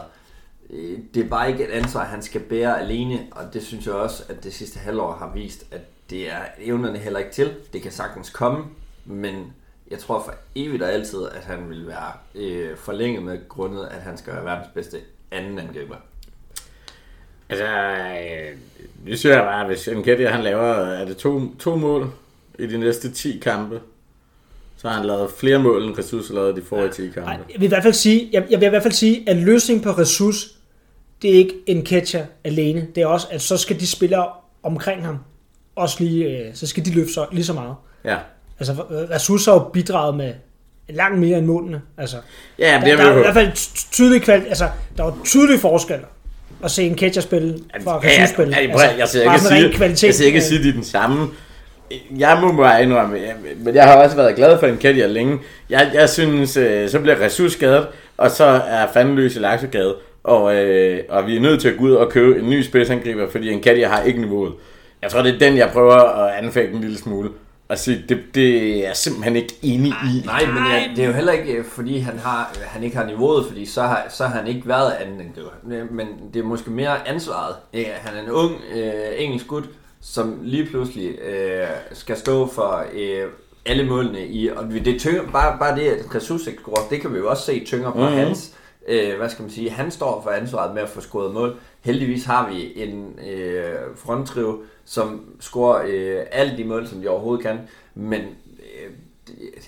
Øh, Det er bare ikke et ansvar, han skal bære alene, og det synes jeg også, at det sidste halvår har vist, at det er evnerne heller ikke til. Det kan sagtens komme, men jeg tror for evigt og altid, at han vil være øh, forlænget med grundet, at han skal være verdens bedste anden angriber. Altså, øh, det synes jeg bare, hvis Nketiah han laver, er det to, to mål i de næste 10 kampe, så har han lavet flere mål, end har lavet de forrige 10 kampe. Ej, jeg vil i hvert fald sige, jeg, jeg vil i hvert fald sige, at løsningen på ressource, det er ikke en catcher alene. Det er også, at så skal de spillere omkring ham også lige, øh, så skal de løfte så, lige så meget. Ja. Altså, ressourcer har jo bidraget med langt mere end målene. Altså, Ja, der, det er der, er i hvert fald ty- tydelig kvalitet, altså, der er jo tydelige forskelle at se en catcher spille fra Ja, ressource spille. ja, ja, prøv, jeg siger ikke, sige, kvalitet. jeg siger ikke at sige, at de er den samme. Jeg må bare indrømme, men jeg har også været glad for Nketiah længe. Jeg, jeg synes, øh, så bliver Ressus skadet, og så er fandløs i Laksegade. Og, øh, og vi er nødt til at gå ud og købe en ny spidsangriber, fordi Nketiah har ikke niveauet. Jeg tror, det er den, jeg prøver at anfægte en lille smule. Og sige, det, det er jeg simpelthen ikke enig i. Nej, men jeg, det er jo heller ikke, øh, fordi han, har, han ikke har niveauet, fordi så har, så har han ikke været anden angriber. Men det er måske mere ansvaret. Øh, Han er en ung øh, engelsk gut, som lige pludselig øh, skal stå for øh, alle målene i, og det tynger, bare, bare det, at Jesus ikke scorer, det kan vi jo også se tynger på mm-hmm. hans, øh, hvad skal man sige, han står for ansvaret med at få scoret mål. Heldigvis har vi en øh, fronttrio, som scorer øh, alle de mål, som de overhovedet kan, men øh,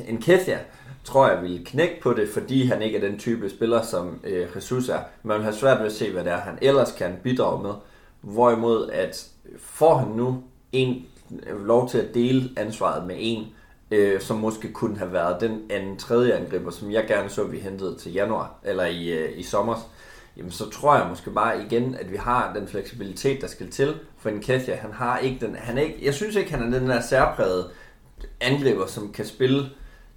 en Kethia tror jeg vil knække på det, fordi han ikke er den type spiller, som øh, Jesus er. Man vil have svært ved at se, hvad det er, han ellers kan bidrage med. Hvorimod at får han nu en lov til at dele ansvaret med en, øh, som måske kunne have været den anden tredje angriber, som jeg gerne så, vi hentede til januar, eller i, øh, i sommer, jamen så tror jeg måske bare igen, at vi har den fleksibilitet, der skal til. For en Kethia, han har ikke den, han er ikke, jeg synes ikke, han er den der særprægede angriber, som kan spille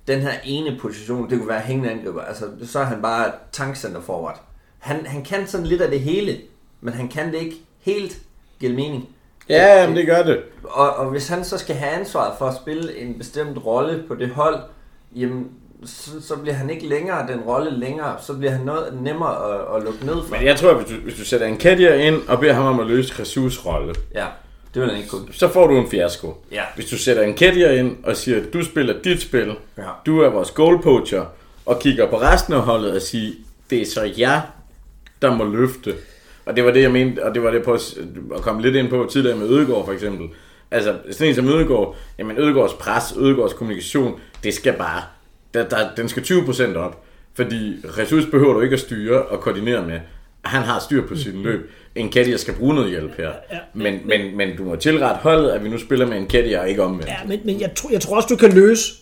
den her ene position, det kunne være hængende angriber, altså så er han bare tankcenter forward. Han, han kan sådan lidt af det hele, men han kan det ikke helt, giver mening. Ja, jamen, det gør det. Og, og hvis han så skal have ansvaret for at spille en bestemt rolle på det hold, jamen, så, så bliver han ikke længere den rolle længere, så bliver han noget nemmere at, at lukke ned for. Men jeg tror, hvis du, hvis du sætter Nketiah ind og beder ham om at løse Jesus rolle, Ja, det vil han ikke kunne. så får du en fiasko. Ja. Hvis du sætter en Nketiah ind og siger, at du spiller dit spil, Ja. du er vores goalpoacher, og kigger på resten af holdet og siger, det er så jer, der må løfte. Og det var det, jeg mente, og det var det på at komme lidt ind på tidligere med Ødegård for eksempel. Altså, sådan en som Ødegård, jamen Ødegårds pres, Ødegårds kommunikation, det skal bare, der, der, den skal 20% op. Fordi ressource behøver du ikke at styre og koordinere med. Han har styr på sin løb. En Kadia skal bruge noget hjælp her. Men, men, men du må tilrette holdet, at vi nu spiller med en Kadia og ikke omvendt. Ja, men, men jeg, tror, jeg tror også, du kan løse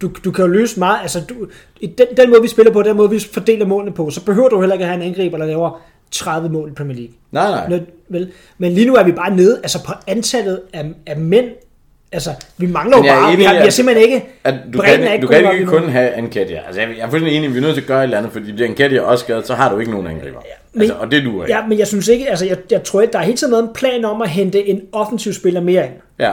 du, du kan jo løse meget, altså du, i den, den måde vi spiller på, den måde vi fordeler målene på, så behøver du heller ikke at have en angriber, der laver 30 mål i Premier League. Nej, nej. Nød, vel? Men lige nu er vi bare nede, altså på antallet af, af mænd, altså vi mangler jo bare, vi enig har, i, vi har simpelthen ikke, At du er kan, ikke du kan ikke kun have en Kadia. Altså, jeg, jeg er fuldstændig enig, vi er nødt til at gøre et eller andet, fordi bliver en Kadia også skadet, så har du ikke nogen angriber. men- altså, og det duer ikke. ja, men jeg synes ikke, altså jeg, jeg tror ikke, der er hele tiden været en plan om at hente en offensiv spiller mere ind. Ja.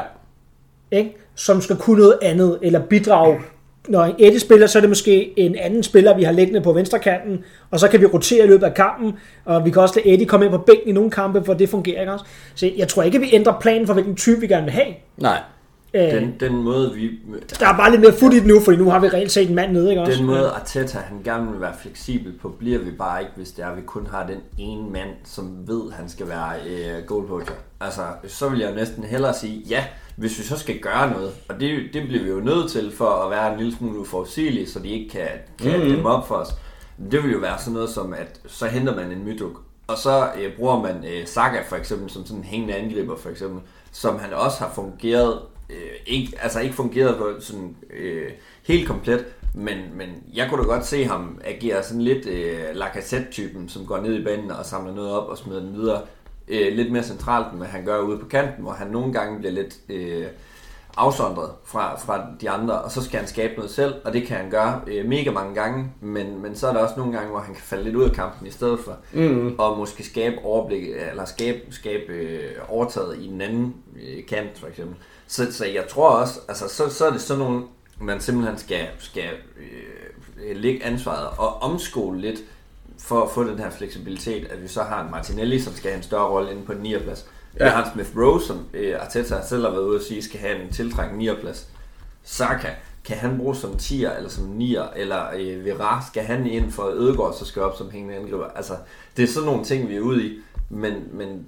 ikke? som skal kunne noget andet, eller bidrage. Når Eddie spiller, så er det måske en anden spiller, vi har liggende på venstrekanten, og så kan vi rotere i løbet af kampen, og vi kan også lade Eddie komme ind på bænken i nogle kampe, for det fungerer ikke også. Så jeg tror ikke, vi ændrer planen for, hvilken type vi gerne vil have. Nej. Øh, Den, den måde, vi... der er bare lidt mere fod i det nu, fordi nu har vi reelt set en mand nede, ikke også? Den måde Arteta han gerne vil være fleksibel på, bliver vi bare ikke, hvis det er, at vi kun har den ene mand, som ved, han skal være øh, goalpoacher. Altså, så vil jeg næsten hellere sige, ja, hvis vi så skal gøre noget, og det, det bliver vi jo nødt til for at være en lille smule uforudsigelige, så de ikke kan, kan mm. dem op for os. Det vil jo være sådan noget som, at så henter man en Myduk, og så øh, bruger man øh, Saka for eksempel som sådan en hængende angriber for eksempel. som han også har fungeret, øh, ikke, altså ikke fungeret på sådan øh, helt komplet, men, men jeg kunne da godt se ham agere sådan lidt øh, Lacazette-typen, som går ned i banen og samler noget op og smider den videre. Øh, lidt mere centralt, end hvad han gør ude på kanten, hvor han nogle gange bliver lidt øh, afsondret fra, fra de andre, og så skal han skabe noget selv, og det kan han gøre øh, mega mange gange, men, men så er der også nogle gange, hvor han kan falde lidt ud af kampen i stedet for, mm. og måske skabe overblik, eller skabe, skabe øh, overtaget i den anden øh, kant, for eksempel. Så, så jeg tror også, altså så, så er det sådan nogle, man simpelthen skal, skal øh, lægge ansvaret og omskole lidt, for at få den her fleksibilitet, at vi så har en Martinelli, som skal have en større rolle inde på den 9. plads. Ja. Vi har en Smith Rowe, som øh, Arteta selv har været ude at sige, skal have en tiltrækkende 9. plads. Saka, kan han bruges som 10'er eller som 9'er, eller øh, Vera, skal han ind for Ødegård, så skal op som hængende angriber. Altså, det er sådan nogle ting, vi er ude i, men, men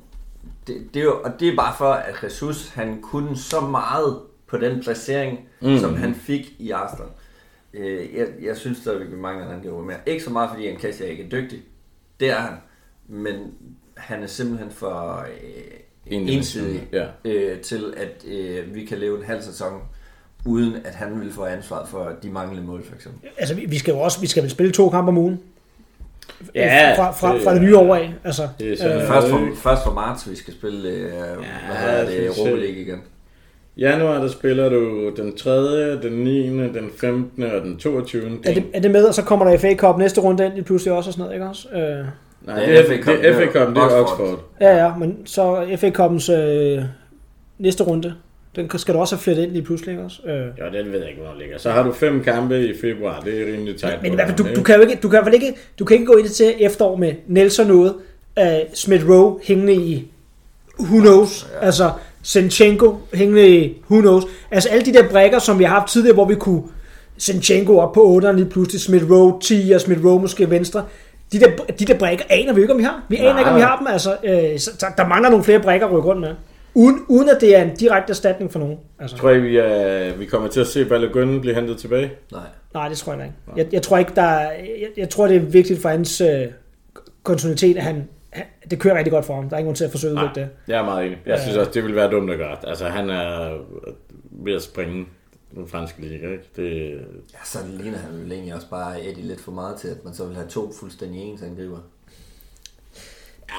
det, det er jo, og det er bare for, at Jesus, han kunne så meget på den placering, mm. som han fik i Arsenal. Øh, jeg, jeg synes stadigvæk, vi mangler, han gjorde mere. Ikke så meget, fordi en Kassia ikke er dygtig. Det er han. Men han er simpelthen for øh, ensidig ja. øh, til, at øh, vi kan leve en halv sæson uden at han vil få ansvaret for de manglende mål, for eksempel. Altså, vi skal jo også vi skal vel spille to kampe om ugen. Ja, fra, fra, det- fra det nye år af. Altså, Det er øh, øh, Først for, først for marts, vi skal spille øh, ja, hvad hedder det, Europa øh, League igen. Januar, der spiller du den 3., den 9., den 15. og den 22. er, det, er det med, og så kommer der FA Cup næste runde ind lige pludselig også og sådan noget, ikke også? Øh, Nej, Det det er FA det Cup, er FA det er Cup, det er Oxford. Oxford. ja, ja, men så FA Cup'ens øh, næste runde, den skal du også have flettet ind lige pludselig, ikke også? Øh, Ja, den ved jeg ikke, hvor den ligger. Så har du fem kampe i februar, det er rimelig tight. Men i på hvert fald, du, du kan jo ikke, du kan vel ikke, du kan ikke gå ind til efterår med Nelson noget, uh, Smith Rowe hængende i who knows, ja. altså Sinchenko hængende i who knows, altså alle de der brækker, som vi har haft tidligere, hvor vi kunne Sinchenko op på 8'eren lige pludselig, Smith Rowe 10 og Smith Rowe måske venstre, de der, de der brækker aner vi ikke, om vi har. Vi aner Nej. ikke, om vi har dem, altså, øh, så, der, mangler nogle flere brækker at rykke rundt med. Uden, uden at det er en direkte erstatning for nogen. Altså. Tror I, vi, er, vi kommer til at se Balogun blive hentet tilbage? Nej. Nej, det tror jeg ikke. Jeg, jeg tror ikke, der er, jeg, jeg tror, det er vigtigt for hans øh, kontinuitet, at han, det kører rigtig godt for ham. Der er ingen grund til at forsøge at udvikle det. Jeg er meget enig. Jeg synes også, det vil være dumt at gøre. Altså, han er ved at springe den franske liga, ikke? Det, Ja, så ligner han vel egentlig også bare Eddie lidt for meget til, at man så vil have to fuldstændig ens angriber.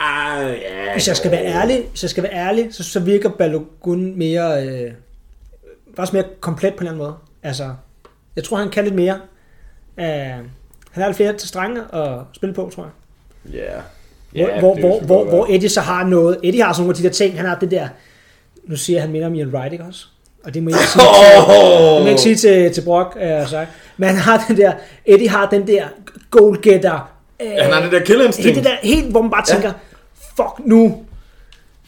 ah, ja, Hvis jeg skal være ærlig, hvis jeg skal være ærlig så, så virker Balogun mere, øh, faktisk mere komplet på en eller anden måde. Altså, jeg tror, han kan lidt mere. Øh, han har lidt flere til strenge at spille på, tror jeg. Ja. Hvor, Ja, hvor, det hvor, hvor, hvor. Eddie så har noget. Eddie har sådan nogle af de der ting. Han har det der... Nu siger han minder om Ian Wright, ikke også? Og det må jeg ikke sige til, det må jeg ikke sige til, til Brock, øh, sagt. Men han har den der... Eddie har den der goalgetter... Øh, Han har det der killerinstinkt. Helt det der, helt, hvor man bare tænker, fuck nu,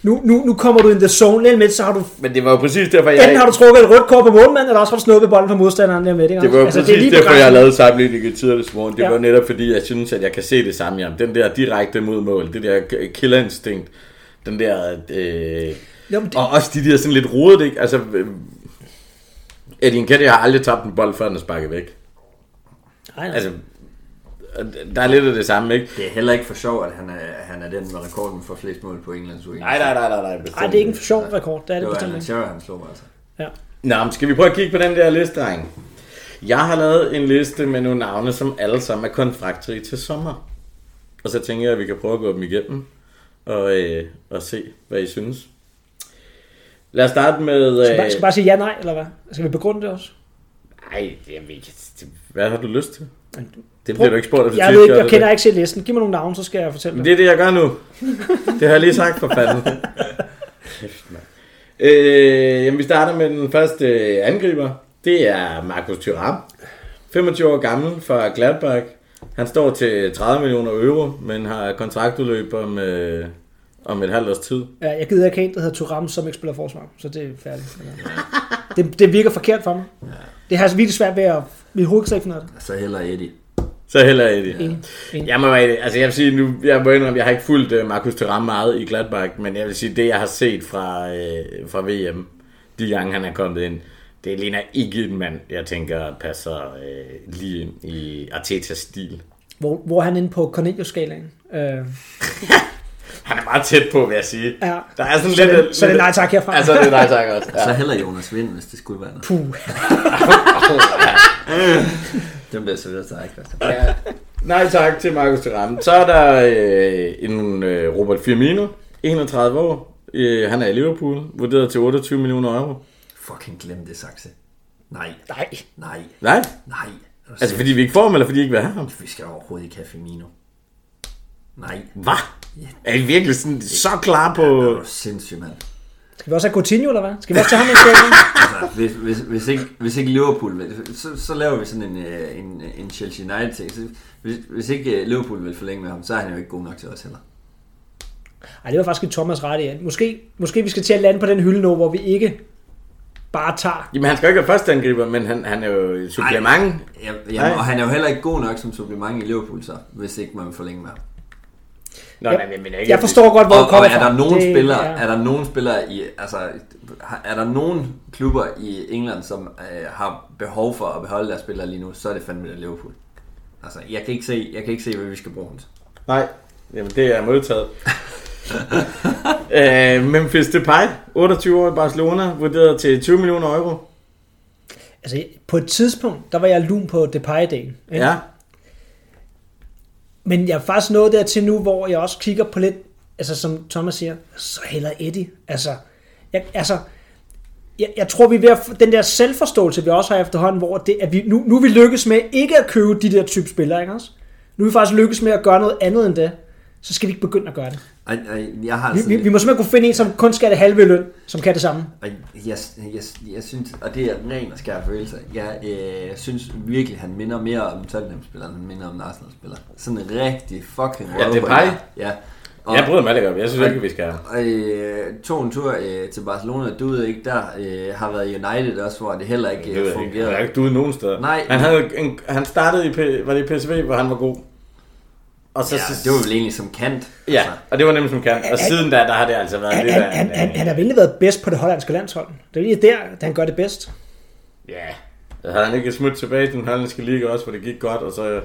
nu, nu, nu kommer du in the zone, lidt med, så har du, Men det var jo præcis derfor, enten jeg... har du trukket et rødt kort på målmanden, eller også har du snuppet bolden fra modstanderen der med, ikke? Det var jo altså, præcis lige derfor, på jeg lavede sammenligning i tidligere morgen. Det Ja. var netop fordi, jeg synes, at jeg kan se det samme i ham. Den der direkte mod mål, det der killerinstinkt, den der... Øh, Jo, men det, og også de der sådan lidt rodet, ikke? Altså, øh, Eddie Nketiah har aldrig tabt en bold, før den er sparket væk. nej, nej. Altså, der er lidt af det samme, ikke? Det er heller ikke for sjov, at han er, han er den med rekorden for flest mål på Englands U21. Nej, nej, nej, nej, nej. Ej, det er ikke en for sjov rekord, det er det, Det bestemt ikke. Shearer, han slog altså. Ja. Nå, men skal vi prøve at kigge på den der liste, dreng? Jeg har lavet en liste med nogle navne, som alle sammen er kontraktfri til sommer. Og så tænker jeg, at vi kan prøve at gå dem igennem og, øh, og se, hvad I synes. Lad os starte med... Skal, bare, Øh, skal bare sige ja, nej, eller hvad? Skal vi begrunde det også? ej, jeg ved ikke, det- hvad har du lyst til? Det bliver du ikke spurgt efter Jeg ved ikke, jeg kender det? ikke selv listen. Giv mig nogle navne, så skal jeg fortælle Men det. det er det, jeg gør nu. Det har jeg lige sagt for fanden. Øh, jamen, vi starter med den første øh, angriber. Det er Markus Thuram. 25 år gammel fra Gladbach. Han står til 30 millioner euro, men har kontraktudløb om, øh, om et halvt års tid. Ja, jeg gider ikke have en, der hedder Turam, som ikke spiller forsvar, så det er færdigt. Det, det virker forkert for mig. Det har altså virkelig svært ved at... Mit hoved kan ikke det. Så heller Eddie. Så heller Eddie. Enig. Enig. Jeg må, altså jeg vil sige, nu, jeg må indrømme, jeg har ikke fulgt uh, Markus Thuram meget i Gladbach, men jeg vil sige, det jeg har set fra, uh, fra VM, de gange han er kommet ind, det ligner ikke en mand, jeg tænker passer uh, lige ind i Artetas stil. Hvor, hvor er han inde på Cornelius-skalaen? Øh, Han er ret tæt på, vil jeg sige. Ja. Der er sådan Så lidt... det- så det er nej tak herfra. Altså, det er nej tak også. Så Ja. heller Jonas Vind, hvis det skulle være noget. Puh. Den bliver serveret til dig, Christian. Ja. Nej tak til Markus Thuram. Så er der øh, en øh, Robert Firmino, 31 år. Øh, han er i Liverpool, vurderet til 28 millioner euro. Fucking glem det, Saxe. Nej, Nej. nej, Nej, nej. Altså fordi vi ikke får ham, eller fordi I ikke vil have ham? Vi skal overhovedet ikke have Firmino. Nej. Hvad? Er I virkelig sådan, så klar på... Det er du sindssyg, mand. Skal vi også have Coutinho, eller hvad? Skal vi også tage ham en stjerne? Altså, hvis, hvis, hvis, ikke, hvis ikke Liverpool vil, så, så laver vi sådan en, øh, en, en Chelsea United ting. Så Hvis, hvis ikke øh, Liverpool vil forlænge med ham, så er han jo ikke god nok til os heller. Ej, det var faktisk et Thomas ret i. Måske, måske vi skal til at lande på den hylde nu, hvor vi ikke bare tager... Jamen, han skal jo ikke være første angriber, men han, han er jo supplement. Ja, Nej. jamen, og han er jo heller ikke god nok som supplement i Liverpool, så, hvis ikke man vil forlænge med ham. Nå, Jeg- nej, men, men Jeg forstår godt, hvor Og, du kommer og er fra. der nogen Det- spillere, ja. er der nogen spillere i, altså, er der nogen klubber i England, som øh, har behov for at beholde deres spillere lige nu, så er det fandme det Liverpool. Altså, jeg kan ikke se, jeg kan ikke se, hvad vi skal bruge ham til. Nej, jamen det er modtaget. øh, Memphis Depay, 28 år i Barcelona, vurderet til 20 millioner euro. Altså, på et tidspunkt, der var jeg lun på Depay-dagen. Ja, men jeg er faktisk nået dertil nu, hvor jeg også kigger på lidt, altså som Thomas siger, så heller Eddie. Altså, jeg, altså, jeg, jeg tror, vi er ved at den der selvforståelse, vi også har efterhånden, hvor det, at vi, nu, nu er vi lykkes med ikke at købe de der type spillere, ikke også? Nu er vi faktisk lykkes med at gøre noget andet end det. Så skal vi ikke begynde at gøre det. Ej, ej, jeg har Vi, sådan, vi, vi må simpelthen kunne finde en, som kun skal have det halve løn, som kan det samme. Og jeg, jeg, jeg synes, og det er ren og skær følelse, jeg øh, synes virkelig, han minder mere om Tottenham-spiller, end han minder om en Arsenal-spiller. Sådan en rigtig fucking Ja, røvhul. Depay? Ja. og, jeg bryder mig ikke om. Jeg synes ikke, vi skal. Og øh, tog en tur øh, til Barcelona, du ved ikke, der øh, har været i United også, hvor det heller ikke Det ved øh, jeg ikke. Han fungerede. er ikke duet nogen steder. Nej. Han, havde en, han startede i, P, var det i PSV, hvor han var god. Og så, Ja, det var vel egentlig som kant. Ja, og det var nemt som kan. Og Han- siden da, der har det altså været Han, lidt han, af han, han, han har virkelig været bedst på det hollandske landshold. Det er lige der, han gør det bedst. Ja. Havde han ikke smut tilbage til den hollandske liga også, hvor det gik godt, og så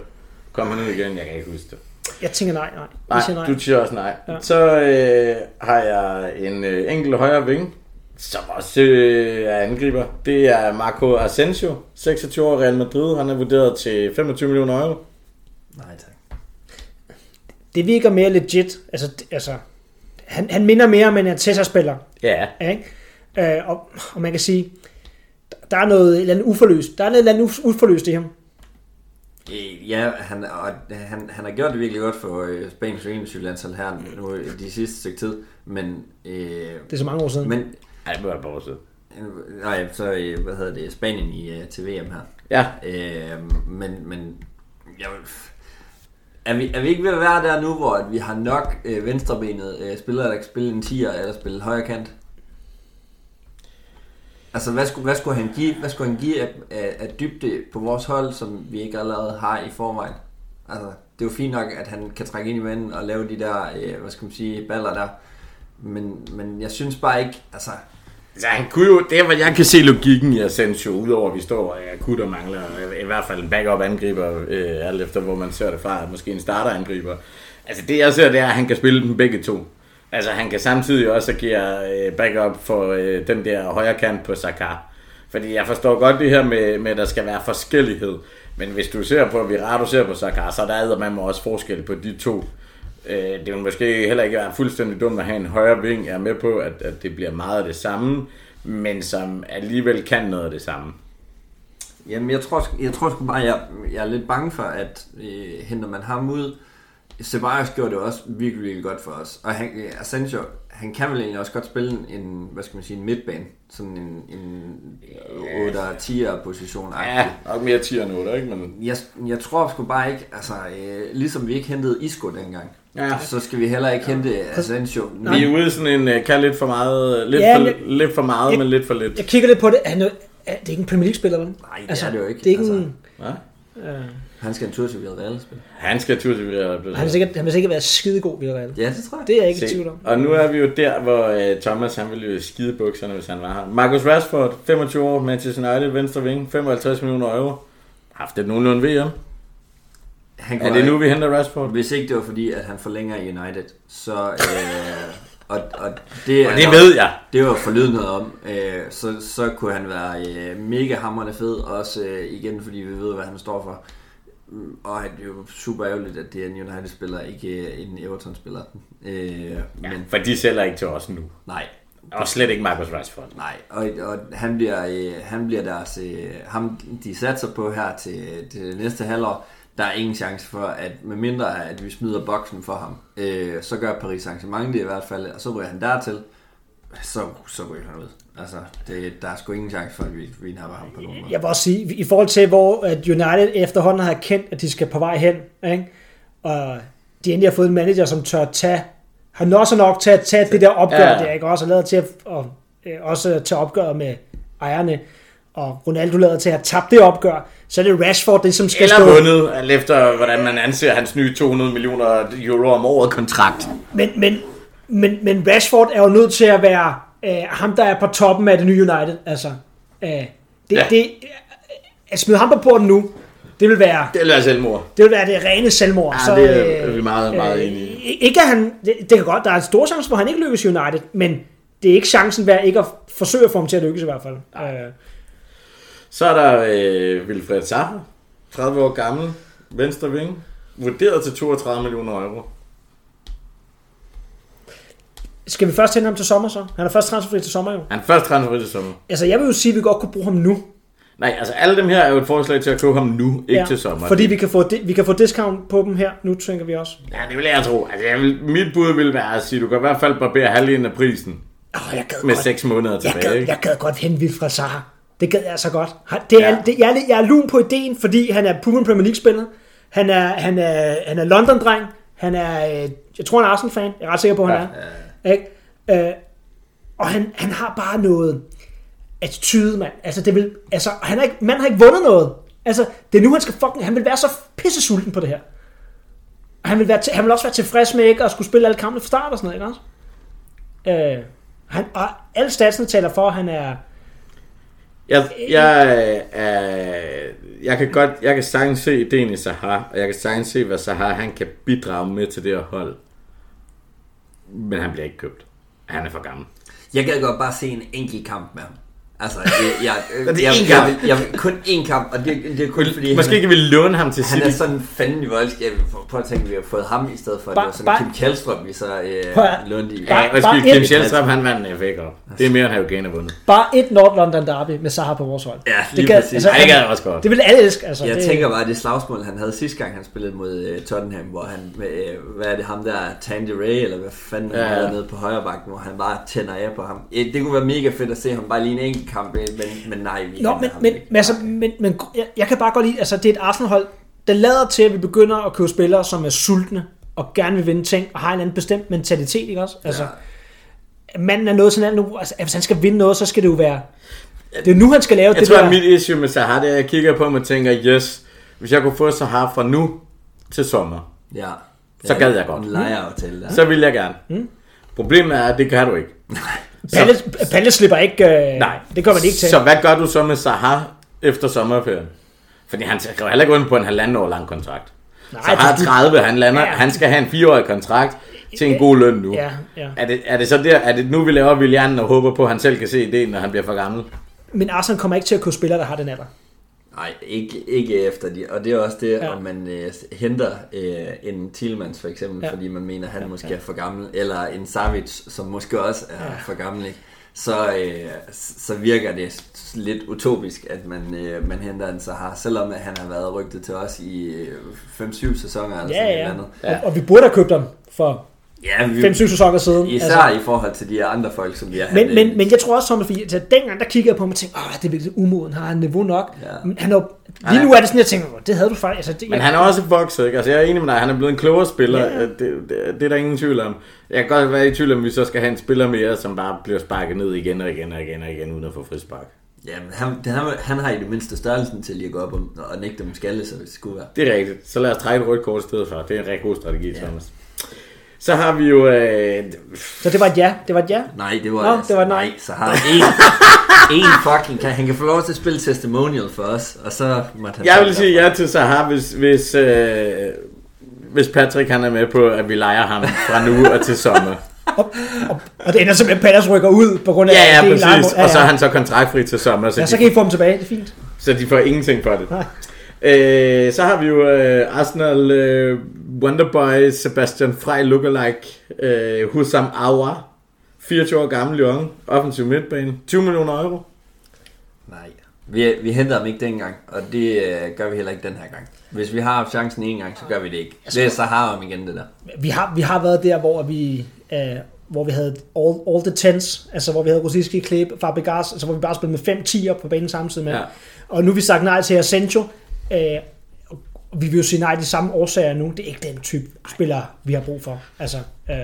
kom han ud igen. Jeg kan ikke huske det. Jeg tænker nej, nej. Jeg Nej, nej. du siger også nej. Ja. Ja. Så øh, har jeg en øh, enkelt højre ving, som også øh, er angriber. Det er Marco Asensio, 26 år Real Madrid. Han er vurderet til 25 millioner euro. Nej, tak. Det virker mere legit. Altså, altså han, han minder mere om en Arteta-spiller. Ja. Ikke? Øh, og, og man kan sige, der er noget et eller andet uforløst. Der er noget et eller andet uforløst i ham. Øh, Ja, han, og han, han har gjort det virkelig godt for øh, Spaniens U21-landshold her nu i de sidste stykke tid, men... Øh, Det er så mange år siden. men Ej, det må jeg bare sige. øh, nej, så øh, hvad hedder det, Spanien i øh, til VM her. Ja. Øh, men, men jeg, er, vi, er vi ikke ved at være der nu, hvor at vi har nok øh, venstrebenet øh, spillere, der kan spille en 10'er eller spille højre kant? Altså, hvad skulle, hvad skulle han give, hvad skulle han give af, af, af dybde på vores hold, som vi ikke allerede har i forvejen? Altså, det er jo fint nok, at han kan trække ind i vanden og lave de der, øh, hvad skal man sige, baller der. Men, men jeg synes bare ikke, altså, Altså, han kunne jo, det er, jeg kan se logikken i Asensio, udover at vi står og akut og mangler i hvert fald en backup angriber, øh, alt efter hvor man ser det fra, måske en starter angriber. Altså det jeg ser, det er, at han kan spille dem begge to. Altså han kan samtidig også agere øh, backup for øh, den der højre kant på Saka. Fordi jeg forstår godt det her med, med at der skal være forskellighed. Men hvis du ser på Virato ser på Saka, så der er man også forskel på de to. Øh, det vil måske heller ikke være fuldstændig dumt at have en højre ving. Jeg er med på, at, at det bliver meget af det samme, men som alligevel kan noget af det samme. Jamen, jeg tror, jeg tror sgu bare, jeg, jeg er lidt bange for, at øh, henter man ham ud, Ceballos gjorde det også virkelig, virkelig godt for os. Og han, Asensio, han kan vel egentlig også godt spille en, hvad skal man sige, en midtbane. Sådan en, en 8-10'er position. Ja, nok mere 10 end 8, ikke? Men Jeg, jeg tror sgu bare ikke, altså øh, ligesom vi ikke hentede Isco dengang, Ja. så skal vi heller ikke hente Asensio. nu. vi er ude sådan en, uh, kan lidt for meget, lidt, Ja, for, men- lidt for meget, Jeg- men lidt for lidt. Jeg kigger lidt på det. Han det er ikke en Premier League-spiller, vel? Nej, det er det jo ikke. Det er ikke Altså. en, Ja? øh, Han skal en tur til Villarreal spille. Han skal tur til Villarreal. han, vil sikkert, han vil sikkert være skidegod, Villarreal. Ja, det tror jeg. Det er jeg ikke i tvivl om. Og nu er vi jo der, hvor uh, Thomas han ville jo skide bukserne, hvis han var her. Marcus Rashford, 25 år, Manchester United, venstre ving, 55 millioner euro. Haft et nogenlunde VM. Han Er det nu, vi henter Rashford? Hvis ikke det var fordi, at han forlænger i United, så, øh, Og, og det, Og er det ved jeg. Det var forlydet noget om. Øh, så, så kunne han være øh, mega hammerende fed, også øh, igen, fordi vi ved, hvad han står for. Og det er jo super ærgerligt, at det er en United-spiller, ikke øh, en Everton-spiller. Øh, Ja, men for de sælger ikke til os nu. nej, Og slet ikke Marcus Rashford. nej. Og, og han, bliver, øh, han bliver deres... Øh, ham, de satser på her til, til det næste halvår. Der er ingen chance for, at med mindre at vi smider boksen for ham, øh, så gør Paris Saint-Germain det i hvert fald, og så ryger han dertil, så, så ryger han ud. Altså, det, der er sgu ingen chance for, at vi, vi napper ham på nogen måde. Jeg vil også sige, i forhold til, hvor at United efterhånden har kendt, at de skal på vej hen, ikke? og de endelig har fået en manager, som tør tage, har også nok til at tage det der opgør, Ja. der, ikke? og også har lavet til at og, øh, også tage opgør med ejerne, og Ronaldo lader til at have tabt det opgør, så er det Rashford, det som skal Eller stå. vundet, alt efter hvordan man anser hans nye 200 millioner euro om året kontrakt. Men, men, men, men Rashford er jo nødt til at være øh, ham, der er på toppen af det nye United. Altså, øh, det, Ja. det, at smide ham på porten nu, det vil være Det vil være selvmord. det vil være det rene selvmord. Ja, så, det er øh, vi meget, meget øh, enige i. Ikke at han, det, det kan godt, der er en stor chance at han ikke lykkes i United, men det er ikke chancen værd ikke at forsøge at få ham til at lykkes i hvert fald. Øh, Så er der øh, Wilfred Zaha, 30 år gammel, venstre ving, vurderet til 32 millioner euro. Skal vi først hente ham til sommer så? Han er først transferfri til sommer jo. Han er først transfer til sommer. Altså jeg vil jo sige, at vi godt kunne bruge ham nu. Nej, altså alle dem her er jo et forslag til at købe ham nu, ikke til sommer. Fordi vi kan, få, vi kan få discount på dem her, nu tænker vi også. Ja, det vil jeg tro. Altså, jeg vil, mit bud vil være at sige, du kan i hvert fald barbere halvdelen af prisen Oh, jeg gad med godt. 6 måneder Jeg tilbage. gad, ikke? jeg gad godt hente Vilfred Zaha. Det gad jeg så godt. Det er, Ja. det, jeg, er, jeg er lun på ideen, fordi han er proven Premier League-spiller. Han er, han er, han er London-dreng. Han er, øh, jeg tror, han er Arsenal-fan. Jeg er ret sikker på, at han er. Ikke? Øh, og han, han har bare noget attitude, mand. Altså, det vil, altså, han har ikke, man har ikke vundet noget. Altså, det er nu, han skal fucking... Han vil være så pisse sulten på det her. Og han vil, være til, han vil også være tilfreds med ikke at skulle spille alle kampene fra start og sådan noget, ikke også? Øh, han, og alle statsene taler for, at han er... Jeg, jeg, øh, jeg kan godt, jeg kan sagtens se ideen i Sahar, og jeg kan sagtens se, hvad Sahar han kan bidrage med til det her hold. Men han bliver ikke købt. Han er for gammel. Jeg gad godt bare se en enkelt kamp med ham. Altså, jeg, jeg, jeg, Det er jeg, jeg, jeg, jeg, vil kun én kamp, og det, det er kun fordi, Måske han, kan vi låne ham til han City. er sådan fanden i voldsk. Jeg vil prøve at tænke, at vi har fået ham i stedet for, at det Bare- var sådan bare- Kim Kjellstrøm, vi så øh, lånte i. bare- Ja, hvad bare skal Kim et- Sjælstrup, han vandt en FA Cup. Det er mere, end Harry Kane har vundet. Bare et North London derby med Zaha på vores hold. Ja, det lige gad, præcis. altså, Ej, det gad også godt. Det vil alle elske. Altså, Jeg det, tænker bare, at det slagsmål, han havde sidste gang, han spillede mod uh, Tottenham, hvor han, med, uh, hvad er det, ham der, Tandy Ray, eller hvad fanden han Ja, ja. havde nede på højre bakken, hvor han bare tænder af på ham. Eh, Det kunne være mega fedt at se ham bare lige en enkelt kamp, eh, men, men nej, vi Nå, men, ham men, ikke. men, altså, men, men jeg, jeg kan bare godt lide, altså det er et Arsenal-hold, der lader til, at vi begynder at købe spillere, som er sultne og gerne vil vinde ting, og har en eller anden bestemt mentalitet, ikke også? Altså, ja. manden er noget sådan nu, altså, hvis han skal vinde noget, så skal det jo være, det er nu, han skal lave Jeg det tror, der. at mit issue med Sahar, det er, at jeg kigger på ham og tænker, yes, hvis jeg kunne få Sahar fra nu til sommer, Ja. Så gad jeg godt. En lejeaftale der. så vil jeg gerne. Mm. Problemet er, at det kan du ikke. Palle, Palle slipper ikke, øh, Nej. det kommer man ikke til. Så hvad gør du så med Sahar efter sommerferien? Fordi han skal heller ikke under på en halvanden år lang kontrakt. Nej, så har det- 30, han lander, Ja. han skal have en fireårig kontrakt til en god løn nu. Ja, ja. Er, det, er det så der, er det nu vi laver Willian og håber på, at han selv kan se ideen, når han bliver for gammel? Men Arsenal kommer ikke til at kunne spillere, der har den alder. Nej, ikke, ikke efter de. Og det er også det, Ja. ja. om man øh, henter øh, en Tillmans for eksempel, Ja. ja. fordi man mener, han ja, måske er for gammel, eller en Savic, som måske også er Ja. ja. for gammel, ikke? Så, øh, så virker det lidt utopisk, at man, øh, man henter en Sahar, selvom at han har været rygtet til os i øh, 5-7 sæsoner eller Ja, sådan ja. et andet. Og, og vi burde have købt dem for Ja, vi, 5-7 sæsoner siden. især altså, i forhold til de andre folk, som vi har Men, men, ind. men jeg tror også, Thomas, fordi altså, dengang der kiggede jeg på ham og tænkte, åh, det er virkelig umoden, har han niveau nok? Ja. Men han er, lige nu er det sådan, jeg tænker, "Åh, det havde du faktisk. Altså, det, Men han er også vokset, ikke? Altså, jeg er enig med dig, han er blevet en klogere spiller. Ja, Ja, ja. ja. Det, det, det, er der ingen tvivl om. Jeg kan godt være i tvivl om, vi så skal have en spiller mere, som bare bliver sparket ned igen og igen og igen og igen, uden at få frispark. Jamen, han, det, han, han har i det mindste størrelsen til lige at gå op og, og nægte dem skalle, så hvis det skulle være. Det er rigtigt. Så lad os trække et rødt kort i stedet for. Det er en rigtig god strategi, ja. Thomas. Så har vi jo... Øh, Så det var et ja, det var et ja. Nej, det var, Nå, det var et nej. Så har han en, en fucking... Kan, han kan få lov til at spille testimonial for os, og så måtte han... jeg vil sige ja til Sahar, hvis, hvis, øh, hvis Patrick han er med på, at vi leger ham fra nu og til sommer. og, og, og det ender simpelthen, at Palace rykker ud på grund af Ja, ja, det lejemål. præcis. Og så er han så kontraktfri til sommer, så, Ja, de, så kan I få dem tilbage, det er fint. så de får ingenting for det. Nej. Øh, så har vi jo øh, Arsenal øh, Wonderboy Sebastian Frey lookalike øh, Hussam Awa 24 år gammel Lyon offensiv midtbane 20 millioner euro Nej. Vi, vi henter ham ikke dengang, og det øh, gør vi heller ikke den her gang. Hvis vi har haft chancen en gang, så gør vi det ikke. Det er så har ham igen, det der. Vi har, vi har været der, hvor vi, øh, hvor vi havde all, all the tens, altså hvor vi havde Rosiski, Kleb, Fabregas, altså hvor vi bare spillede med fem tiger på banen samtidig med. Ja. Og nu har vi sagt nej til Asensio. Øh, og vi vil jo sige nej de samme årsager nu. Det er ikke den type spiller, vi har brug for. Altså, øh,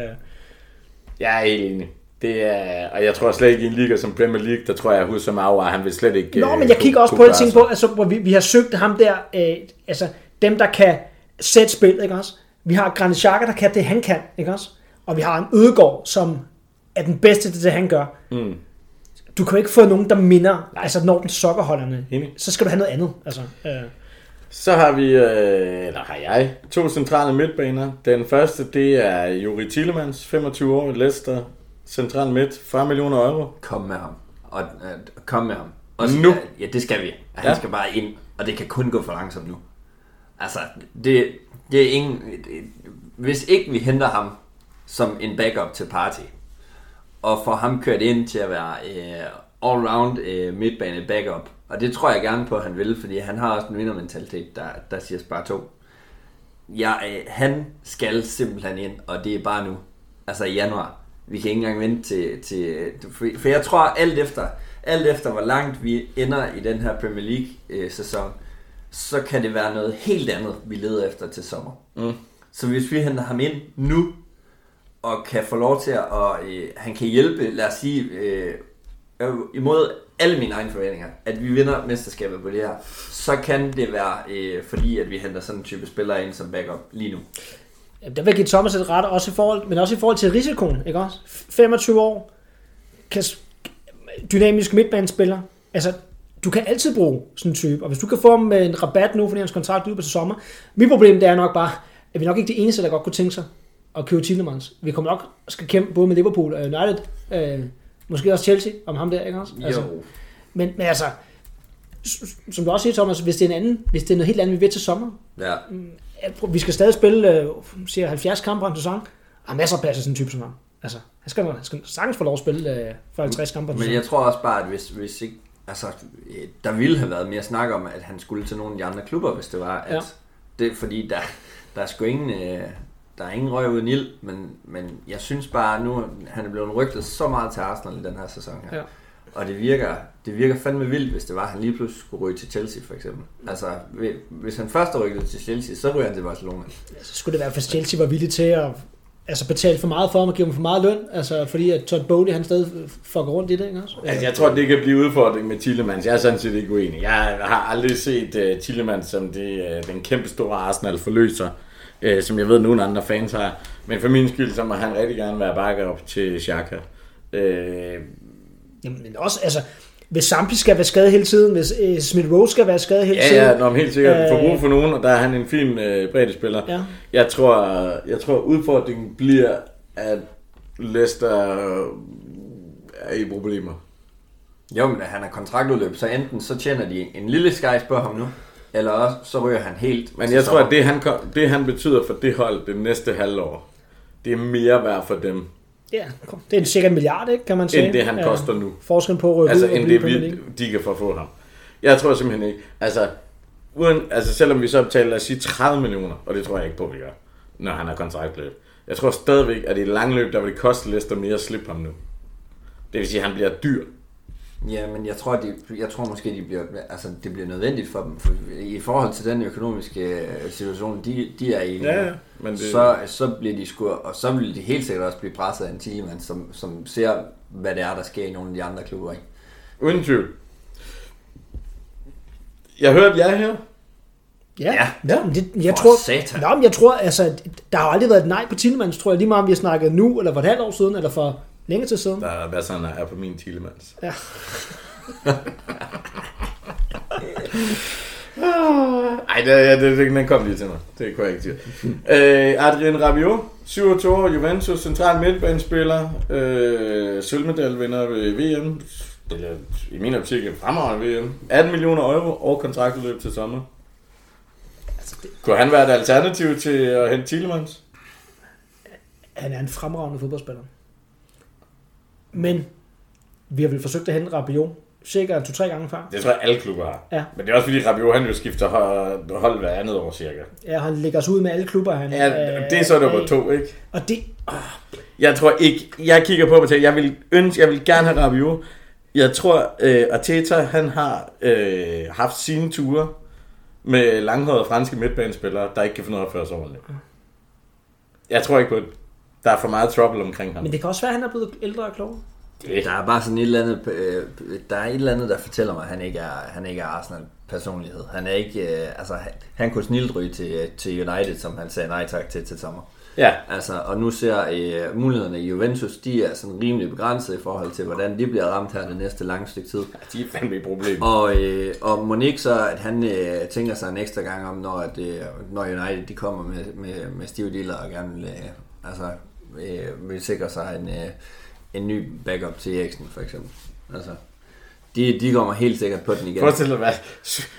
Jeg er helt enig det er, og jeg tror slet ikke i en liga som Premier League, der tror jeg, at Hussam Awa, han vil slet ikke... Nå, øh, men jeg kigger også på det ting på, altså, hvor vi, vi har søgt ham der, øh, altså dem, der kan sætte spil, ikke også? Vi har Granit Xhaka, der kan det, han kan, ikke også? Og vi har en Ødegård, som er den bedste til det, han gør. Mm. Du kan jo ikke få nogen, der minder, Nej. altså når den sokkerholderne. Enig. Så skal du have noget andet. Altså, øh. Så har vi, øh, eller har jeg, to centrale midtbaner. Den første, det er Juri Tillemans, 25 år, Leicester, central midt, 40 millioner euro. Kom med ham. Og øh, kom med ham. Og så, Nu. Ja, det skal vi. Han ja. skal bare ind, og det kan kun gå for langsomt nu. Altså, det, det er ingen... Det, hvis ikke vi henter ham som en backup til Party, og får ham kørt ind til at være øh, all-round øh, midtbane backup, og det tror jeg gerne på, at han vil, fordi han har også en vindermentalitet, der, der siger bare to. Ja, øh, han skal simpelthen ind, og det er bare nu. Altså i januar. Vi kan ikke engang vente til... til for, for jeg tror, alt efter, alt efter hvor langt vi ender i den her Premier League-sæson, så kan det være noget helt andet, vi leder efter til sommer. Mm. Så hvis vi henter ham ind nu, og kan få lov til at... Og, øh, han kan hjælpe, lad os sige, øh, øh, imod alle mine egne forventninger, at vi vinder mesterskabet på det her, så kan det være, øh, fordi at vi henter sådan en type spiller ind som backup lige nu. Der vil give Thomas et ret, også i forhold, men også i forhold til risikoen. Ikke også? 25 år, kan, dynamisk midtbanespiller. Altså, du kan altid bruge sådan en type, og hvis du kan få ham med en rabat nu, fordi hans kontrakt løber til sommer. Mit problem det er nok bare, at vi nok ikke er eneste, der godt kunne tænke sig at købe Tillemans. Vi kommer nok skal kæmpe både med Liverpool og United, øh, måske også Chelsea, om ham der, ikke også? Altså, men, men altså, som du også siger, Thomas, hvis det er, en anden, hvis det er noget helt andet, vi ved til sommer, Ja. vi skal stadig spille øh, siger 70 kampe en sæson. Der er masser af plads sådan en type som ham. Altså, han skal, han skal sagtens få lov at spille øh, for 50 kampe Men jeg tror også bare, at hvis, hvis ikke... Altså, der ville have været mere snak om, at han skulle til nogle af de andre klubber, hvis det var, at... Ja. Det, fordi der, der er sgu ingen... Øh, der er ingen røg uden ild, men, men jeg synes bare, nu han er blevet rygtet så meget til Arsenal i den her sæson her. Ja. Og det virker, det virker fandme vildt, hvis det var, at han lige pludselig skulle ryge til Chelsea, for eksempel. Altså, hvis han først er rykket til Chelsea, så ryger han til Barcelona. Så skulle det være, hvis Chelsea var villig til at altså, betale for meget for ham og give ham for meget løn. Altså, fordi at Todd Bowley, han stadig fucker rundt i det, ikke også? Altså, jeg tror, det kan blive udfordring med Tillemans. Jeg er sådan set ikke uenig. Jeg har aldrig set uh, Tillemans som det, uh, den kæmpe store Arsenal forløser, uh, som jeg ved, nogle andre fans har. Men for min skyld, så må han rigtig gerne være backup til Xhaka. Uh, Jamen, men også, altså, hvis Zampi skal være skadet hele tiden, hvis øh, Smith Rowe skal være skadet hele ja, tiden. ja, når helt sikkert får Øh, brug for nogen, og der er han en fin uh, breddespiller. Ja. Jeg tror, jeg tror udfordringen bliver, at Leicester er i problemer. Jo, men han er kontraktudløb, så enten så tjener de en lille skejs på ham nu, eller også så ryger han helt. Men jeg tror, at det han, kom- det, han betyder for det hold det næste halvår, det er mere værd for dem, Ja, det er en cirka en milliard, ikke, kan man sige. end det han koster nu. Forskellen på at rykke Altså, ud end det vi, de kan få ham. Jeg tror simpelthen ikke. Altså, uden, altså selvom vi så betaler, lad os sige 30 millioner, og det tror jeg ikke på, vi gør, når han har kontraktløb. Jeg tror stadigvæk, at i langløb, der vil det koste Leicester mere at slippe ham nu. Det vil sige, at han bliver dyr. Ja, men jeg tror, de, jeg tror måske, de bliver, altså, det bliver nødvendigt for dem. For, I forhold til den økonomiske øh, situation, de, de er i, Ja, ja, men det- så, så bliver de sgu, og så vil de helt sikkert også blive presset af en Thielemann, som, som ser, hvad det er, der sker i nogle af de andre klubber. Ikke? Uden tvivl. Jeg hørte jer her. Ja, Ja. ja. Men det, jeg For tror, satan. Nå, men jeg tror, altså, der har aldrig været et nej på Tillemans, tror jeg, lige meget om vi har snakket nu, eller for et halvt år siden, eller for længe tid siden. Der er hvad sådan er på min Tillemans. Ja. Ej, det, det, det, den kom lige til mig. Det kunne jeg ikke sige. øh, Adrien Rabiot, 27 år, Juventus, central midtbanespiller, øh, sølvmedaljevinder ved VM, eller i min optik en fremragende VM, 18 millioner euro og kontraktudløb til sommer. Altså, det, Kunne han være et alternativ til at hente Thielemans? han er en fremragende fodboldspiller. Men vi har vel forsøgt at hente Rabiot cirka to-tre gange før. Det tror jeg alle klubber har. Ja. Men det er også fordi Rabiot han jo skifter hold, hver andet år cirka. Ja, han lægger sig ud med alle klubber. Han, Ja, øh, det er så er nummer to, ikke? Og det, Jeg tror ikke, jeg kigger på mig jeg vil ønske, jeg vil gerne have Rabiot. Jeg tror, øh, Arteta, han har øh, haft sine ture med langhårede franske midtbanespillere, der ikke kan finde af at føre sig ordentligt. Jeg tror ikke på det. Der er for meget trouble omkring ham. men det kan også være, at han er blevet ældre og klogere. Det, Der er bare sådan et eller andet, øh, der er et eller andet, der fortæller mig, at han ikke er, han ikke er Arsenal personlighed. Han er ikke, øh, altså han, han kunne snilt ryge til, til United, som han sagde nej tak til til sommer. ja, Altså, og nu ser øh, mulighederne i Juventus, de er sådan rimelig begrænset i forhold til, hvordan de bliver ramt her det næste lange stykke tid. de er fandme et problem. Og, øh, og Monique så, at han øh, tænker sig en ekstra gang om, når, at, øh, når United de kommer med, med, med stive dealer og gerne vil, øh, altså, øh, vil sikre sig en, øh, en ny backup til Eriksen, for eksempel. Altså, de, de kommer helt sikkert på den igen. Forestil dig at være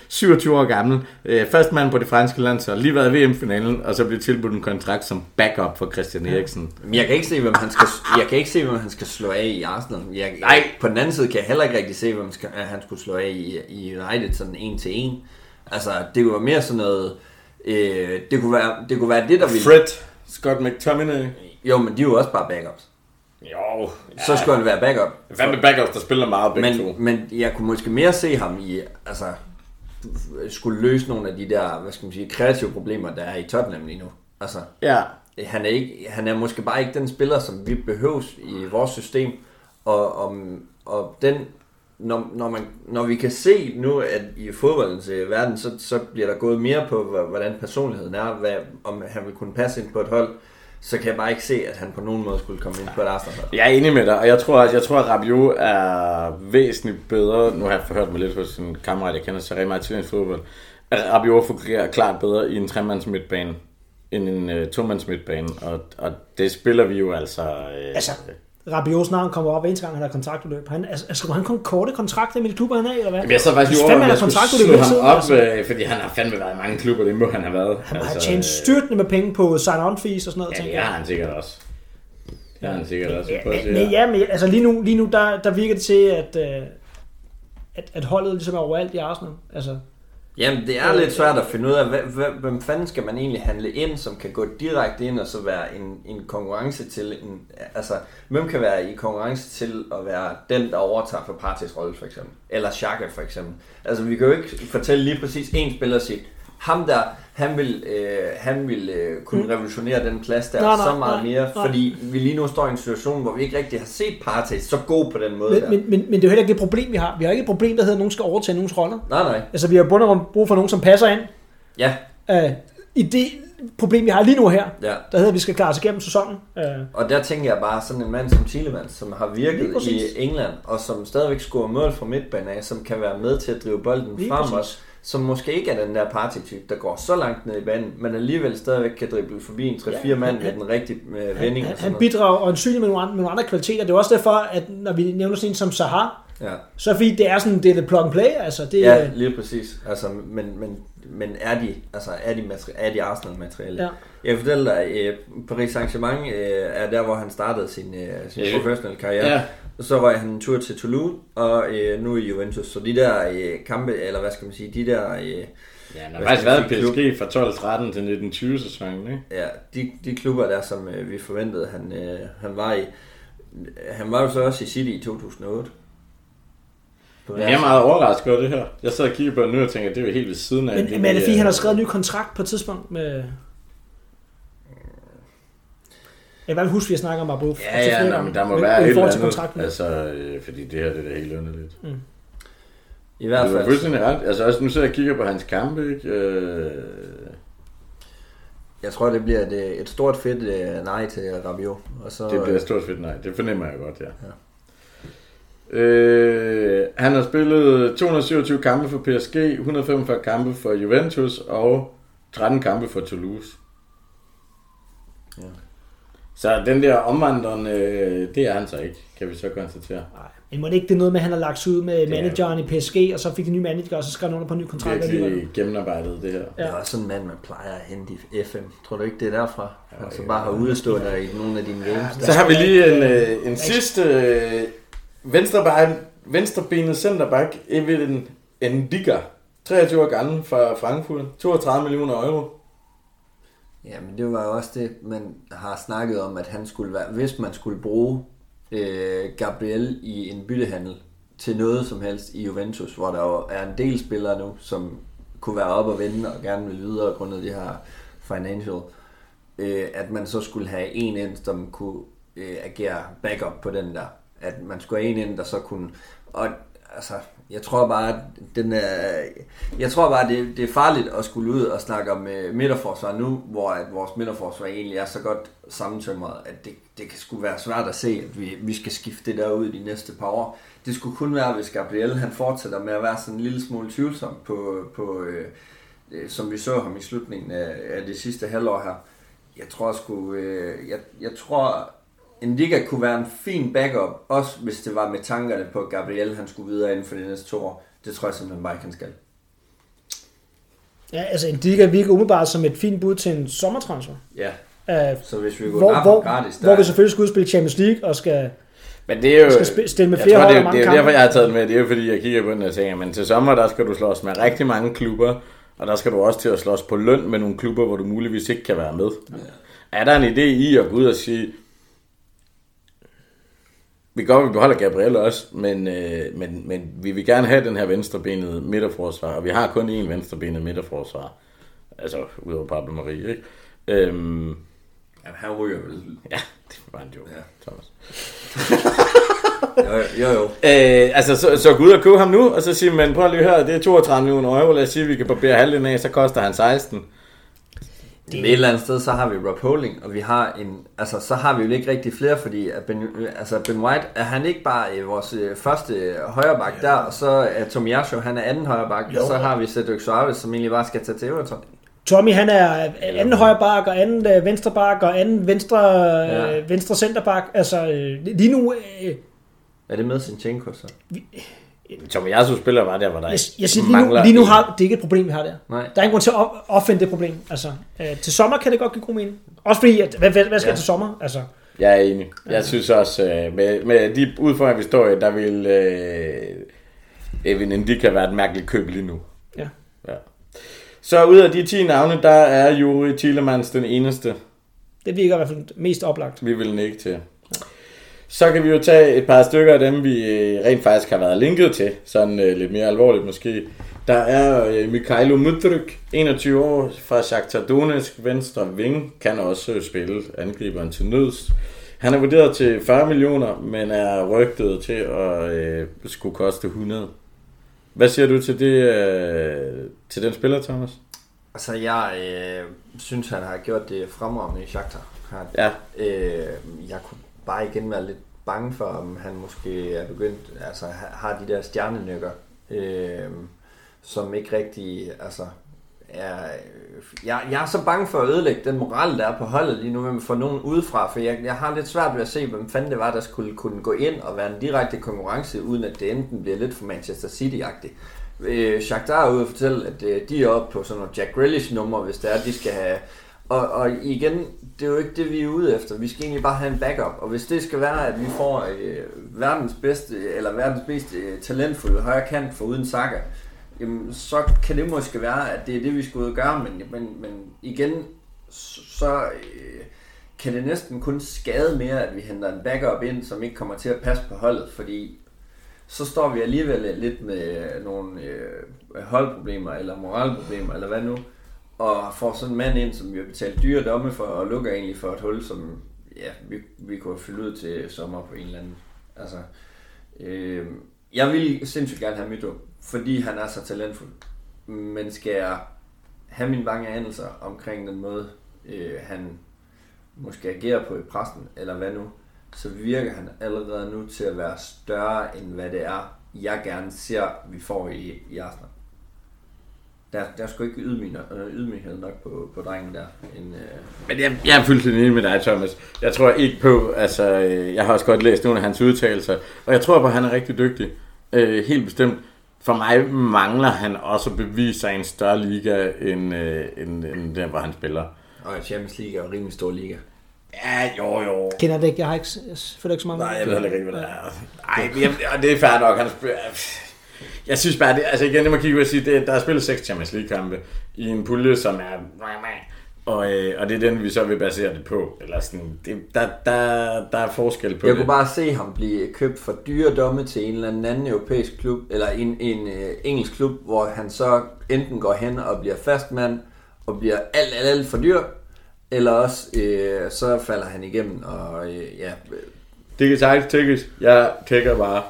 27 år gammel, øh, første mand på det franske land, så lige været i VM-finalen, og så bliver tilbudt en kontrakt som backup for Christian Eriksen. Men jeg kan ikke se, hvem han skal, jeg kan ikke se, hvem han skal slå af i Arsenal. Jeg, Nej. På den anden side kan jeg heller ikke rigtig se, hvem skal, han skulle slå af i, i United sådan en til en. Altså, det var mere sådan noget... Øh, det, kunne være, det kunne være det, der ville... Fred, Scott McTominay. Jo, men de er jo også bare backups. Jo, Så skulle han være backup. Fandme backups, der spiller meget begge to. Men, men jeg kunne måske mere se ham i, altså, skulle løse nogle af de der, hvad skal man sige, kreative problemer, der er i Tottenham lige nu. Altså, Ja, han er, ikke, han er måske bare ikke den spiller, som vi behøves i vores system. Og, og, og den, når, når, man, når vi kan se nu, at i fodboldens øh, verden, så, så bliver der gået mere på, hvordan personligheden er, hvad, om han vil kunne passe ind på et hold, så kan jeg bare ikke se, at han på nogen måde skulle komme ind på et Arsenal-hold. jeg er enig med dig, og jeg tror, at, jeg tror, at Rabiot er væsentligt bedre. Nu har jeg forhørt mig lidt hos en kammerat, jeg kender så rigtig meget til fodbold. At Rabiot fungerer klart bedre i en tremands midtbane end en uh, tomands midtbane, og, og det spiller vi jo altså... Øh, Altså, Rabiots navn kommer op eneste gang, han har kontraktudløb. Han, altså, skal han kun korte kontrakter med de klubber, han er i, eller hvad? Jamen, jeg så faktisk over, fandme om jeg skulle slå ham op, altså. øh, fordi han har fandme været i mange klubber, det må han have været. Han har tjent styrtende med penge på sign-on fees og sådan noget, Ja, det jeg. har han sikkert også. Det har han sikkert også. Ja, men, ja, men altså lige nu, lige nu der, der virker det til, at, øh, at, at holdet ligesom er overalt i Arsenal. Altså, Jamen, det er lidt svært at finde ud af, hvem, fanden skal man egentlig handle ind, som kan gå direkte ind og så være en, en konkurrence til en, altså, hvem kan være i konkurrence til at være den, der overtager for Partys rolle, for eksempel? Eller Xhaka, for eksempel. Altså, vi kan jo ikke fortælle lige præcis en spiller og sige, ham der, han vil, øh, han vil øh, kunne revolutionere den plads der Nej, nej, så meget nej, mere, nej. fordi vi lige nu står i en situation, hvor vi ikke rigtig har set Partey så god på den måde men, der. men, men, men det er jo heller ikke det problem, vi har. Vi har ikke et problem, der hedder, at nogen skal overtage nogens roller. Nej, nej. Altså, vi har bundet om brug for nogen, som passer ind. Ja, Uh, I det problem, vi har lige nu her, ja. der hedder, at vi skal klare os igennem sæsonen. Uh, Og der tænker jeg bare sådan en mand som Thielemans, som har virket i England, og som stadigvæk scorer mål fra midtbanen af, som kan være med til at drive bolden Lige frem præcis. også, som måske ikke er den der partytype, der går så langt ned i banen, men alligevel stadigvæk kan drible forbi en 3-4 Ja, mand med den rigtige øh, han, vending. han, og sådan han bidrager øjensynligt med nogle, andre, med nogle andre kvaliteter. Det er også derfor, at når vi nævner sådan en som Sahar, Ja. så fordi det er sådan, det er det plug and play. Altså, det, ja, lige præcis. Altså, men, men, men er de, altså, er de, materi- er de Arsenal-materiale? Ja. Jeg kan fortælle dig, øh, Paris Saint-Germain øh, er der, hvor han startede sin, øh, sin Ja. professionelle karriere. Ja. Og så røg han en tur til Toulouse, og øh, nu i Juventus. Så de der øh, kampe, eller hvad skal man sige, de der... Øh, Ja, han har Hvad faktisk været PSG fra 12-13 til 1920 sæsonen, ikke? ja, de, de klubber der, som øh, vi forventede, han, øh, han var i. Han var jo så også i City i 2008. På Jeg er meget overrasket over det her. Jeg sad og kiggede på det nu og tænker, at det er jo helt ved siden af. men, det, men er det fordi, øh, han har skrevet en ny kontrakt på et tidspunkt med... Jeg vil huske, at vi har snakket om Abu. Ja, ja, nå, men der må være i et eller andet. kontrakten. Altså, øh, fordi det her det er da helt underligt. I hvert Du har fald. fuldstændig ret. Altså, også nu sidder jeg og kigger på hans kampe, ikke? Øh, Jeg tror, det bliver et, et stort fedt øh, nej til Rabiot. Og så, det bliver et stort fedt nej. Det fornemmer jeg godt, ja. Øh, han har spillet 227 kampe for PSG, 145 kampe for Juventus og 13 kampe for Toulouse. Ja. Så den der omvandrende, øh, det er han så ikke, kan vi så konstatere. Nej. Men må det ikke det er noget med, at han har lagt sig ud med er- manageren i PSG, og så fik de nye manager, og så skrev han under på en ny kontrakt alligevel. Virkelig gennemarbejdet det her. Ja. Det er også sådan en mand, man plejer at hente i FM. Tror du ikke, det er derfra? Ja, altså bare har udstående i nogle af dine games. Så har vi lige en, øh, en sidste øh, venstrebein, venstrebenet centerback, Evelyn Endiga. 23 år gammel fra Frankfurt. 32 millioner euro. Ja, men det var jo også det, man har snakket om, at han skulle være, hvis man skulle bruge øh, Gabriel i en byttehandel til noget som helst i Juventus, hvor der jo er en del spillere nu, som kunne være op og vende og gerne vil videre grundet de her financial, øh, at man så skulle have en ind, som kunne øh, agere backup på den der. At man skulle have en ind, der så kunne... Og altså, jeg tror bare, at den er, jeg tror bare, det, det er farligt at skulle ud og snakke om øh, midterforsvar nu, hvor at vores midterforsvar egentlig er så godt sammentømret, at det, det kan skulle være svært at se, at vi, vi skal skifte det der ud de næste par år. Det skulle kun være, hvis Gabriel han fortsætter med at være sådan en lille smule tvivlsom på, på øh, øh som vi så ham i slutningen af, af det sidste halvår her. Jeg tror sgu, øh, jeg, jeg tror, Indica kunne være en fin backup, også hvis det var med tankerne på, at Gabriel han skulle videre inden for de næste to år. Det tror jeg simpelthen bare ikke, han skal. Ja, altså Indica virker umiddelbart som et fint bud til en sommertransfer. Ja, Uh, så hvis vi går hvor, hvor, gratis, der hvor vi selvfølgelig skal udspille Champions League og skal... Men det er jo... Skal sp- stille med jeg flere tror, det, er- mange det er kampe. derfor, jeg har taget med. Det er jo fordi, jeg kigger på den og tænker, men til sommer, der skal du slås med rigtig mange klubber, og der skal du også til at slås på løn med nogle klubber, hvor du muligvis ikke kan være med. Ja. Er der en idé i at gå ud og sige, vi godt, vi beholder Gabriel også, men, øh, men, men vi vil gerne have den her venstrebenede midterforsvar, og vi har kun én venstrebenet midterforsvar. Altså, udover Pablo Marie, ikke? Øhm, Ja, han ryger vel. ja, det var en joke, Ja. Thomas. Jo, jo. jo. Øh, altså, så, så gå ud og købe ham nu, og så sige, men prøv lige høre, det er 32 millioner euro, lad os sige, at vi kan barbere halvdelen af, så koster han 16. Det... Et eller andet sted, så har vi Rob Holding, og vi har en, altså, så har vi jo ikke rigtig flere, fordi at ben, altså Ben White, er han ikke bare øh, vores øh, første øh, højreback der, og så er Tomiyasu, han er anden højreback, og så har vi Cedric Suarez, som egentlig bare skal tage til Everton. Tommy, han er anden højre bak, og anden øh, venstre bak, og anden venstre, Ja. øh, venstre centerback. Altså, øh, lige nu... Øh, Er det med Sinchenko så? Tom Yasu spiller bare der, hvor der jeg, jeg siger, lige nu, lige nu har det ikke et problem, vi har der. Nej. Der er ingen grund til at op- opfinde det problem. Altså, øh, til sommer kan det godt give god mening. Også fordi, at, hvad, hvad, hvad skal Ja. til sommer? Altså, Jeg er enig. Jeg synes også, øh, med, med de udfordringer, vi står i, der vil øh, Evin Indika være et mærkeligt køb lige nu. ja. Ja. Så ud af de 10 navne, der er Juri Tillemans den eneste, Det virker i hvert fald mest oplagt. vi vil ikke til. Så kan vi jo tage et par stykker af dem, vi øh, rent faktisk har været linket til, sådan øh, lidt mere alvorligt måske. Der er øh, Mikhailo Mudryk, 21 år, fra Shakhtar Donetsk, venstre ving, kan også øh, spille angriberen til nøds. Han er vurderet til 40 millioner, men er rygtet til at øh, skulle koste 100. Hvad siger du til det øh, til den spiller, Thomas? Altså, jeg øh, synes, han har gjort det fremragende i Shakhtar. Han, Ja, Øh, jeg kunne bare igen være lidt bange for, om han måske er begyndt, altså har de der stjernenykker, øh, som ikke rigtig, altså, er, jeg, jeg er så bange for at ødelægge den moral, der er på holdet lige nu, med at få nogen udefra, for jeg, jeg har lidt svært ved at se, hvem fanden det var, der skulle kunne gå ind og være en direkte konkurrence, uden at det enten bliver lidt for Manchester City-agtigt. Øh, Shakhtar er ude og fortælle, at øh, de er oppe på sådan nogle Jack Grealish-numre, hvis det er, de skal have... Og, og igen, det er jo ikke det, vi er ude efter. Vi skal egentlig bare have en backup. Og hvis det skal være, at vi får øh, verdens bedste, eller verdens mest øh, talentfulde højre kant for uden Saka, jamen, så kan det måske være, at det er det, vi skal ud og gøre. Men, men, men igen, så øh, kan det næsten kun skade mere, at vi henter en backup ind, som ikke kommer til at passe på holdet, fordi så står vi alligevel lidt med nogle øh, holdproblemer, eller moralproblemer, eller hvad nu, og får sådan en mand ind, som vi har betalt dyre domme for, og lukker egentlig for et hul, som ja, vi, vi kunne fylde ud til sommer på en eller anden. Altså, øh, jeg vil sindssygt gerne have Mito, fordi han er så talentfuld. Men skal jeg have mine bange anelser omkring den måde, øh, han måske agerer på i pressen, eller hvad nu, så virker han allerede nu til at være større, end hvad det er, jeg gerne ser, vi får i, i Arsenal. Der, der er sgu ikke ydmyghed, øh, ydmyghed nok på, på drengen der. En, øh, Men jeg, jeg er fuldstændig enig med dig, Thomas. Jeg tror ikke på, altså, øh, jeg har også godt læst nogle af hans udtalelser, og jeg tror på, at han er rigtig dygtig. Øh, helt bestemt. For mig mangler han også at bevise sig i en større liga, end, øh, end, end den, hvor han spiller. og Champions League er jo en rimelig stor liga. Ja, jo, jo. Kender det ikke, jeg har ikke, jeg føler ikke så meget Nej, det. jeg ved heller ikke, hvad det er. Ej, men jeg, og det er fair nok. Han spiller, jeg synes bare, det, altså igen, det må kigge ud og sige, det, der er spillet seks Champions League-kampe i en pulje, som er... Og, øh, og det er den, vi så vil basere det på. Eller sådan, det, der, der, der er forskel på Jeg det. kunne bare se ham blive købt for dyre domme til en eller anden, anden europæisk klub, eller en, en øh, engelsk klub, hvor han så enten går hen og bliver fastmand, og bliver alt, alt, alt for dyr, eller også øh, så falder han igennem, og øh, ja, Det kan sagtens tænkes. Jeg tænker bare,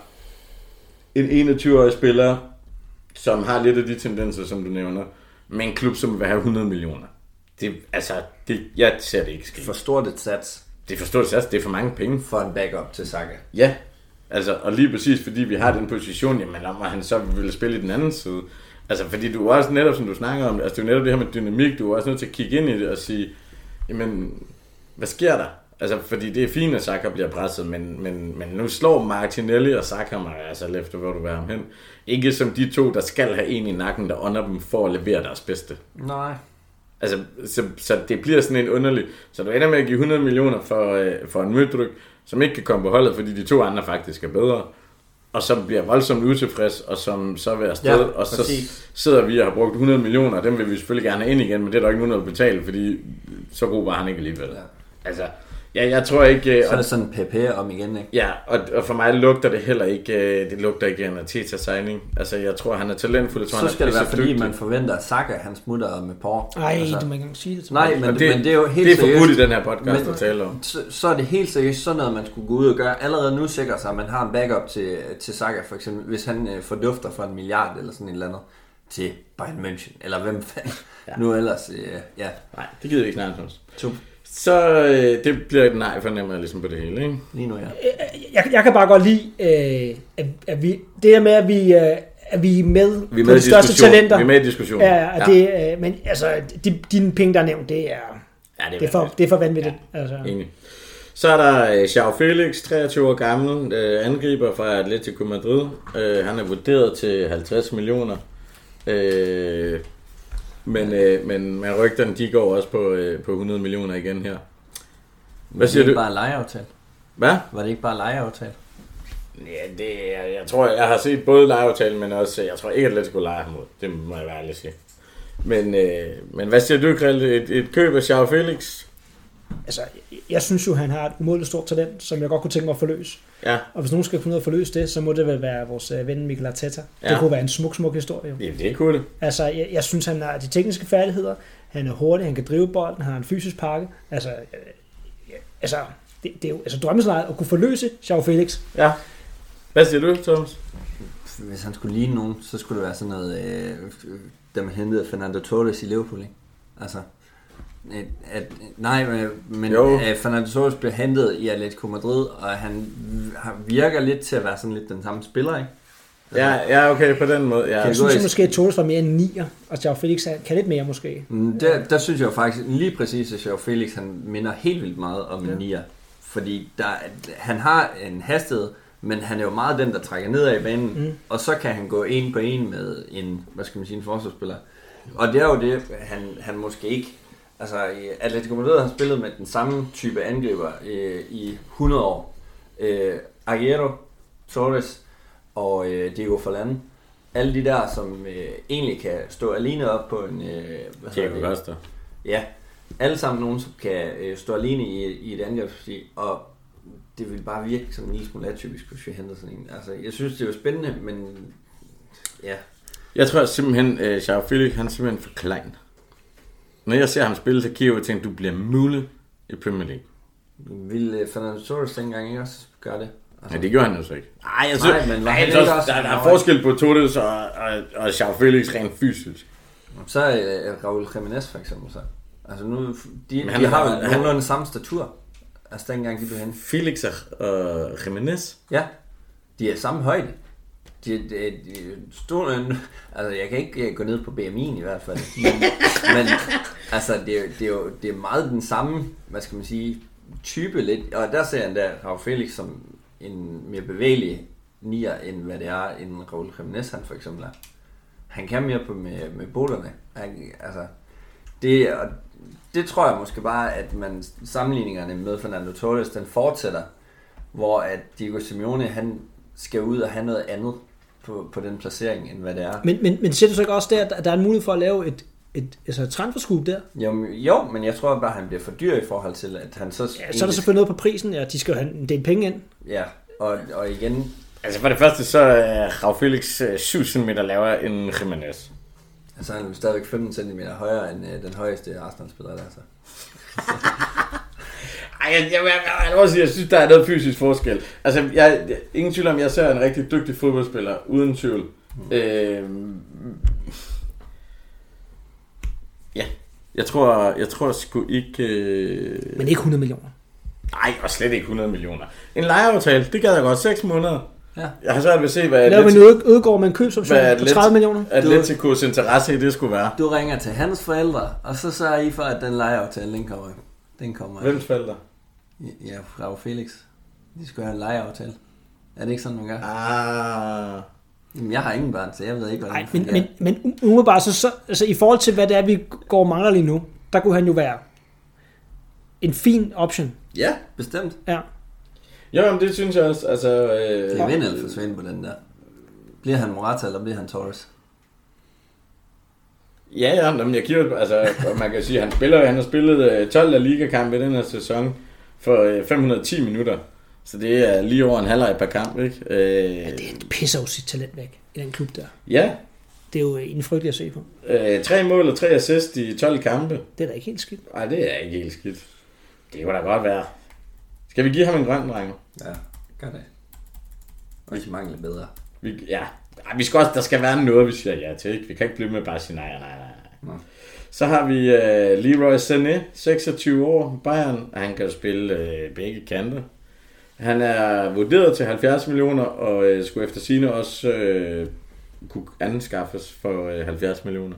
en 21-årig spiller, som har lidt af de tendenser, som du nævner, med en klub, som vil have 100 millioner. Det, altså, det, jeg ser det ikke ske. for stort et sats Det forstår det det er for mange penge. for en backup til Saka. Ja, altså, og lige præcis fordi vi har den position, jamen om han så vil spille i den anden side. Altså, fordi du er også netop, som du snakker om, altså det er jo netop det her med dynamik, du er også nødt til at kigge ind i det og sige, jamen, hvad sker der? Altså, fordi det er fint, at Saka bliver presset, men, men, men nu slår Martinelli og Saka mig altså alt efter, hvor du vil ham hen. Ikke som de to, der skal have en i nakken, der under dem for at levere deres bedste. Nej. Altså, så, så det bliver sådan en underlig... Så du ender med at give 100 millioner for, øh, for en møddryk, som ikke kan komme på holdet, fordi de to andre faktisk er bedre, og som bliver voldsomt utilfreds, og som så vil afsted, Ja, og så præcis. sidder vi og har brugt 100 millioner, og dem vil vi selvfølgelig gerne have ind igen, men det er der ikke nogen, der vil betale, fordi så god var han ikke alligevel. Ja. Altså, ja, jeg tror ikke... øh, Så er det sådan PP om igen, ikke? Ja, og, og for mig lugter det heller ikke, øh, det lugter ikke en Arteta signing. Altså, jeg tror, han er talentfuld. Jeg tror, han Så skal det være, fordi pissedygtig. man forventer, at Saka han smutter med på. Nej, altså, du må ikke engang sige det til Nej, mig. men, Og det, men det er jo helt det er forbudt seriøst. i den her podcast Men- at tale om. så, så er det helt seriøst sådan noget, man skulle gå ud og gøre. Allerede nu sikre sig, at man har en backup til, til Saka, for eksempel, hvis han øh, fordufter for en milliard eller sådan et eller andet til Bayern München, eller hvem fanden ja. nu ellers, øh, ja, Nej, det gider vi ikke om. Så øh, det bliver et nej fornemmer jeg ligesom på det hele, ikke? lige nu ja. Jeg, jeg kan bare godt lide, øh, at, at vi, det der med, at vi, øh, at vi er med, Vi er på med i de største talenter. Vi er med i diskussionen. Ja, ja, det, øh, men altså, de, dine penge, der er nævnt, det er, ja det er, for, det er for vanvittigt. Ja. Altså. Enig. Så er der øh, Joao Felix, 23 år gammel, øh, angriber fra Atletico Madrid. Øh, han er vurderet til 50 millioner. Øh, men, øh, men, men rygterne, de går også på, øh, på 100 millioner igen her. Hvad siger var det du? ikke bare lejeaftale? Hvad? Var det ikke bare lejeaftale? Ja, det er, jeg tror, jeg har set både lejeaftalen, men også, jeg tror ikke, at Atletico leger ham ud. Det må jeg være ærlig sige. Men, øh, men hvad siger du, Krille? Et, et køb af Joao Felix? Altså, jeg synes jo, han har et umådeligt stort talent, som jeg godt kunne tænke mig at forløse. Ja, Og hvis nogen skal kunne ud og forløse det, så må det vel være vores øh, ven Mikel Arteta. Ja. Det kunne være en smuk, smuk historie. Jo. ja det kunne det. Altså, jeg, jeg synes, han har de tekniske færdigheder. Han er hurtig, han kan drive bolden, han har en fysisk pakke. Altså, øh, altså det, det er jo altså, drømmescenariet at kunne forløse Joao Felix. Ja. Hvad siger du, Thomas? Hvis han skulle ligne nogen, så skulle det være sådan noget, øh, da man hentede Fernando Torres i Liverpool, ikke? Altså, at, at, nej, men- Jo. at Fernando Torres blev hentet i Atletico Madrid, og han virker lidt til at være sådan lidt den samme spiller, ikke? Ja, ja, okay, på den måde. Ja. Kan Jeg synes at måske, at Torres var mere end 9'er, og Joao Felix kan lidt mere måske. Mm, Der, der synes jeg jo faktisk lige præcis, at Joao Felix han minder helt vildt meget om en nier. Fordi der, han har en hastighed, men han er jo meget den, der trækker nedad i banen. Mm. Og så kan han gå en på en med en, hvad skal man sige, en forsvarsspiller. Og det er jo det, han, han måske ikke... Altså, Atletico Madrid har spillet med den samme type angriber øh, i 100 år. Øh, Aguero, Torres og øh, Diego Forlan. Alle de der, som øh, egentlig kan stå alene op på en... Øh, hvad Diego det? Costa. Ja, alle sammen nogen, som kan øh, stå alene i, i et angrebsparti, og det vil bare virke som en lille smule atypisk, hvis vi henter sådan en. Altså, jeg synes, det er jo spændende, men ja, Jeg tror simpelthen, at Joao Felix, han er simpelthen for klein. Når jeg ser ham spille, så kigger jeg og tænker, du bliver mulig i Premier League. vil øh, Fernando Torres dengang ikke også gøre det? Altså, Ja, det gjorde han jo så ikke. Ej, jeg Nej, men ikke synes, også- der, der er forskel på Torres og, og, og Joao Felix rent fysisk. Så er øh, Raul Jimenez for eksempel så. Altså nu, de, Men han de har han- nogenlunde samme statur. Altså dengang de blev hentet. Felix og, og Jimenez. Ja, de er samme højde. De, de, de stod, altså jeg kan ikke øh, gå ned på BMI'en i hvert fald. Men, men altså det, er- det, er jo det er meget den samme, hvad skal man sige, type lidt. Og der ser jeg endda Rav Felix som en mere bevægelig nier, end hvad det er, en Raul Jimenez han for eksempel er. Han kan mere på med, med botterne. Han, altså, det, og det tror jeg måske bare, at man sammenligningerne med Fernando Torres, den fortsætter, hvor at Diego Simeone, han skal ud og have noget andet på, på den placering, end hvad det er. Men, men, men ser du så ikke også der, at der er en mulighed for at lave et, et altså et transferscoop der? Jo, jo, men jeg tror bare, at han bliver for dyr i forhold til, at han så... Ja, så er der selvfølgelig noget på prisen. Ja, de skal jo have en del penge ind. Ja, og, og igen, Altså for det første, så er Rav Felix øh, 7 cm lavere end Jimenez. altså han er stadigvæk 15 cm højere end øh, den højeste Arsenal-spiller der, så. Ej, jeg, jeg, jeg, jeg, jeg, må sige, jeg synes, der er noget fysisk forskel. Altså, jeg, jeg, ingen tvivl om, jeg ser en rigtig dygtig fodboldspiller, uden tvivl. Mm. Øh, ja, jeg tror, jeg tror sgu ikke... Øh, Men ikke 100 millioner. nej, og slet ikke 100 millioner. En lejeaftale, det gad jeg godt 6 måneder. Ja. Jeg har svært ved at se, hvad, Laver en øde- ødegård med en købsoption på 30 millioner? Atleticos interesse i det skulle være. Du ringer til hans forældre, og så sørger I for, at den lejeaftale, den kommer. Den kommer. Hvem's forældre? Ja, Rav Felix. De skal have en lejeaftale. Er det ikke sådan, man gør? Ah... Jamen, jeg har ingen børn, så jeg ved ikke, hvordan Nej, det men, men, men umiddelbart, så, så altså, i forhold til, hvad det er, vi går og mangler lige nu, der kunne han jo være en fin option. Ja, bestemt. Ja. Jo, men det synes jeg også. Altså, øh, Det er vind eller forsvinde på den der. Bliver han Morata, eller bliver han Torres? Ja, ja, men jeg kigger, altså, man kan sige, han spiller, han har spillet øh, 12 af ligakampe i den her sæson for øh, 510 minutter. Så det er lige over en halvleg per kamp, ikke? Øh, Det pisser jo sit talent væk i den klub der. ja, Det er jo en frygtelig at se på. øh, tre mål og tre assist i 12 kampe. Det er da ikke helt skidt. Nej, det er ikke helt skidt. Det kunne da godt være. Skal vi give ham en grøn, dreng? Ja, gør det. Og ikke mangler bedre. Vi, ja, Ej, vi skal også, der skal være noget, vi siger ja til. Ikke? Vi kan ikke blive med bare at sige nej, nej, nej. Nå. Så har vi øh, Leroy Sané, 26 år, Bayern. Han kan spille øh, begge kanter. Han er vurderet til 70 millioner, og øh, skulle efter sine også øh, kunne anskaffes for øh, 70 millioner.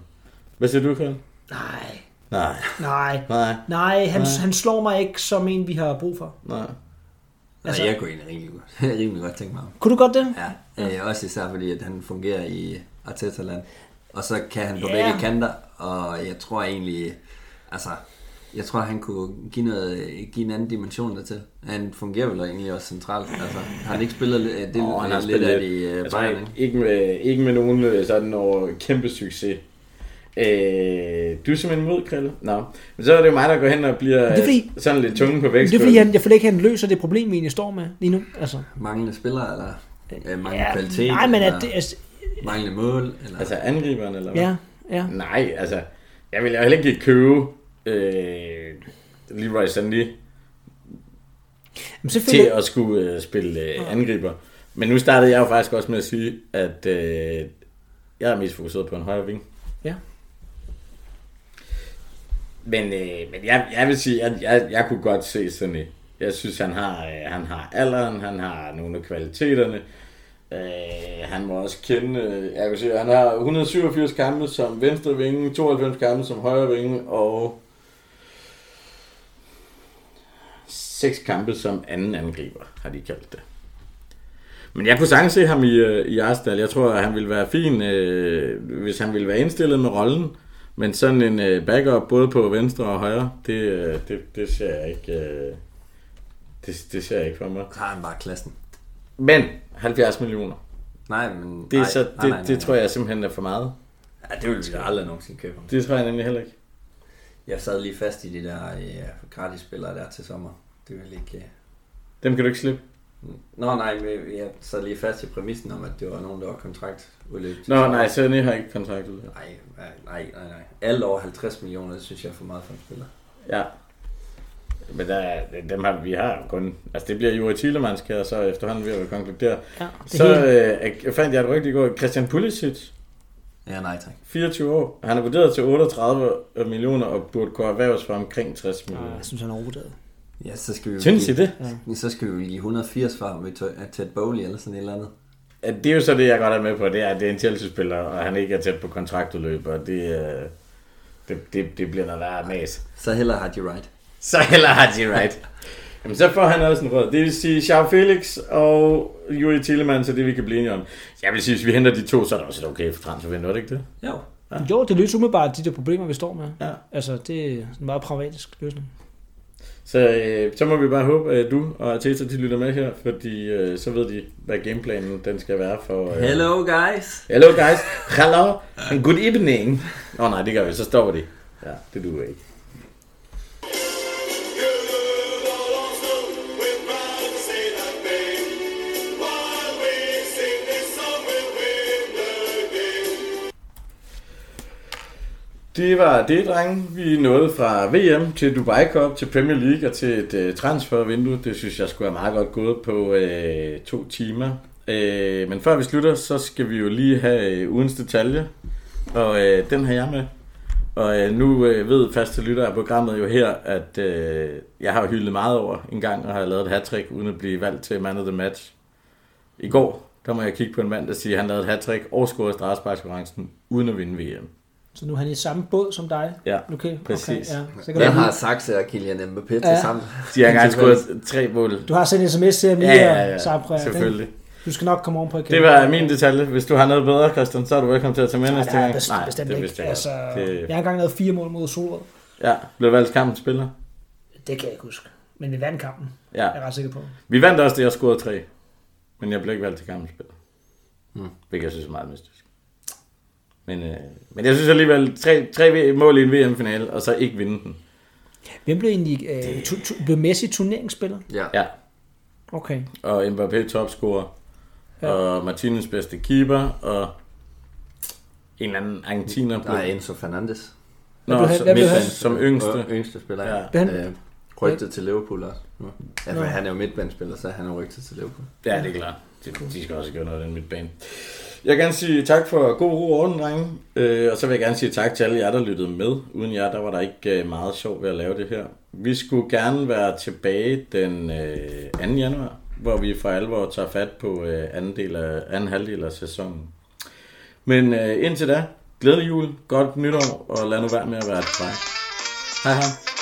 Hvad siger du, Kjell? Nej, Nej. nej, Nej. nej, han, han slår mig ikke som en, vi har brug for. Nej. Altså, Altså- jeg kunne egentlig rimelig godt, rimelig godt tænke mig ham. Kunne du godt det? Ja, øh, også især fordi, at han fungerer i Arteta-land. Og så kan han på Ja. begge kanter, og jeg tror egentlig, altså, jeg tror, han kunne give, noget, give en anden dimension dertil. Han fungerer vel egentlig også centralt. Altså, har han ikke spillet det, Åh, han har lidt spillet af i øh, Bayern, ikke, ikke? ikke, med, ikke med nogen øh, sådan over kæmpe succes. Øh, du er simpelthen mod, Krille? Nå. Men så er det jo mig, der går hen og bliver det fordi- øh, sådan lidt tunge på vækst. det er fordi, han, jeg føler ikke, han løser det problem, vi egentlig står med lige nu. Altså, Manglende spillere, eller øh, manglende ja, kvalitet, nej, men eller at det, altså, manglende mål, eller... Altså angriberen, eller hvad? ja, ja. Nej, altså, jeg vil jo heller ikke købe øh, Leroy Sané Men til at skulle øh, spille øh, angriber. Men nu startede jeg jo faktisk også med at sige, at øh, jeg er mest fokuseret på en højre ving. Ja. Men, øh, men jeg, jeg vil sige, at jeg, jeg, jeg kunne godt se sådan et. Jeg synes, han har, øh, han har alderen, han har nogle af kvaliteterne. Øh, han må også kende, øh, jeg kan se, han har 187 kampe som venstre vinge, 92 kampe som højre vinge, og 6 kampe som anden angriber, har de kaldt det. Men jeg kunne sagtens se ham i, øh, i Arsenal. Jeg tror, at han ville være fin, øh, hvis han ville være indstillet med rollen. Men sådan en øh, backup både på venstre og højre, det, øh, det, det ser jeg ikke... Øh, det, det ser jeg ikke for mig. Så har han bare klassen. Men 70 millioner. Nej, men... Det, er nej, så, det, nej, nej, nej, det tror jeg simpelthen er for meget. Ja, det ville vi aldrig nogensinde købe. Det tror jeg nemlig heller ikke. Jeg sad lige fast i de der ja, gratis spillere der til sommer. Det ville ikke... øh, Dem kan du ikke slippe. Nå nej, jeg sad lige fast i præmissen om, at det var nogen, der var kontrakt udløbet. Nå, nej, så har ikke kontrakt ud. Nej, nej, nej, nej, nej. Alt over 50 millioner, det synes jeg er for meget for en spiller. Ja. Men der, er- dem har, vi har kun... Altså, det bliver Juri Tillemans, kan jeg så efterhånden ved at konkludere. ja Så hele. øh, jeg fandt jeg et i går. Christian Pulisic, Ja, nej tak. 24 år. Han er vurderet til 38 millioner og burde kunne erhverves for omkring 60 Ja, millioner. jeg synes, han er overvurderet. Ja, så skal vi jo Synes I give, det? Ja, så skal vi jo give 180 for ham ved Tø- Ted Bowley eller sådan et eller andet. Ja, Det er jo så det, jeg godt er med på, det er, at det er en Chelsea-spiller, og han ikke er tæt på kontraktudløb, og det, øh, det, det, det bliver noget værre mas. Så hellere har de right. Så heller har de right. Jamen, så får han også en rød. Det vil sige, Charles Felix og Juri Tillemann, så det vi kan blive enige om. Jeg vil sige, hvis vi henter de to, så er det også et okay for transfervinduet, er det ikke det? Jo. Jo, det løser umiddelbart de der problemer, vi står med. Ja. Altså, det er en meget pragmatisk løsning. Så, øh, så må vi bare håbe, at du og Arteta de lytter med her, fordi øh, så ved de, hvad gameplanen den skal være for... Øh... Hello guys. Hello guys. Hello. And good evening. Åh oh, nej, det gør vi. Så stopper de. Ja, det duer ikke. Det var det, drenge. Vi nåede fra VM til Dubai Cup, til Premier League og til et uh, transfervindue. Det synes jeg skulle være meget godt gået på uh, to timer. Uh, men før vi slutter, så skal vi jo lige have uh, ugens detalje. Og uh, den har jeg med. Og øh, nu øh, ved faste lytter af programmet jo her, at øh, jeg har hyldet meget over en gang, og har lavet et hat uden at blive valgt til man of the match. I går, der må jeg kigge på en mand, der siger, at han lavede et hat og scorede strafsparkskonkurrencen uden at vinde VM. Så nu er han i samme båd som dig? Ja, Okay, præcis. Okay, ja. Så kan Hvem du, har Saxe og Kylian Mbappé til Ja. sammen? De har engang scoret tre mål. du har sendt en sms til ham lige Ja, ja, ja, Sabra, selvfølgelig. Du skal nok komme oven på igen. Det var min detalje. Hvis du har noget bedre, Christian, så er du velkommen til at tage med Nej, næste det er gang. bestemt, bestemt det ikke. jeg Altså, godt. Jeg har engang lavet fire mål mod Solrød. Ja, blev valgt kampens spiller. Det kan jeg ikke huske. Men vi vandt kampen, Ja. er jeg ret sikker på. Vi vandt også det, jeg scorede tre. Men jeg blev ikke valgt til kampens spiller. Hmm. Hvilket jeg synes er meget mystisk. Men, øh, men jeg synes alligevel, tre, tre mål i en VM-finale, og så ikke vinde den. Hvem blev egentlig øh, tu, tu, blev Messi turneringsspiller? Ja. Ja, Okay. og Mbappé topscorer, Ja. ja. og Martinez bedste keeper, og en eller anden argentiner på. Nej, Enzo Fernandes. Nå, blev han- som, blev han? som yngste. Og yngste spiller, Ja. ja. Han- Øh, rygtet til Liverpool også. nu. Ja, for han er jo midtbanespiller, så han er rygtet til Liverpool. Ja, det er klart. De, de skal også gøre noget af den midtbane. Jeg vil gerne sige tak for god ro og orden, drenge. Øh, og så vil jeg gerne sige tak til alle jer, der lyttede med. Uden jer, der var der ikke øh, meget sjov ved at lave det her. Vi skulle gerne være tilbage den øh, 2. januar, hvor vi for alvor tager fat på øh, anden, del af, anden halvdel af sæsonen. Men øh, indtil da, glædelig jul, godt nytår, og lad nu være med at være et Hej hej.